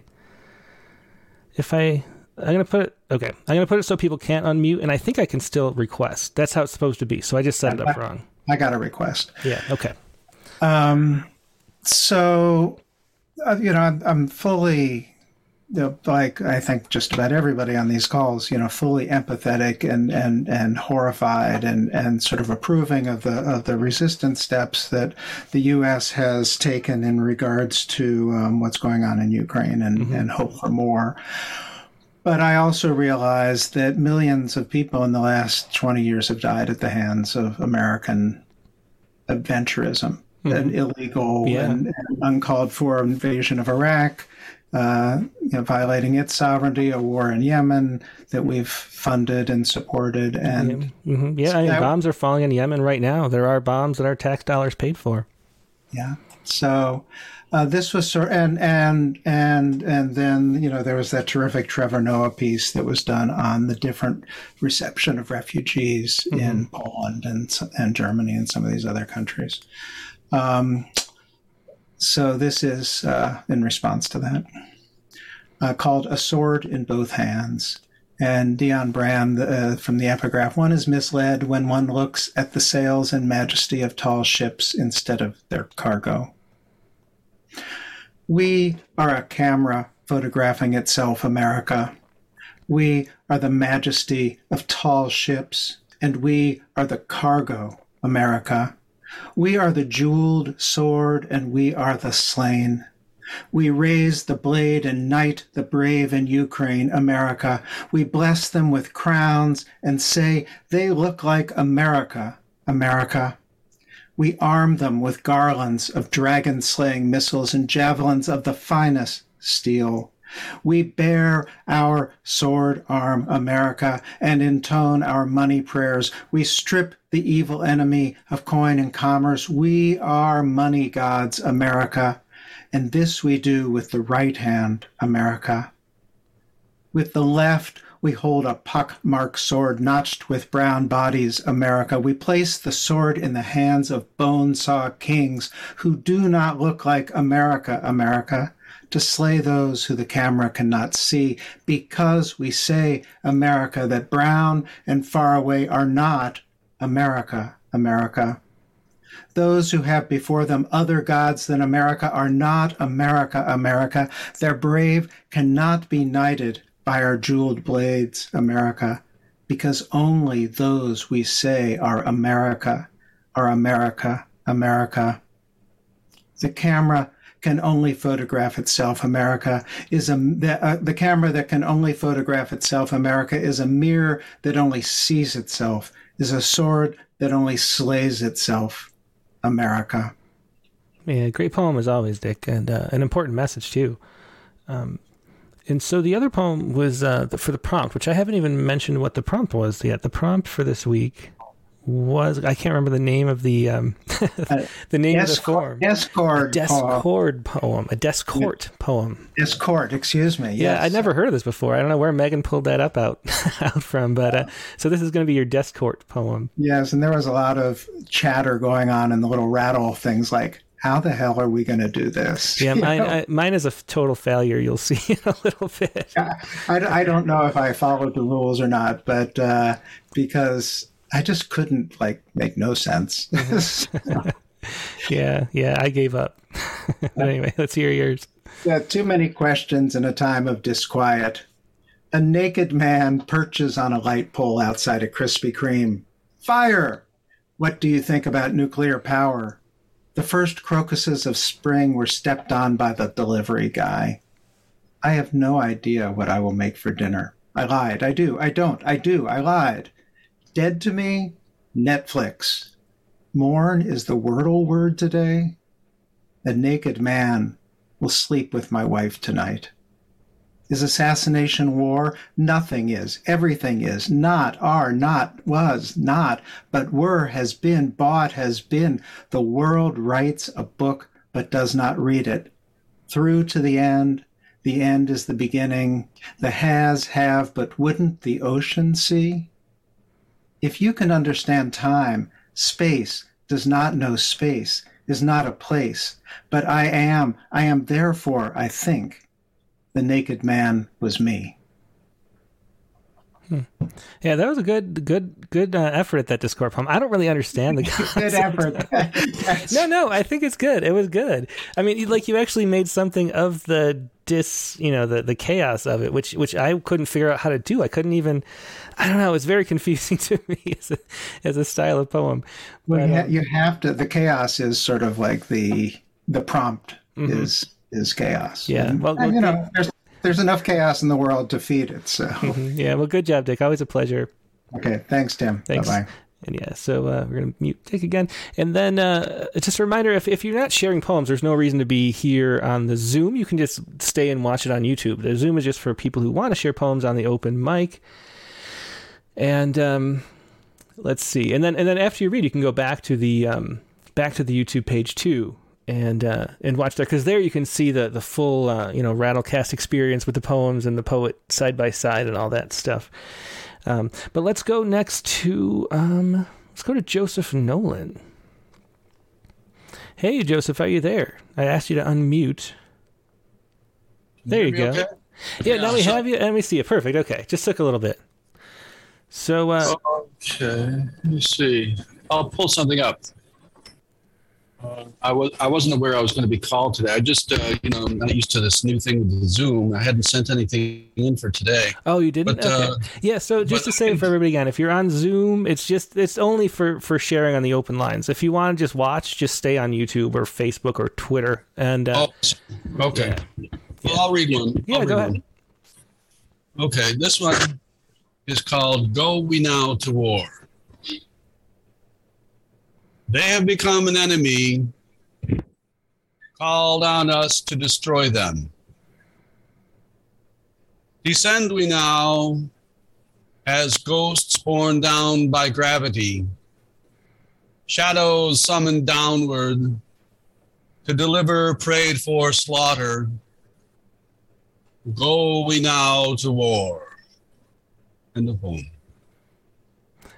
If I, I'm gonna put it. Okay, I'm gonna put it so people can't unmute, and I think I can still request. That's how it's supposed to be. So I just set it up wrong. I got a request. Yeah. Okay. Um, so, uh, you know, I'm, I'm fully, like I think just about everybody on these calls, you know, fully empathetic and and and horrified and and sort of approving of the of the resistance steps that the U.S. has taken in regards to um, what's going on in Ukraine and and hope for more. But I also realize that millions of people in the last 20 years have died at the hands of American adventurism, an illegal Yeah. and, and uncalled for invasion of Iraq, uh, you know, violating its sovereignty, a war in Yemen that we've funded and supported, and hmm Yeah. I mean, that- bombs are falling in Yemen right now. There are bombs that our tax dollars paid for. Yeah. So uh, this was sort and and and and then you know there was that terrific Trevor Noah piece that was done on the different reception of refugees in Poland and and Germany and some of these other countries. Um, so this is uh, in response to that. uh, called A Sword in Both Hands. And Dionne Brand uh, from the epigraph one is misled when one looks at the sails and majesty of tall ships instead of their cargo. We are a camera photographing itself, America. We are the majesty of tall ships, and we are the cargo, America. We are the jeweled sword, and we are the slain. We raise the blade and knight the brave in Ukraine, America. We bless them with crowns and say they look like America, America. We arm them with garlands of dragon slaying missiles and javelins of the finest steel. We bear our sword arm, America, and intone our money prayers. We strip the evil enemy of coin and commerce. We are money gods, America, and this we do with the right hand, America. With the left, we hold a pock-marked sword notched with brown bodies, America. We place the sword in the hands of bone-saw kings who do not look like America, America, to slay those who the camera cannot see, because we say, America, that brown and far away are not America, America. Those who have before them other gods than America are not America, America. Their brave cannot be knighted by our jeweled blades, America, because only those we say are America are America, America. The camera can only photograph itself, America is a the, uh, the camera that can only photograph itself, America is a mirror that only sees itself, is a sword that only slays itself, America. Yeah, great poem as always, Dick, and uh, an important message too. Um, and so the other poem was uh, for the prompt, which I haven't even mentioned what the prompt was yet. The prompt for this week was I can't remember the name of the um, the name of the form. Discord, a Discord poem, a Discord poem. Discord, excuse me. Yeah. I'd never heard of this before. I don't know where Megan pulled that up out out from, but uh, so this is going to be your Discord poem. Yes, and there was a lot of chatter going on in the little rattle things like how the hell are we going to do this? Yeah, mine. I, mine is a total failure. You'll see in a little bit. I, I don't know if I followed the rules or not, but uh, because I just couldn't like make no sense. Mm-hmm. Yeah, yeah, I gave up. but anyway, let's hear yours. yeah, too many questions in a time of disquiet. A naked man perches on a light pole outside a Krispy Kreme. Fire! What do you think about nuclear power? The first crocuses of spring were stepped on by the delivery guy. I have no idea what I will make for dinner. I lied. I do. I don't. I do. I lied. Dead to me? Netflix. Mourn is the wordle word today. A naked man will sleep with my wife tonight. Is assassination war? Nothing is. Everything is. Not, are, not, was, not, but were, has been, bought, has been. The world writes a book but does not read it. Through to the end. The end is the beginning. The has, have, but wouldn't the ocean see? If you can understand time, space does not know space, is not a place. But I am, I am therefore, I think. The naked man was me. Yeah, that was a good, good, good uh, effort at that Discord poem. I don't really understand the Good effort. No, no, I think it's good. It was good. I mean, like you actually made something of the dis, you know, the the chaos of it, which which I couldn't figure out how to do. I couldn't even. I don't know. It's very confusing to me as a, as a style of poem. Well, But, you, ha- you have to. The chaos is sort of like the the prompt is is chaos. Mm-hmm. Yeah, And, well, and, you well, know, there's there's enough chaos in the world to feed it. So, mhm. yeah, well, good job, Dick. Always a pleasure. okay, thanks, Tim. Thanks. Bye bye. And yeah, so uh, we're going to mute Dick again. And then uh, just a reminder if, if you're not sharing poems, there's no reason to be here on the Zoom. You can just stay and watch it on YouTube. The Zoom is just for people who want to share poems on the open mic. And um, let's see. And then and then after you read, you can go back to the um, back to the YouTube page too. And uh, and watch there because there you can see the the full uh, you know Rattlecast experience with the poems and the poet side by side and all that stuff. Um, but let's go next to um, let's go to Joseph Nolan. Hey Joseph, are you there? I asked you to unmute. There you hear go. okay? Yeah, now we have you. Let me see you. Perfect. Okay, just took a little bit. So, uh, Okay, let me see. I'll pull something up. Uh, I was I wasn't aware I was going to be called today. I just uh, you know I'm not used to this new thing with the Zoom. I hadn't sent anything in for today. oh, you didn't. But, okay. uh, yeah. So just to say for everybody again, if you're on Zoom, it's just it's only for for sharing on the open lines. If you want to just watch, just stay on YouTube or Facebook or Twitter. And uh, Oh, okay. Well, I'll read one. I'll Yeah, go ahead. one. Okay, this one is called "Go We Now to War." They have become an enemy, called on us to destroy them. Descend we now, as ghosts borne down by gravity, shadows summoned downward to deliver prayed for slaughter. Go we now to war. Of poem.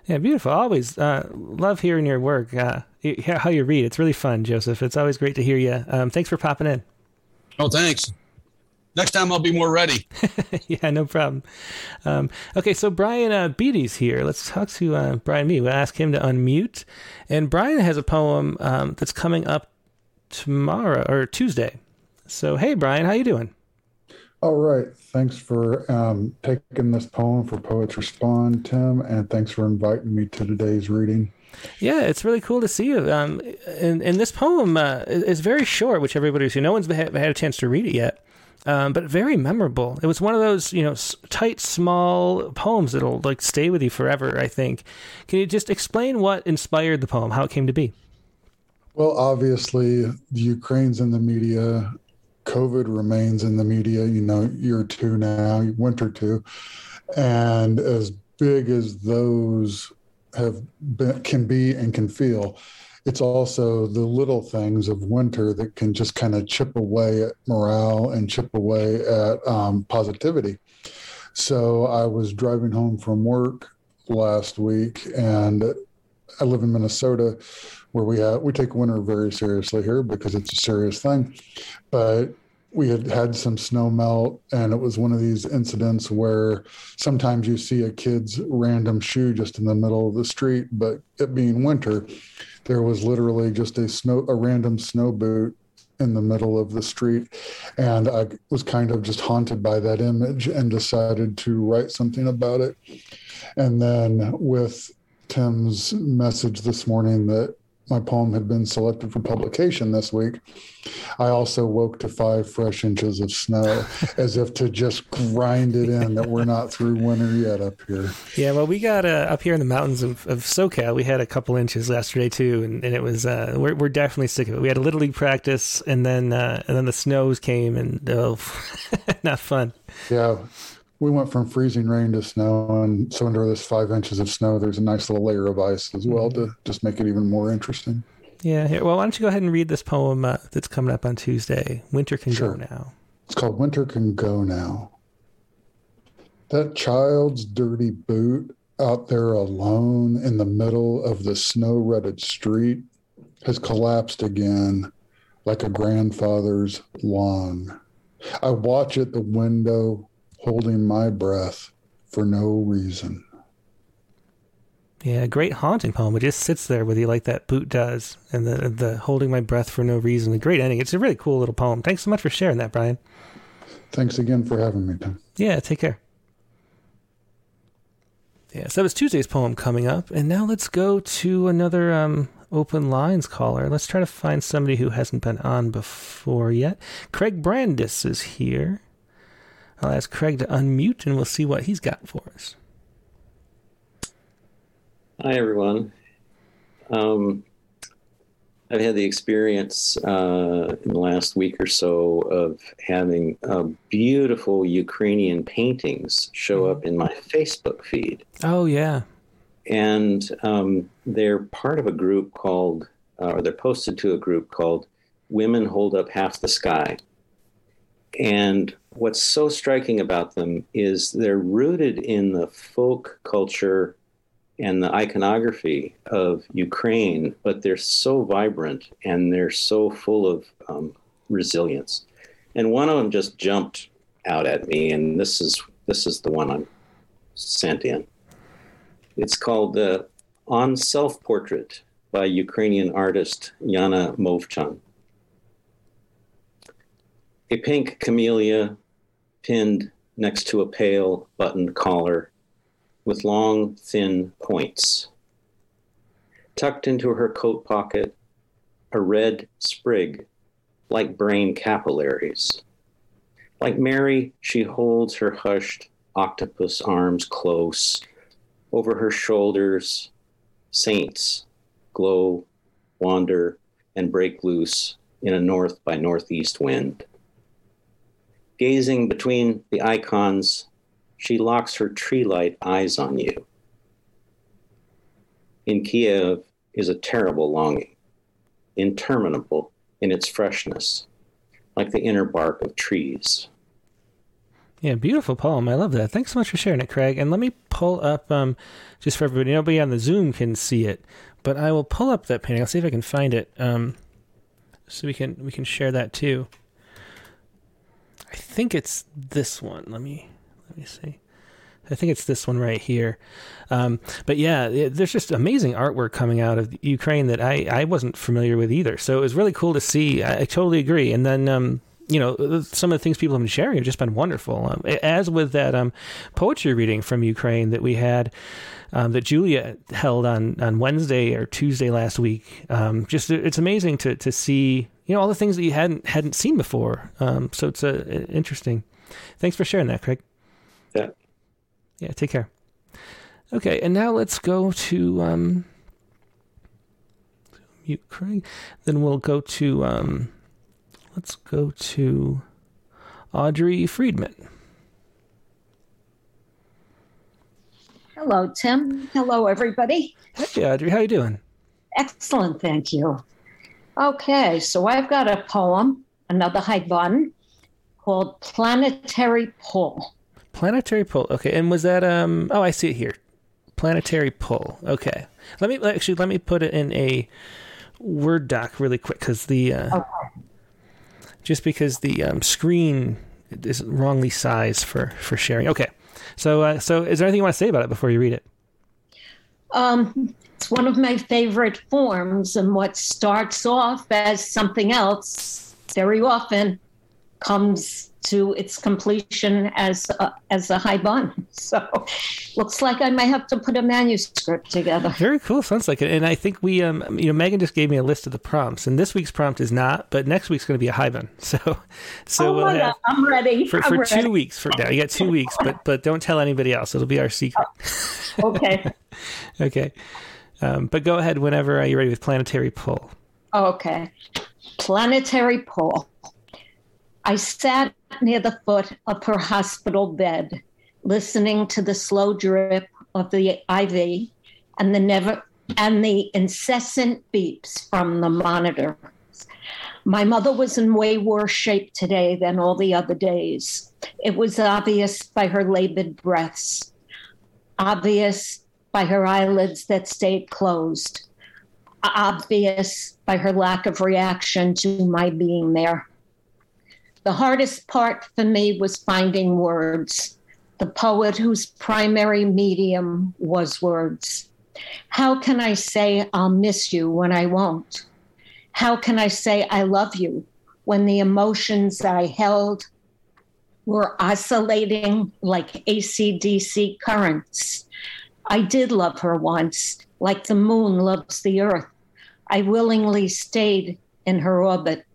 yeah, beautiful. Always uh, love hearing your work. Uh, how you read. It's really fun, Joseph. It's always great to hear you. Um, thanks for popping in. Oh, thanks. Next time I'll be more ready. yeah, no problem. Um, okay, so Brian uh, Beatty's here. Let's talk to uh, Brian Beatty. We'll ask him to unmute. And Brian has a poem um, that's coming up tomorrow or Tuesday. So, hey, Brian, how you doing? All right. Thanks for um, taking this poem for Poets Respond, Tim, and thanks for inviting me to today's reading. Yeah, it's really cool to see you. Um, and, and this poem uh, is very short, which everybody who no one's had, had a chance to read it yet. Um, but very memorable. It was one of those, you know, tight, small poems that'll like stay with you forever. I think. Can you just explain what inspired the poem, how it came to be? Well, obviously, the Ukraine's in the media. COVID remains in the media, you know, year two now, winter two. And as big as those have been, can be and can feel, it's also the little things of winter that can just kind of chip away at morale and chip away at um, positivity. So I was driving home from work last week and I live in Minnesota where we have we take winter very seriously here because it's a serious thing. But we had had some snow melt, and it was one of these incidents where sometimes you see a kid's random shoe just in the middle of the street, but it being winter, there was literally just a snow a random snow boot in the middle of the street and i was kind of just haunted by that image and decided to write something about it and then with Tim's message this morning that my poem had been selected for publication this week, I also woke to five fresh inches of snow as if to just grind it in that we're not through winter yet up here. Yeah, well, we got uh, up here in the mountains of, of SoCal. We had a couple inches yesterday too, and, and it was uh, we're we're definitely sick of it. We had a little league practice, and then uh, and then the snows came, and oh, not fun. Yeah. We went from freezing rain to snow, and so under this five inches of snow, there's a nice little layer of ice as well to just make it even more interesting. Yeah. Here, well, why don't you go ahead and read this poem uh, that's coming up on Tuesday? Winter can Sure. go now. It's called Winter Can Go Now. That child's dirty boot out there alone in the middle of the snow rutted street has collapsed again like a grandfather's lawn I watch at the window holding my breath for no reason. Yeah, great haunting poem. It just sits there with you like that boot does, and the the holding my breath for no reason. A great ending. It's a really cool little poem. Thanks so much for sharing that, Brian. Thanks again for having me. Yeah, take care. Yeah, so that was Tuesday's poem coming up, and now let's go to another um, open lines caller. Let's try to find somebody who hasn't been on before yet. Craig Brandis is here. I'll ask Craig to unmute, and we'll see what he's got for us. Hi, everyone. Um, I've had the experience uh, in the last week or so of having uh, beautiful Ukrainian paintings show up in my Facebook feed. Oh yeah, And um, they're part of a group called, uh, or they're posted to a group called Women Hold Up Half the Sky. And what's so striking about them is they're rooted in the folk culture and the iconography of Ukraine, but they're so vibrant and they're so full of um, resilience. And one of them just jumped out at me, and this is this is the one I'm sent in. It's called uh, "On Self Portrait" by Ukrainian artist Yana Movchan. A pink camellia pinned next to a pale buttoned collar with long, thin points. Tucked into her coat pocket, a red sprig like brain capillaries. Like Mary, she holds her hushed octopus arms close. Over her shoulders, saints glow, wander, and break loose in a north by northeast wind. Gazing between the icons, she locks her tree light eyes on you. In Kiev is a terrible longing, interminable in its freshness, like the inner bark of trees. Yeah, beautiful poem. I love that. Thanks so much for sharing it, Craig. And let me pull up, um, just for everybody, nobody on the Zoom can see it, but I will pull up that painting. I'll see if I can find it, um, so we can we can share that too. I think it's this one. Let me let me see. I think it's this one right here. Um, but yeah, it, there's just amazing artwork coming out of Ukraine that I, I wasn't familiar with either. So it was really cool to see. I, I totally agree. And then, um, you know, some of the things people have been sharing have just been wonderful. Um, as with that um, poetry reading from Ukraine that we had, um, that Julia held on, on Wednesday or Tuesday last week. Um, just it's amazing to to see you know all the things that you hadn't hadn't seen before. Um, so it's uh, interesting. Thanks for sharing that, Craig. Yeah. Yeah. Take care. Okay, and now let's go to um, mute Craig. Then we'll go to um, let's go to Audrey Friedman. Hello, Tim. Hello, everybody. Hey, Audrey. How you doing? Excellent, thank you. Okay, so I've got a poem, another haibun, called Planetary Pull. Planetary pull. Okay, and was that um? Oh, I see it here. Planetary pull. Okay. Let me actually let me put it in a Word doc really quick because the uh, Okay. Just because the um, screen is wrongly sized for for sharing. Okay. So uh, so is there anything you want to say about it before you read it? Um, it's one of my favorite forms, and what starts off as something else very often comes to its completion as a, as a haibun. So, looks like I might have to put a manuscript together. Very cool. Sounds like it. And I think we um you know Megan just gave me a list of the prompts, and this week's prompt is not, but next week's going to be a Haibun. So so oh we'll my have God, I'm ready. for, I'm for ready. two weeks from now. You got two weeks, but but don't tell anybody else. It'll be our secret. Okay. Okay. Um, but go ahead whenever uh, you're ready with planetary pull. Okay. Planetary pull. I sat near the foot of her hospital bed, listening to the slow drip of the IV and the never and the incessant beeps from the monitor. My mother was in way worse shape today than all the other days. It was obvious by her labored breaths, obvious by her eyelids that stayed closed, obvious by her lack of reaction to my being there. The hardest part for me was finding words, the poet whose primary medium was words. How can I say I'll miss you when I won't? How can I say I love you when the emotions I held were oscillating like ACDC currents? I did love her once, like the moon loves the earth. I willingly stayed in her orbit,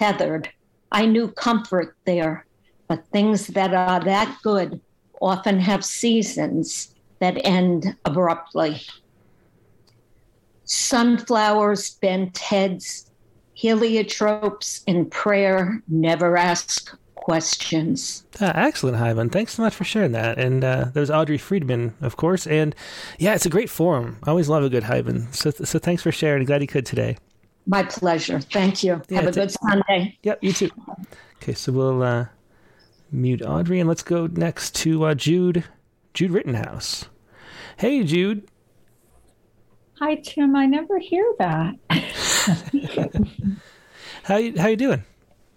tethered. I knew comfort there, but things that are that good often have seasons that end abruptly. Sunflowers bent heads, heliotropes in prayer never ask questions. Ah, excellent, Haibun. Thanks so much for sharing that. And uh, there's Audrey Friedman, of course. And yeah, it's a great forum. I always love a good Haibun. So, so thanks for sharing. Glad you could today. My pleasure. Thank you. Yeah, Have a it's a- good Sunday. Yep, you too. Okay, so we'll uh, mute Audrey and let's go next to uh, Jude, Jude Rittenhouse. Hey, Jude. Hi, Tim. I never hear that. How you, how you doing?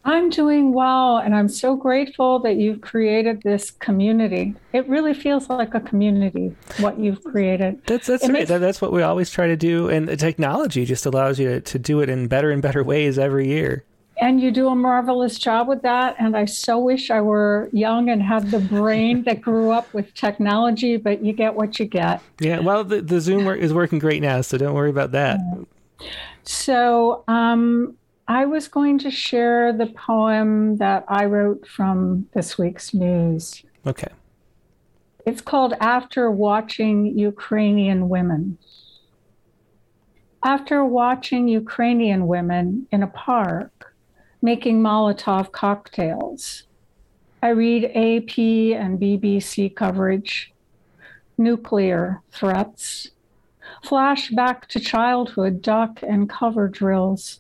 I'm doing well, and I'm so grateful that you've created this community. It really feels like a community, what you've created. That's that's right. makes- that's what we always try to do, and the technology just allows you to, to do it in better and better ways every year. And you do a marvelous job with that. And I so wish I were young and had the brain that grew up with technology, but you get what you get. Yeah. Well, the, the Zoom work is working great now, so don't worry about that. So um, I was going to share the poem that I wrote from this week's news. Okay. It's called After Watching Ukrainian Women. After watching Ukrainian women in a park making Molotov cocktails, I read AP and BBC coverage, nuclear threats, flash back to childhood duck and cover drills,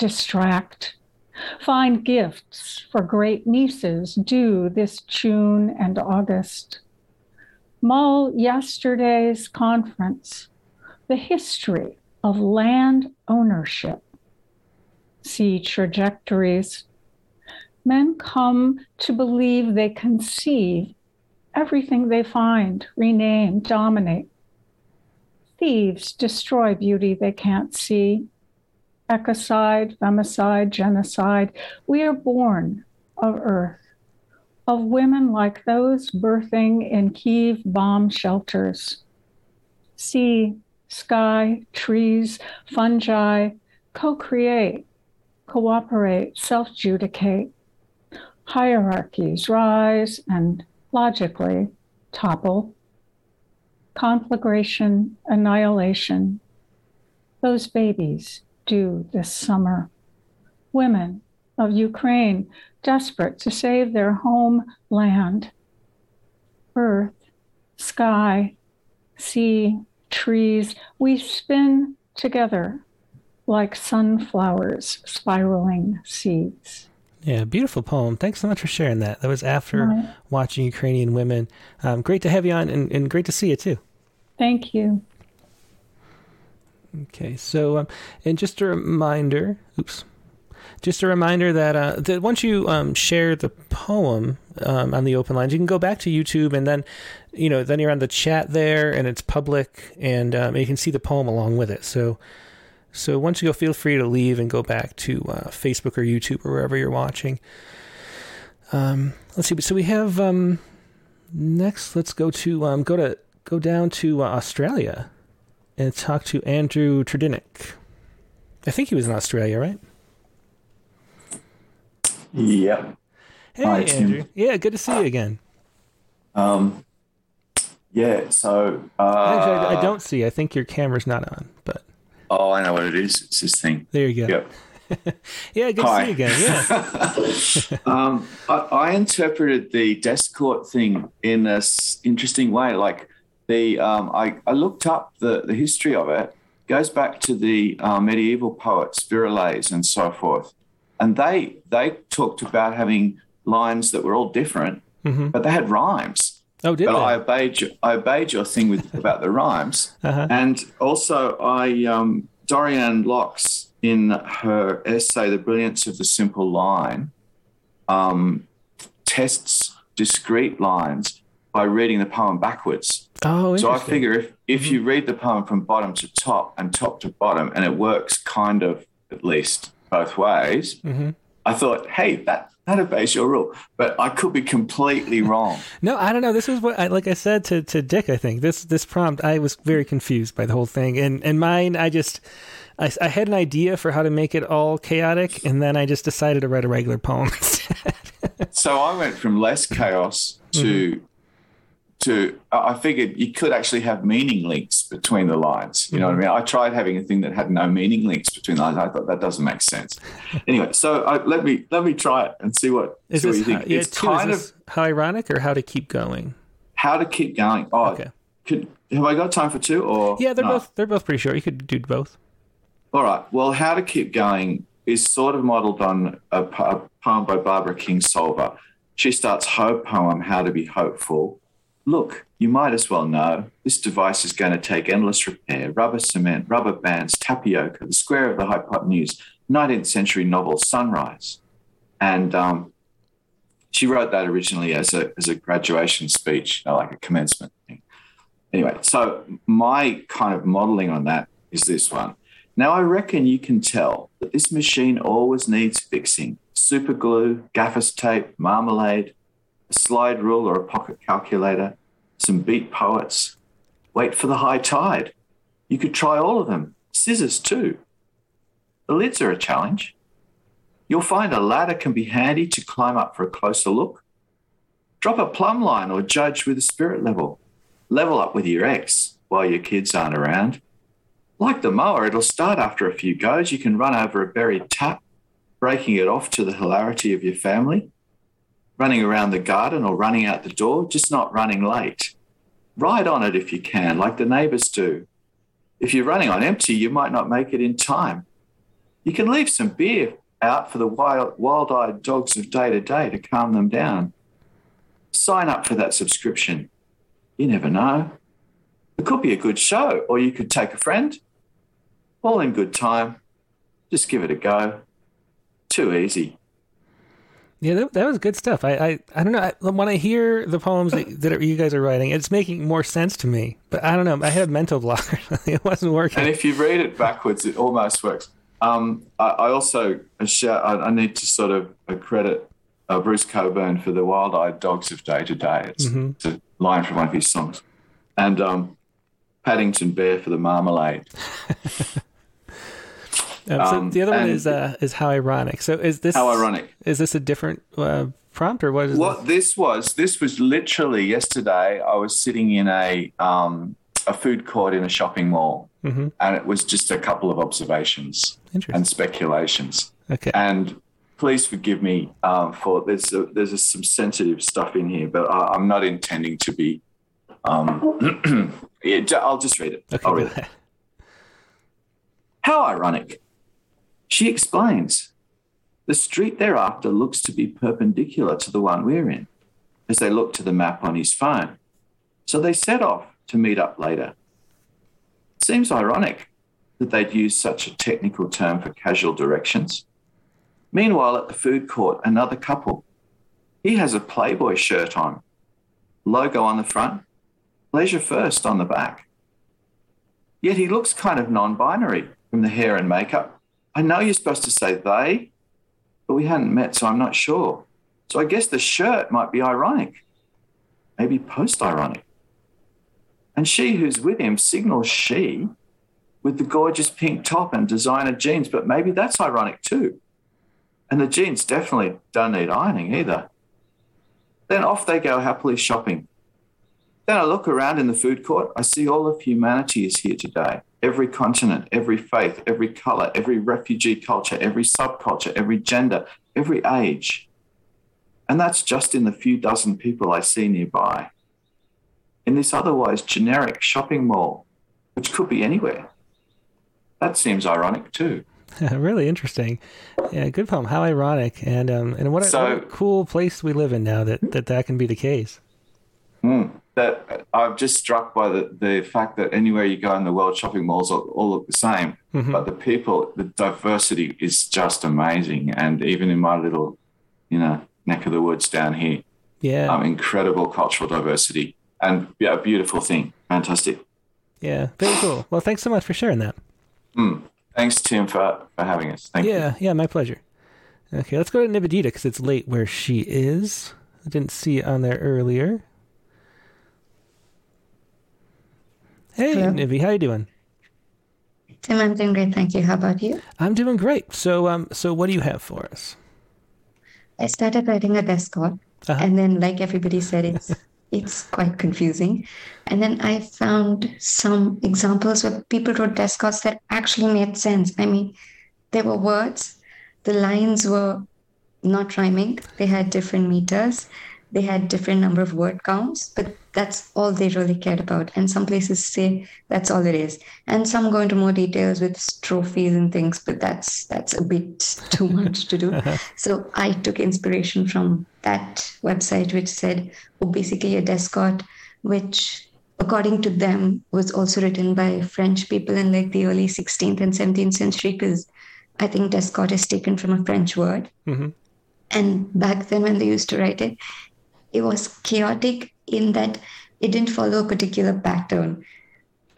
distract, find gifts for great nieces due this June and August mull yesterday's conference, the history of land ownership. See trajectories. Men come to believe they conceive everything they find, rename, dominate. Thieves destroy beauty they can't see. Ecocide, femicide, genocide. We are born of earth of women like those birthing in Kiev bomb shelters. Sea, sky, trees, fungi co create, cooperate, self judicate. Hierarchies rise and logically topple. Conflagration, annihilation. Those babies do this summer. Women of Ukraine desperate to save their homeland. Earth, sky, sea, trees, we spin together like sunflowers spiraling seeds. Yeah, beautiful poem. Thanks so much for sharing that. That was after Right. watching Ukrainian women. Um, great to have you on, and, and great to see you too. Thank you. Okay, so um, and just a reminder, oops, just a reminder that uh, that once you um, share the poem um, on the open lines, you can go back to YouTube and then, you know, then you're on the chat there and it's public and um, you can see the poem along with it. So, so once you go, feel free to leave and go back to uh, Facebook or YouTube or wherever you're watching. Um, let's see. So we have um, next. Let's go to go to go down to uh, Australia and talk to Andrew Tredinnick. I think he was in Australia, right? Yep. Hey, Hi, Tim. Andrew. Yeah, good to see you again. Um, yeah, so. Uh, Actually, I, I don't see. I think your camera's not on, but Oh, I know what it is. It's this thing. there you go. Yep. Yeah, good Hi. to see you again. Yeah. um, I, I interpreted the descort thing in a s- interesting way. Like the, um, I, I looked up the, the history of it. Goes back to the uh, medieval poets, Virales and so forth, and they they talked about having lines that were all different, Mhm. but they had rhymes. Oh, did but they? I obeyed your, I obeyed your thing with about the rhymes, Uh-huh. and also I um, Dorianne Laux in her essay "The Brilliance of the Simple Line" um, tests discrete lines by reading the poem backwards. Oh, so I figure if if you read the poem from bottom to top and top to bottom, and it works kind of at least both ways, Mhm. I thought, hey, that that obeys your rule, but I could be completely wrong. No, I don't know. This is what, I, like I said to, to Dick. I think this this prompt. I was very confused by the whole thing, and and mine. I just, I, I had an idea for how to make it all chaotic, and then I just decided to write a regular poem. so I went from less chaos to to I figured you could actually have meaning links between the lines. You know what I mean? I tried having a thing that had no meaning links between the lines. I thought that doesn't make sense. anyway, so I, let me let me try it and see what Is see what you how, think. yeah, it's two, kind this how ironic or how to keep going? how to keep going. Oh, Okay. could have I got time for two or Yeah, they're no? both they're both pretty short. You could do both. All right. Well, How to Keep Going is sort of modeled on a, a poem by Barbara Kingsolver. She starts her poem, How to Be Hopeful. Look, you might as well know this device is going to take endless repair rubber cement, rubber bands, tapioca, the square of the hypotenuse, 19th century novel Sunrise. and um, she wrote that originally as a as a graduation speech, know, like a commencement thing. Anyway, so my kind of modeling on that is this one. Now I reckon you can tell that this machine always needs fixing. Super glue, gaffer's tape, marmalade, a slide rule or a pocket calculator, some beat poets. Wait for the high tide. You could try all of them. Scissors too. The lids are a challenge. You'll find a ladder can be handy to climb up for a closer look. Drop a plumb line or judge with a spirit level. Level up with your ex while your kids aren't around. Like the mower, it'll start after a few goes. You can run over a buried tap, breaking it off to the hilarity of your family. Running around the garden or running out the door, just not running late. Ride on it if you can, like the neighbours do. If you're running on empty, you might not make it in time. You can leave some beer out for the wild, wild-eyed dogs of day to day to calm them down. Sign up for that subscription. You never know. It could be a good show, or you could take a friend. All in good time. Just give it a go. Too easy. Yeah, that, that was good stuff. I, I, I don't know. I, when I hear the poems that, that you guys are writing, it's making more sense to me. But I don't know. I had a mental block. it wasn't working. And if you read it backwards, it almost works. Um, I, I, also shout, I, I, need to sort of credit uh, Bruce Cockburn for the Wild-Eyed Dogs of Day to Day. It's, mm-hmm. it's, a line from one of his songs, and um, Paddington Bear for the Marmalade. Um, so the other one is uh, is how ironic. So is this how ironic? Is this a different uh, prompt or what is what this? this? was? This was literally yesterday. I was sitting in a um, a food court in a shopping mall, mm-hmm. and it was just a couple of observations and speculations. Okay. And please forgive me um, for there's a, there's a, some sensitive stuff in here, but I, am not intending to be. Um, yeah, I'll just read it. Okay, I'll read it. How ironic. She explains. The street thereafter looks to be perpendicular to the one we're in, as they look to the map on his phone. So they set off to meet up later. Seems ironic that they'd use such a technical term for casual directions. Meanwhile, at the food court, another couple. He has a Playboy shirt on, logo on the front, leisure first on the back. Yet he looks kind of non binary from the hair and makeup. I know you're supposed to say they, but we hadn't met, so I'm not sure. So I guess the shirt might be ironic, maybe post ironic. And she who's with him signals she with the gorgeous pink top and designer jeans, but maybe that's ironic too. And the jeans definitely don't need ironing either. Then off they go happily shopping. Then I look around in the food court. I see all of humanity is here today. Every continent, every faith, every color, every refugee culture, every subculture, every gender, every age. And that's just in the few dozen people I see nearby. In this otherwise generic shopping mall, which could be anywhere. That seems ironic too. really interesting. Yeah, good poem. How ironic, and um, and what a, so, what a, cool place we live in now that that, that can be the case. Mm, that I'm just struck by the, the fact that anywhere you go in the world, shopping malls all, all look the same, mm-hmm. but the people, the diversity is just amazing. And even in my little, you know, neck of the woods down here, yeah, um, incredible cultural diversity and yeah, a beautiful thing. Fantastic. Yeah, very cool. Well, thanks so much for sharing that. Mm. Thanks, Tim, for, for having us. Thank yeah, you. yeah, my pleasure. Okay, let's go to Nivedita because it's late where she is. I didn't see it on there earlier. Hey, Hello. Nivi, how you doing? Tim, I'm doing great, thank you. How about you? I'm doing great. So, um, so what do you have for us? I started writing a Descort, uh-huh. and then, like everybody said, it's it's quite confusing. And then I found some examples where people wrote Descorts that actually made sense. I mean, there were words, the lines were not rhyming, they had different meters, they had different number of word counts, but that's all they really cared about. And some places say that's all it is. And some go into more details with strophes and things, but that's that's a bit too much to do. so I took inspiration from that website which said, oh, basically a Descort, which according to them was also written by French people in like the early 16th and 17th century, because I think Descort is taken from a French word. Mm-hmm And back then, when they used to write it, it was chaotic in that it didn't follow a particular pattern.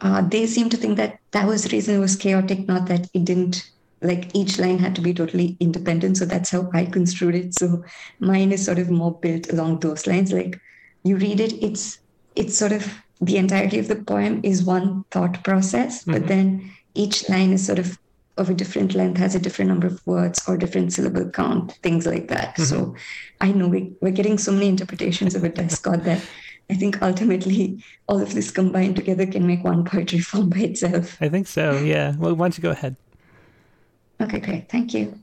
Uh, they seem to think that that was the reason it was chaotic, not that it didn't like each line had to be totally independent. So that's how I construed it. So mine is sort of more built along those lines. Like you read it, it's it's sort of the entirety of the poem is one thought process, mm-hmm. but then each line is sort of of a different length, has a different number of words or different syllable count, things like that. Mm-hmm. So I know we, we're getting so many interpretations of a Descort that I think ultimately all of this combined together can make one poetry form by itself. I think so, yeah. Well, why don't you go ahead? Okay, great. Thank you.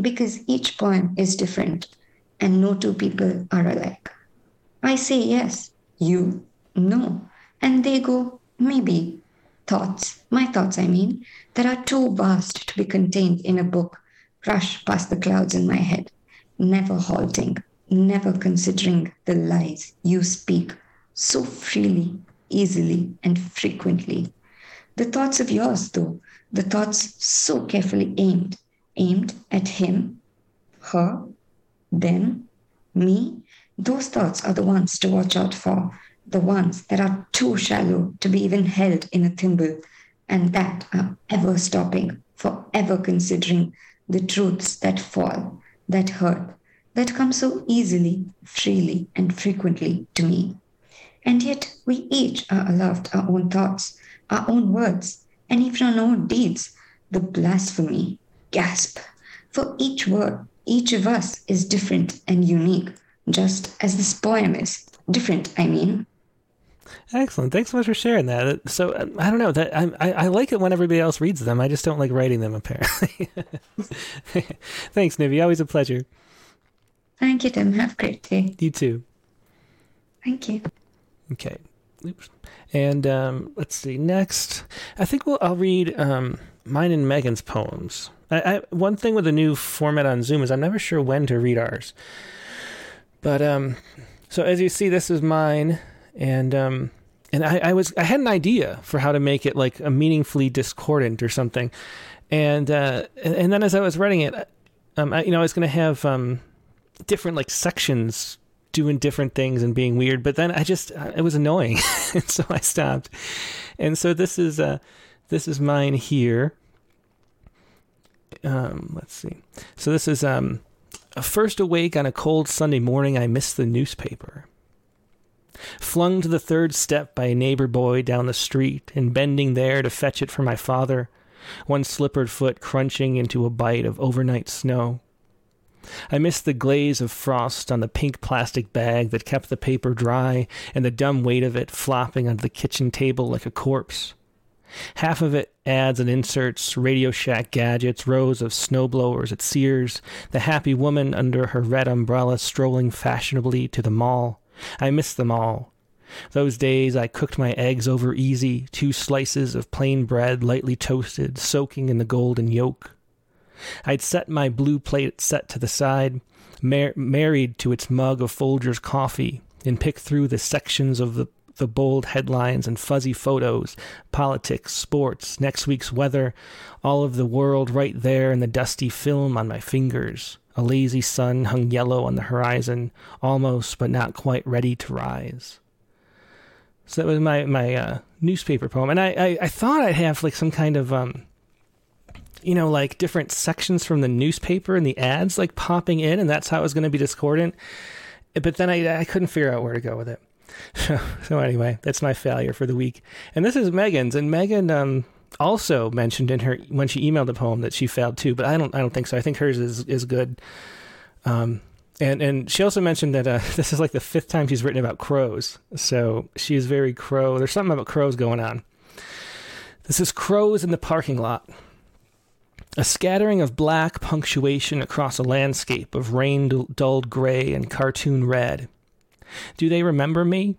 Because each poem is different and no two people are alike. I say yes, you no, and they go maybe. Thoughts, my thoughts, I mean, that are too vast to be contained in a book, rush past the clouds in my head, never halting, never considering the lies you speak so freely, easily, and frequently. The thoughts of yours, though, the thoughts so carefully aimed, aimed at him, her, them, me, those thoughts are the ones to watch out for, the ones that are too shallow to be even held in a thimble, and that are ever stopping, forever considering the truths that fall, that hurt, that come so easily, freely, and frequently to me. And yet we each are allowed our own thoughts, our own words, and even our own deeds. The blasphemy, gasp. For each word, each of us is different and unique, just as this poem is. Different, I mean. Excellent. Thanks so much for sharing that. So I don't know that I, I, I like it when everybody else reads them. I just don't like writing them. Apparently. Thanks, Nivi. Always a pleasure. Thank you, Tim. Have a great day. You too. Thank you. Okay. Oops. And um, let's see. Next, I think we'll, I'll read um, mine and Megan's poems. I, I, one thing with the new format on Zoom is I'm never sure when to read ours. But um, so as you see, this is mine, and um, and I, I was I had an idea for how to make it like a meaningfully discordant or something, and uh, and then as I was writing it, um, I, you know, I was going to have um different like sections doing different things and being weird but then i just uh, it was annoying. And so i stopped. And so this is uh this is mine here. Um let's see. So this is um first awake on a cold sunday morning i missed the newspaper flung to the third step by a neighbor boy down the street and bending there to fetch it for my father one slippered foot crunching into a bite of overnight snow I missed the glaze of frost on the pink plastic bag that kept the paper dry and the dumb weight of it flopping on the kitchen table like a corpse. Half of it ads and inserts, Radio Shack gadgets, rows of snowblowers at Sears, the happy woman under her red umbrella strolling fashionably to the mall. I miss them all. Those days I cooked my eggs over easy, two slices of plain bread lightly toasted, soaking in the golden yolk. I'd set my blue plate set to the side, mar- married to its mug of Folgers coffee, and pick through the sections of the the bold headlines and fuzzy photos, politics, sports, next week's weather, all of the world right there in the dusty film on my fingers. A lazy sun hung yellow on the horizon, almost but not quite ready to rise. So that was my my uh, newspaper poem, and I, I, I thought I'd have like some kind of um, you know, like different sections from the newspaper and the ads like popping in, and that's how it was going to be discordant. But then I, I couldn't figure out where to go with it. so anyway, that's my failure for the week. And this is Megan's, and Megan um, also mentioned in her when she emailed the poem that she failed too, but I don't I don't think so. I think hers is is good. Um, and and she also mentioned that uh, this is like the fifth time she's written about crows, so she is very crow. There's something about crows going on. This is crows in the parking lot. A scattering of black punctuation across a landscape of rain dulled gray and cartoon red. Do they remember me?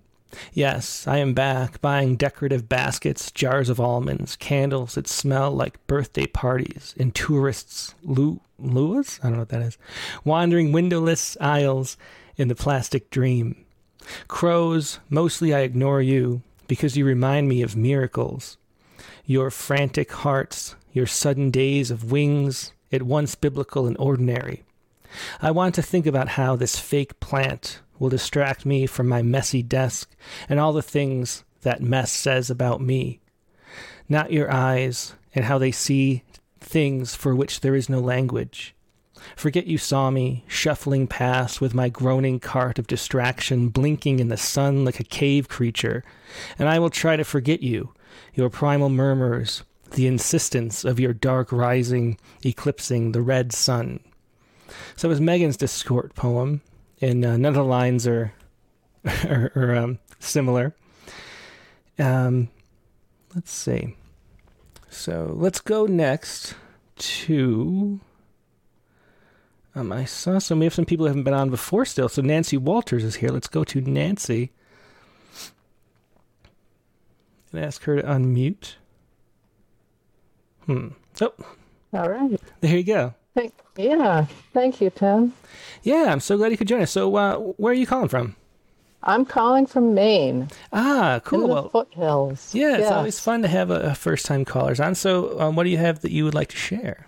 Yes, I am back, buying decorative baskets, jars of almonds, candles that smell like birthday parties, and tourists' lu- luas? I don't know what that is. Wandering windowless aisles in the plastic dream. Crows, mostly I ignore you because you remind me of miracles. Your frantic hearts, your sudden days of wings, at once biblical and ordinary. I want to think about how this fake plant will distract me from my messy desk and all the things that mess says about me. Not your eyes and how they see things for which there is no language. Forget you saw me, shuffling past with my groaning cart of distraction blinking in the sun like a cave creature, and I will try to forget you, your primal murmurs, the insistence of your dark rising eclipsing the red sun. So was Megan's Descort poem, and uh, none of the lines are, are, are um, similar. Um, let's see. So let's go next to. Um, I saw some. We have some people who haven't been on before still. So Nancy Walters is here. Let's go to Nancy and ask her to unmute. Hmm. Oh. All right. There you go. Thank, yeah. Thank you, Tim. Yeah, I'm so glad you could join us. So, uh, where are you calling from? I'm calling from Maine. Ah, cool. In the well, foothills. Yeah, it's Yes. always fun to have a, a first-time callers on. So, um, what do you have that you would like to share?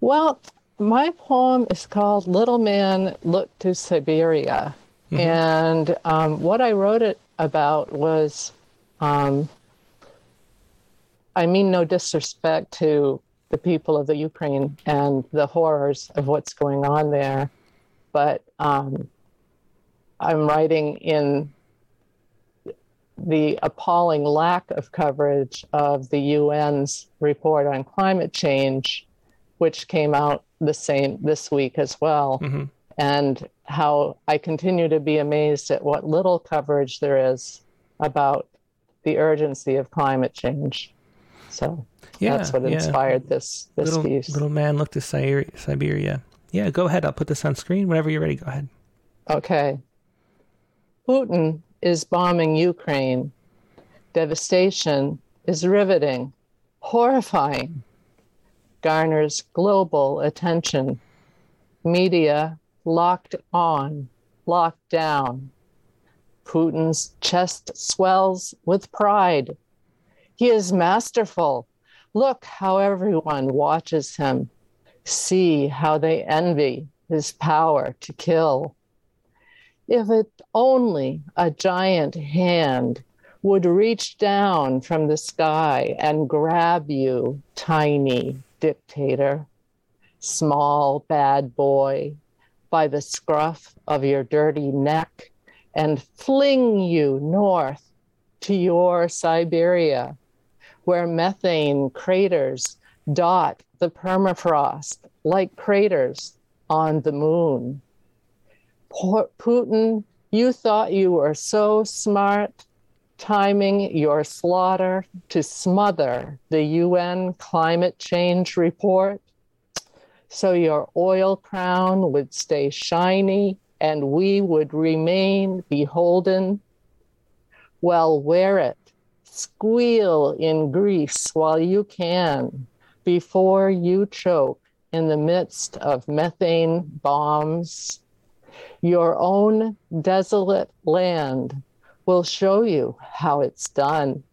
Well, my poem is called Little Man Look to Siberia. Mhm. And um, what I wrote it about was um, I mean, no disrespect to the people of the Ukraine and the horrors of what's going on there, but um, I'm writing in the appalling lack of coverage of the UN's report on climate change, which came out the same this week as well, and how I continue to be amazed at what little coverage there is about the urgency of climate change. So Yeah, that's what yeah. inspired this this little, piece. little man looked to Siberia. Siberia. Yeah, go ahead. I'll put this on screen whenever you're ready. Go ahead. Okay. Putin is bombing Ukraine. Devastation is riveting, horrifying, garners global attention. Media locked on, locked down. Putin's chest swells with pride. He is masterful. Look how everyone watches him. See how they envy his power to kill. If it only a giant hand would reach down from the sky and grab you, tiny dictator, small bad boy, by the scruff of your dirty neck and fling you north to your Siberia, where methane craters dot the permafrost like craters on the moon. Pu- Putin, you thought you were so smart, timing your slaughter to smother the UN climate change report so your oil crown would stay shiny and we would remain beholden. Well, wear it. Squeal in grease while you can before you choke in the midst of methane bombs. Your own desolate land will show you how it's done.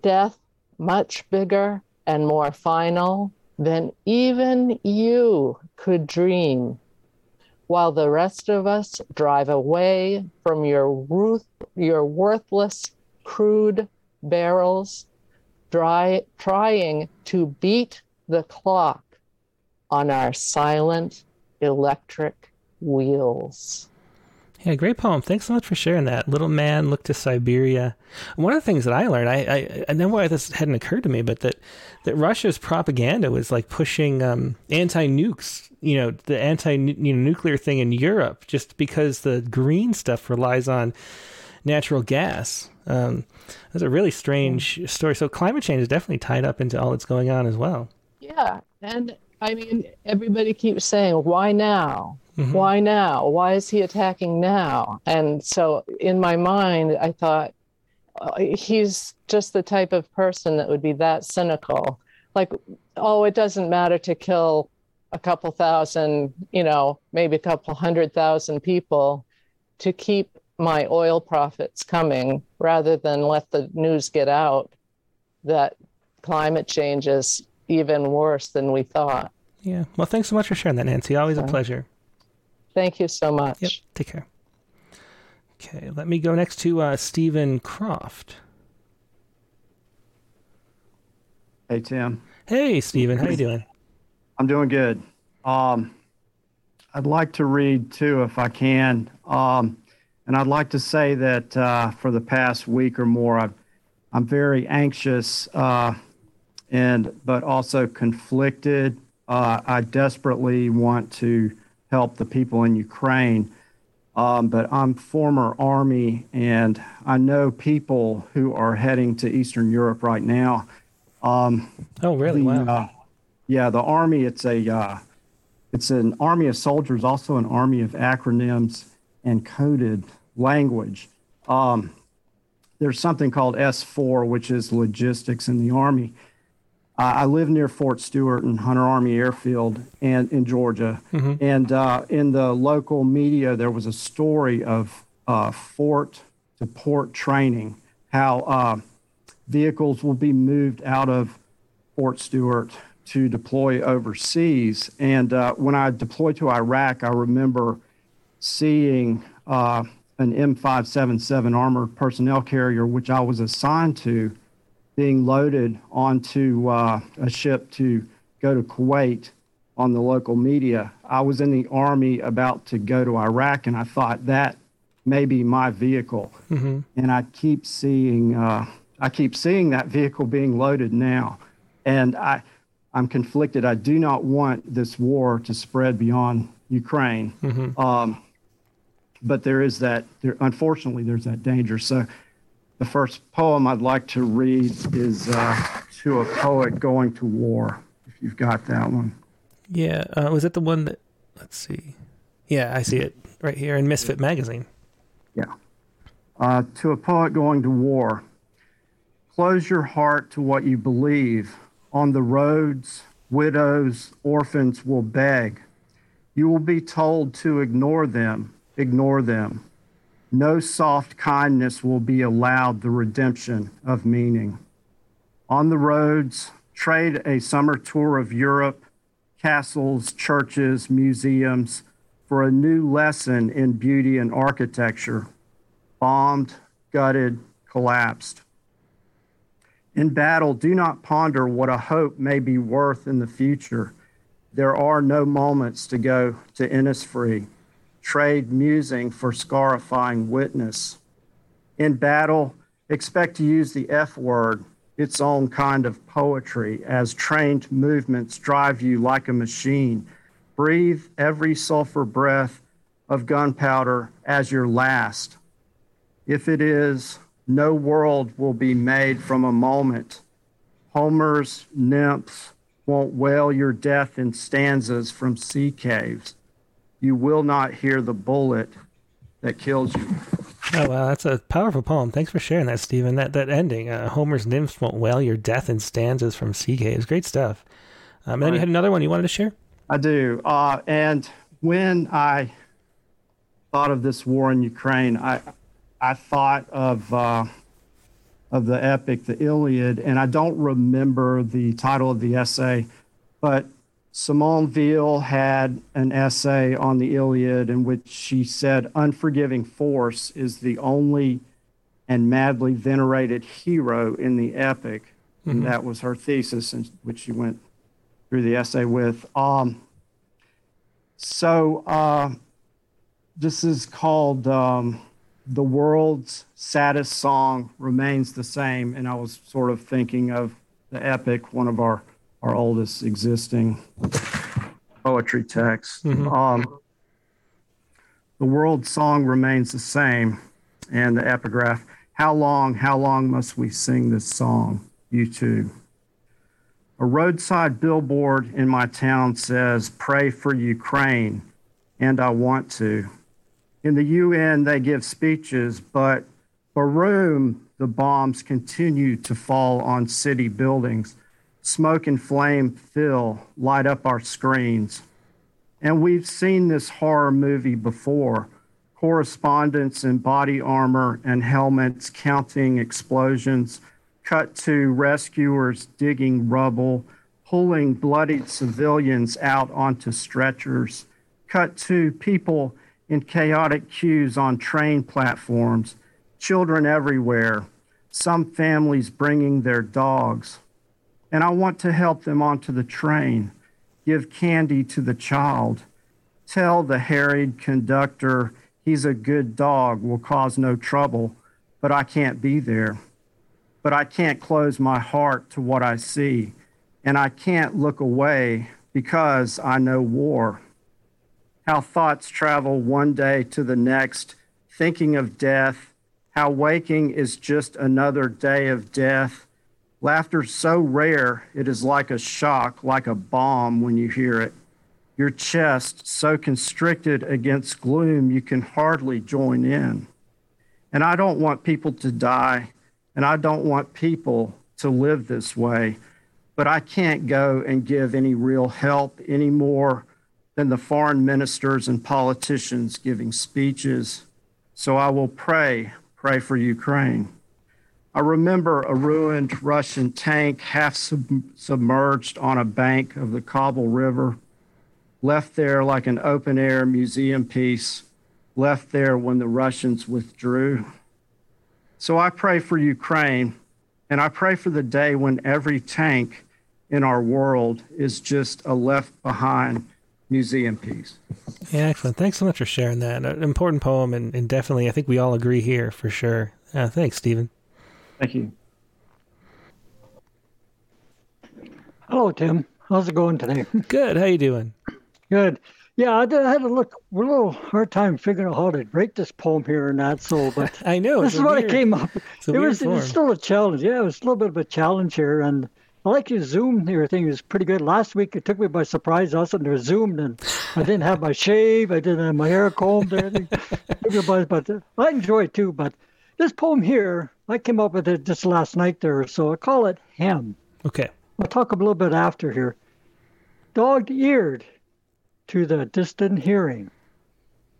Death much bigger and more final than even you could dream, while the rest of us drive away from your ruth, your worthless crude barrels, dry, trying to beat the clock on our silent electric wheels. Yeah, great poem. Thanks so much for sharing that. Little man looked to Siberia. One of the things that I learned, I, I, I know why this hadn't occurred to me, but that, that Russia's propaganda was like pushing um, anti-nukes, you know, the anti-nuclear thing in Europe, just because the green stuff relies on natural gas. Um, that's a really strange story. So climate change is definitely tied up into all that's going on as well. Yeah, and I mean, everybody keeps saying, "Why now? Mhm. Why now? Why is he attacking now?" And so, in my mind, I thought he's just the type of person that would be that cynical. Like, oh, it doesn't matter to kill a couple thousand, you know, maybe a couple hundred thousand people to keep my oil profits coming rather than let the news get out that climate change is even worse than we thought. Yeah. Well, thanks so much for sharing that, Nancy. Always a pleasure. Thank you so much. Yep. Take care. Okay, let me go next to uh, Stephen Croft. Hey, Tim. Hey, Stephen. How you doing? I'm doing good. Um, I'd like to read too, if I can. Um, and I'd like to say that uh, for the past week or more, I've, I'm very anxious uh, and but also conflicted. Uh, I desperately want to help the people in Ukraine, um, but I'm former Army, and I know people who are heading to Eastern Europe right now. Um, oh, really? The, wow. Uh, yeah, the Army. It's a uh, it's an army of soldiers, also an army of acronyms and coded language. Um, there's something called S4, which is logistics in the Army. Uh, I live near Fort Stewart and Hunter Army Airfield and in Georgia. Mm-hmm. And uh, in the local media, there was a story of uh, fort to port training, how uh, vehicles will be moved out of Fort Stewart to deploy overseas. And uh, when I deployed to Iraq, I remember seeing uh, an M577 armored personnel carrier, which I was assigned to, being loaded onto uh, a ship to go to Kuwait on the local media. I was in the Army about to go to Iraq, and I thought that may be my vehicle. Mm-hmm. And I keep seeing, uh, I keep seeing that vehicle being loaded now, and I, I'm conflicted. I do not want this war to spread beyond Ukraine. Mm-hmm. Um, but there is that, there, unfortunately, there's that danger. So the first poem I'd like to read is uh, To a Poet Going to War, if you've got that one. Yeah. Uh, was it the one that, let's see. Yeah, I see it right here in Misfit Magazine. Yeah. Uh, to a poet going to war, close your heart to what you believe. On the roads, widows, orphans will beg. You will be told to ignore them, ignore them. No soft kindness will be allowed the redemption of meaning. On the roads, trade a summer tour of Europe, castles, churches, museums, for a new lesson in beauty and architecture. Bombed, gutted, collapsed. In battle, do not ponder what a hope may be worth in the future. There are no moments to go to Innisfree. Trade musing for scarifying witness. In battle, expect to use the F word, its own kind of poetry, as trained movements drive you like a machine. Breathe every sulfur breath of gunpowder as your last. If it is, no world will be made from a moment. Homer's nymphs won't wail your death in stanzas from sea caves. You will not hear the bullet that kills you. Oh wow, that's a powerful poem. Thanks for sharing that, Stephen. That that ending, uh, Homer's nymphs won't wail your death in stanzas from sea caves. Great stuff. Um, and then you had another one you wanted to share. I do. Uh, and when I thought of this war in Ukraine, I I thought of uh, of the epic, the Iliad, and I don't remember the title of the essay, but Simone Weil had an essay on the Iliad in which she said unforgiving force is the only and madly venerated hero in the epic. Mhm. And that was her thesis, in which she went through the essay with. Um, so uh, this is called um, The World's Saddest Song Remains the Same. And I was sort of thinking of the epic, one of our, our oldest existing poetry texts. Mhm. Um, the world song remains the same. And the epigraph How long, how long must we sing this song? U2. A roadside billboard in my town says, Pray for Ukraine, and I want to. In the UN, they give speeches, but Barum, the bombs continue to fall on city buildings. Smoke and flame fill, light up our screens. And we've seen this horror movie before correspondents in body armor and helmets counting explosions, cut to rescuers digging rubble, pulling bloodied civilians out onto stretchers. Cut to people in chaotic queues on train platforms, children everywhere, some families bringing their dogs. And I want to help them onto the train, give candy to the child, tell the harried conductor he's a good dog, will cause no trouble, but I can't be there. But I can't close my heart to what I see, and I can't look away because I know war. How thoughts travel one day to the next, thinking of death, how waking is just another day of death. Laughter so rare, it is like a shock, like a bomb when you hear it. Your chest so constricted against gloom, you can hardly join in. And I don't want people to die, and I don't want people to live this way, but I can't go and give any real help anymore than the foreign ministers and politicians giving speeches. So I will pray, pray for Ukraine. I remember a ruined Russian tank half sub- submerged on a bank of the Kabul River, left there like an open air museum piece, left there when the Russians withdrew. So I pray for Ukraine, and I pray for the day when every tank in our world is just a left behind museum piece. Yeah, excellent. Thanks so much for sharing that. An important poem, and, and definitely, I think we all agree here for sure. Uh, thanks, Stephen. Thank you. Hello, Tim. How's it going today? Good. How you doing? Good. Yeah, I, did, I had to look a little hard time figuring out how to break this poem here or not. So, but I know this is what weird, it came up. It was, it was still a challenge. Yeah, it was a little bit of a challenge here, and I like your Zoom here thing. It was pretty good. Last week it took me by surprise. I was sitting there zoomed and I didn't have my shave. I didn't have my hair combed or anything. but I enjoy it too. But this poem here, I came up with it just last night there. So I call it Hem. Okay. I'll talk a little bit after here. Dog eared to the distant hearing.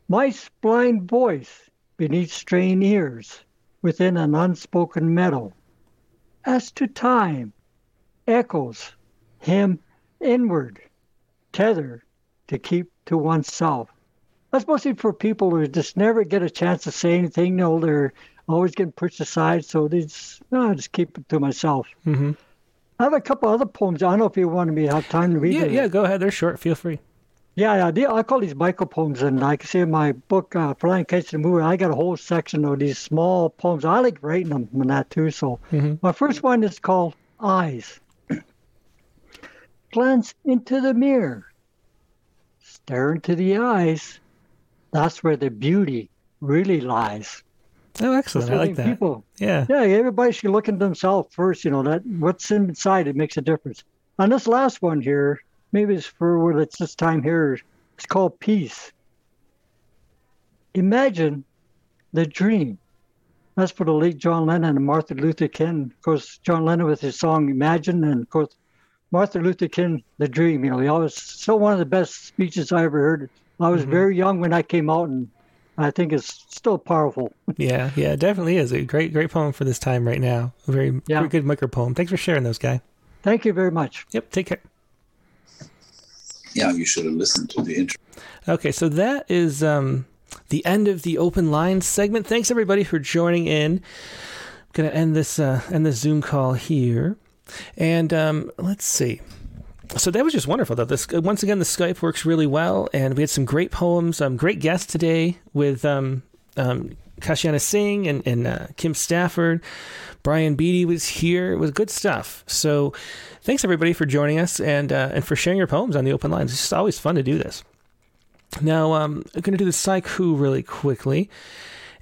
Mice blind voice beneath strained ears within an unspoken meadow. As to time, echoes him inward, tether to keep to oneself. That's mostly for people who just never get a chance to say anything. You know, they're always getting pushed aside, so these, no, I just keep it to myself. Mm-hmm. I have a couple other poems. I don't know if you want me to have time to read yeah, it. Yeah, go ahead. They're short. Feel free. Yeah, yeah. I call these micro poems, and like I say in my book, uh, Flying Kites the Movie, I got a whole section of these small poems. I like writing them and that too. So mm-hmm. my first one is called Eyes glance into the mirror, stare into the eyes. That's where the beauty really lies. Oh, excellent! I like that. People, yeah, yeah. Everybody should look into themselves first. You know that what's inside it makes a difference. On this last one here, maybe it's for what it's this time here. It's called peace. Imagine the dream. That's for the late John Lennon and Martin Luther King. Of course, John Lennon with his song "Imagine," and of course, Martin Luther King, The Dream. You know, he always so one of the best speeches I ever heard. I was mm-hmm. very young when I came out, and I think it's still powerful. yeah, yeah, it definitely is a great, great poem for this time right now. A very, yeah. very good micro poem. Thanks for sharing those, guy. Thank you very much. Yep, take care. Yeah, you should have listened to the intro. Okay, so that is um, the end of the open line segment. Thanks everybody for joining in. I'm gonna end this uh, end this Zoom call here. And um, let's see. So that was just wonderful, though. This once again, the Skype works really well, and we had some great poems. Um, great guests today with um, um, Kashiana Singh and, and uh, Kim Stafford. Brian Beatty was here. It was good stuff. So, thanks everybody for joining us and uh, and for sharing your poems on the open lines. It's just always fun to do this. Now, um, I'm going to do the Sci-Ku really quickly.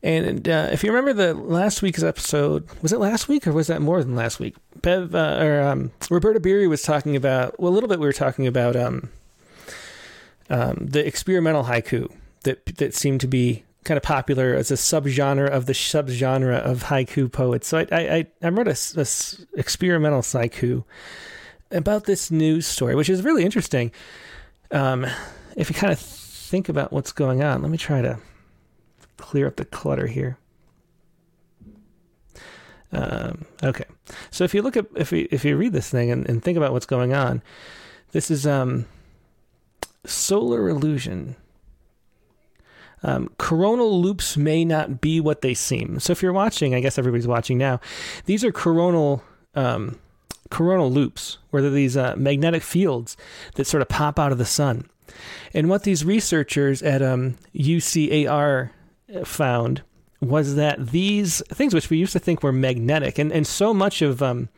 And uh, if you remember the last week's episode, was it last week or was that more than last week? Bev uh, or um, Roberta Beary was talking about. Well, a little bit we were talking about um, um, the experimental haiku that that seemed to be kind of popular as a subgenre of the subgenre of haiku poets. So I I, I wrote a, a experimental haiku about this news story, which is really interesting. Um, if you kind of think about what's going on, let me try to clear up the clutter here. Um, okay, so if you look at if you if you read this thing and, and think about what's going on, this is um, solar illusion. Um, coronal loops may not be what they seem. So if you're watching, I guess everybody's watching now. These are coronal um, coronal loops, where they're these uh, magnetic fields that sort of pop out of the sun. And what these researchers at um, UCAR found was that these things, which we used to think were magnetic, and, and so much of um,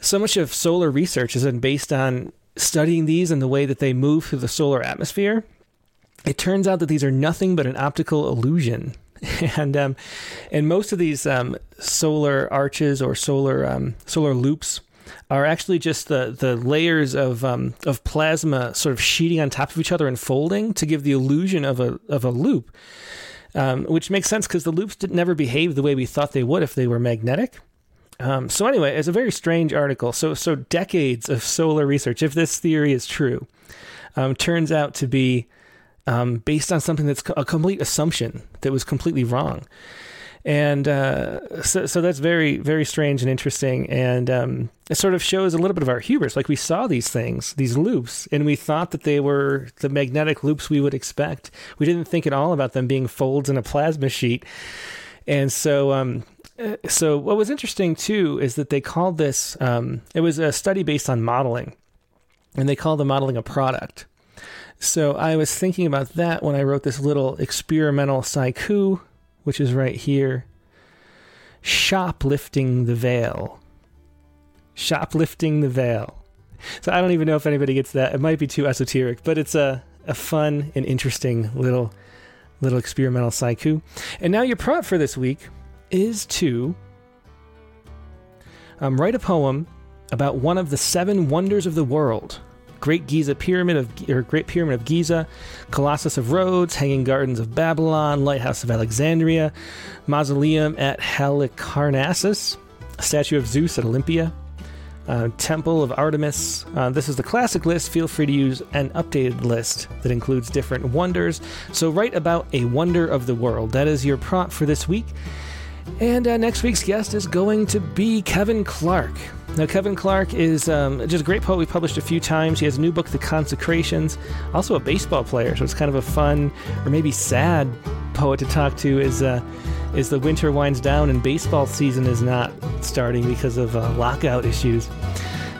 so much of solar research is based on studying these and the way that they move through the solar atmosphere. It turns out that these are nothing but an optical illusion, and um, and most of these um, solar arches or solar um, solar loops are actually just the the layers of um, of plasma sort of sheeting on top of each other and folding to give the illusion of a of a loop, um, which makes sense because the loops did never behave the way we thought they would if they were magnetic. Um, so anyway, it's a very strange article. So so decades of solar research, if this theory is true, um, turns out to be um, based on something that's a complete assumption that was completely wrong and uh, so, so that's very very strange and interesting. And um, it sort of shows a little bit of our hubris. Like we saw these things these loops and we thought that they were the magnetic loops we would expect. We didn't think at all about them being folds in a plasma sheet. And so um, uh, so what was interesting too is that they called this um, it was a study based on modeling. And they called the modeling a product. So I was thinking about that when I wrote this little experimental haiku which is right here. Shoplifting the veil. Shoplifting the veil. So I don't even know if anybody gets that. It might be too esoteric, but it's a, a fun and interesting little little experimental haiku. And now your prompt for this week is to um, write a poem about one of the seven wonders of the world. Great Giza Pyramid of or Great Pyramid of Giza, Colossus of Rhodes, Hanging Gardens of Babylon, Lighthouse of Alexandria, Mausoleum at Halicarnassus, Statue of Zeus at Olympia, uh, Temple of Artemis. Uh, this is the classic list. Feel free to use an updated list that includes different wonders. So, write about a wonder of the world. That is your prompt for this week. And uh, next week's guest is going to be Kevin Clark. Now, Kevin Clark is um, just a great poet we published a few times. He has a new book, The Consecrations, also a baseball player. So it's kind of a fun or maybe sad poet to talk to as, uh, as the winter winds down and baseball season is not starting because of uh, lockout issues.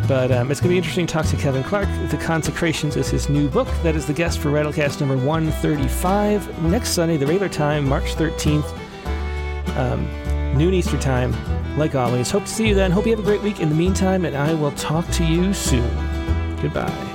But um, it's going to be interesting to talk to Kevin Clark. The Consecrations is his new book. That is the guest for Rattlecast number 135. Next Sunday, the regular time, March 13th, um, noon Eastern time like always. Hope to see you then. Hope you have a great week in the meantime, and I will talk to you soon. Goodbye.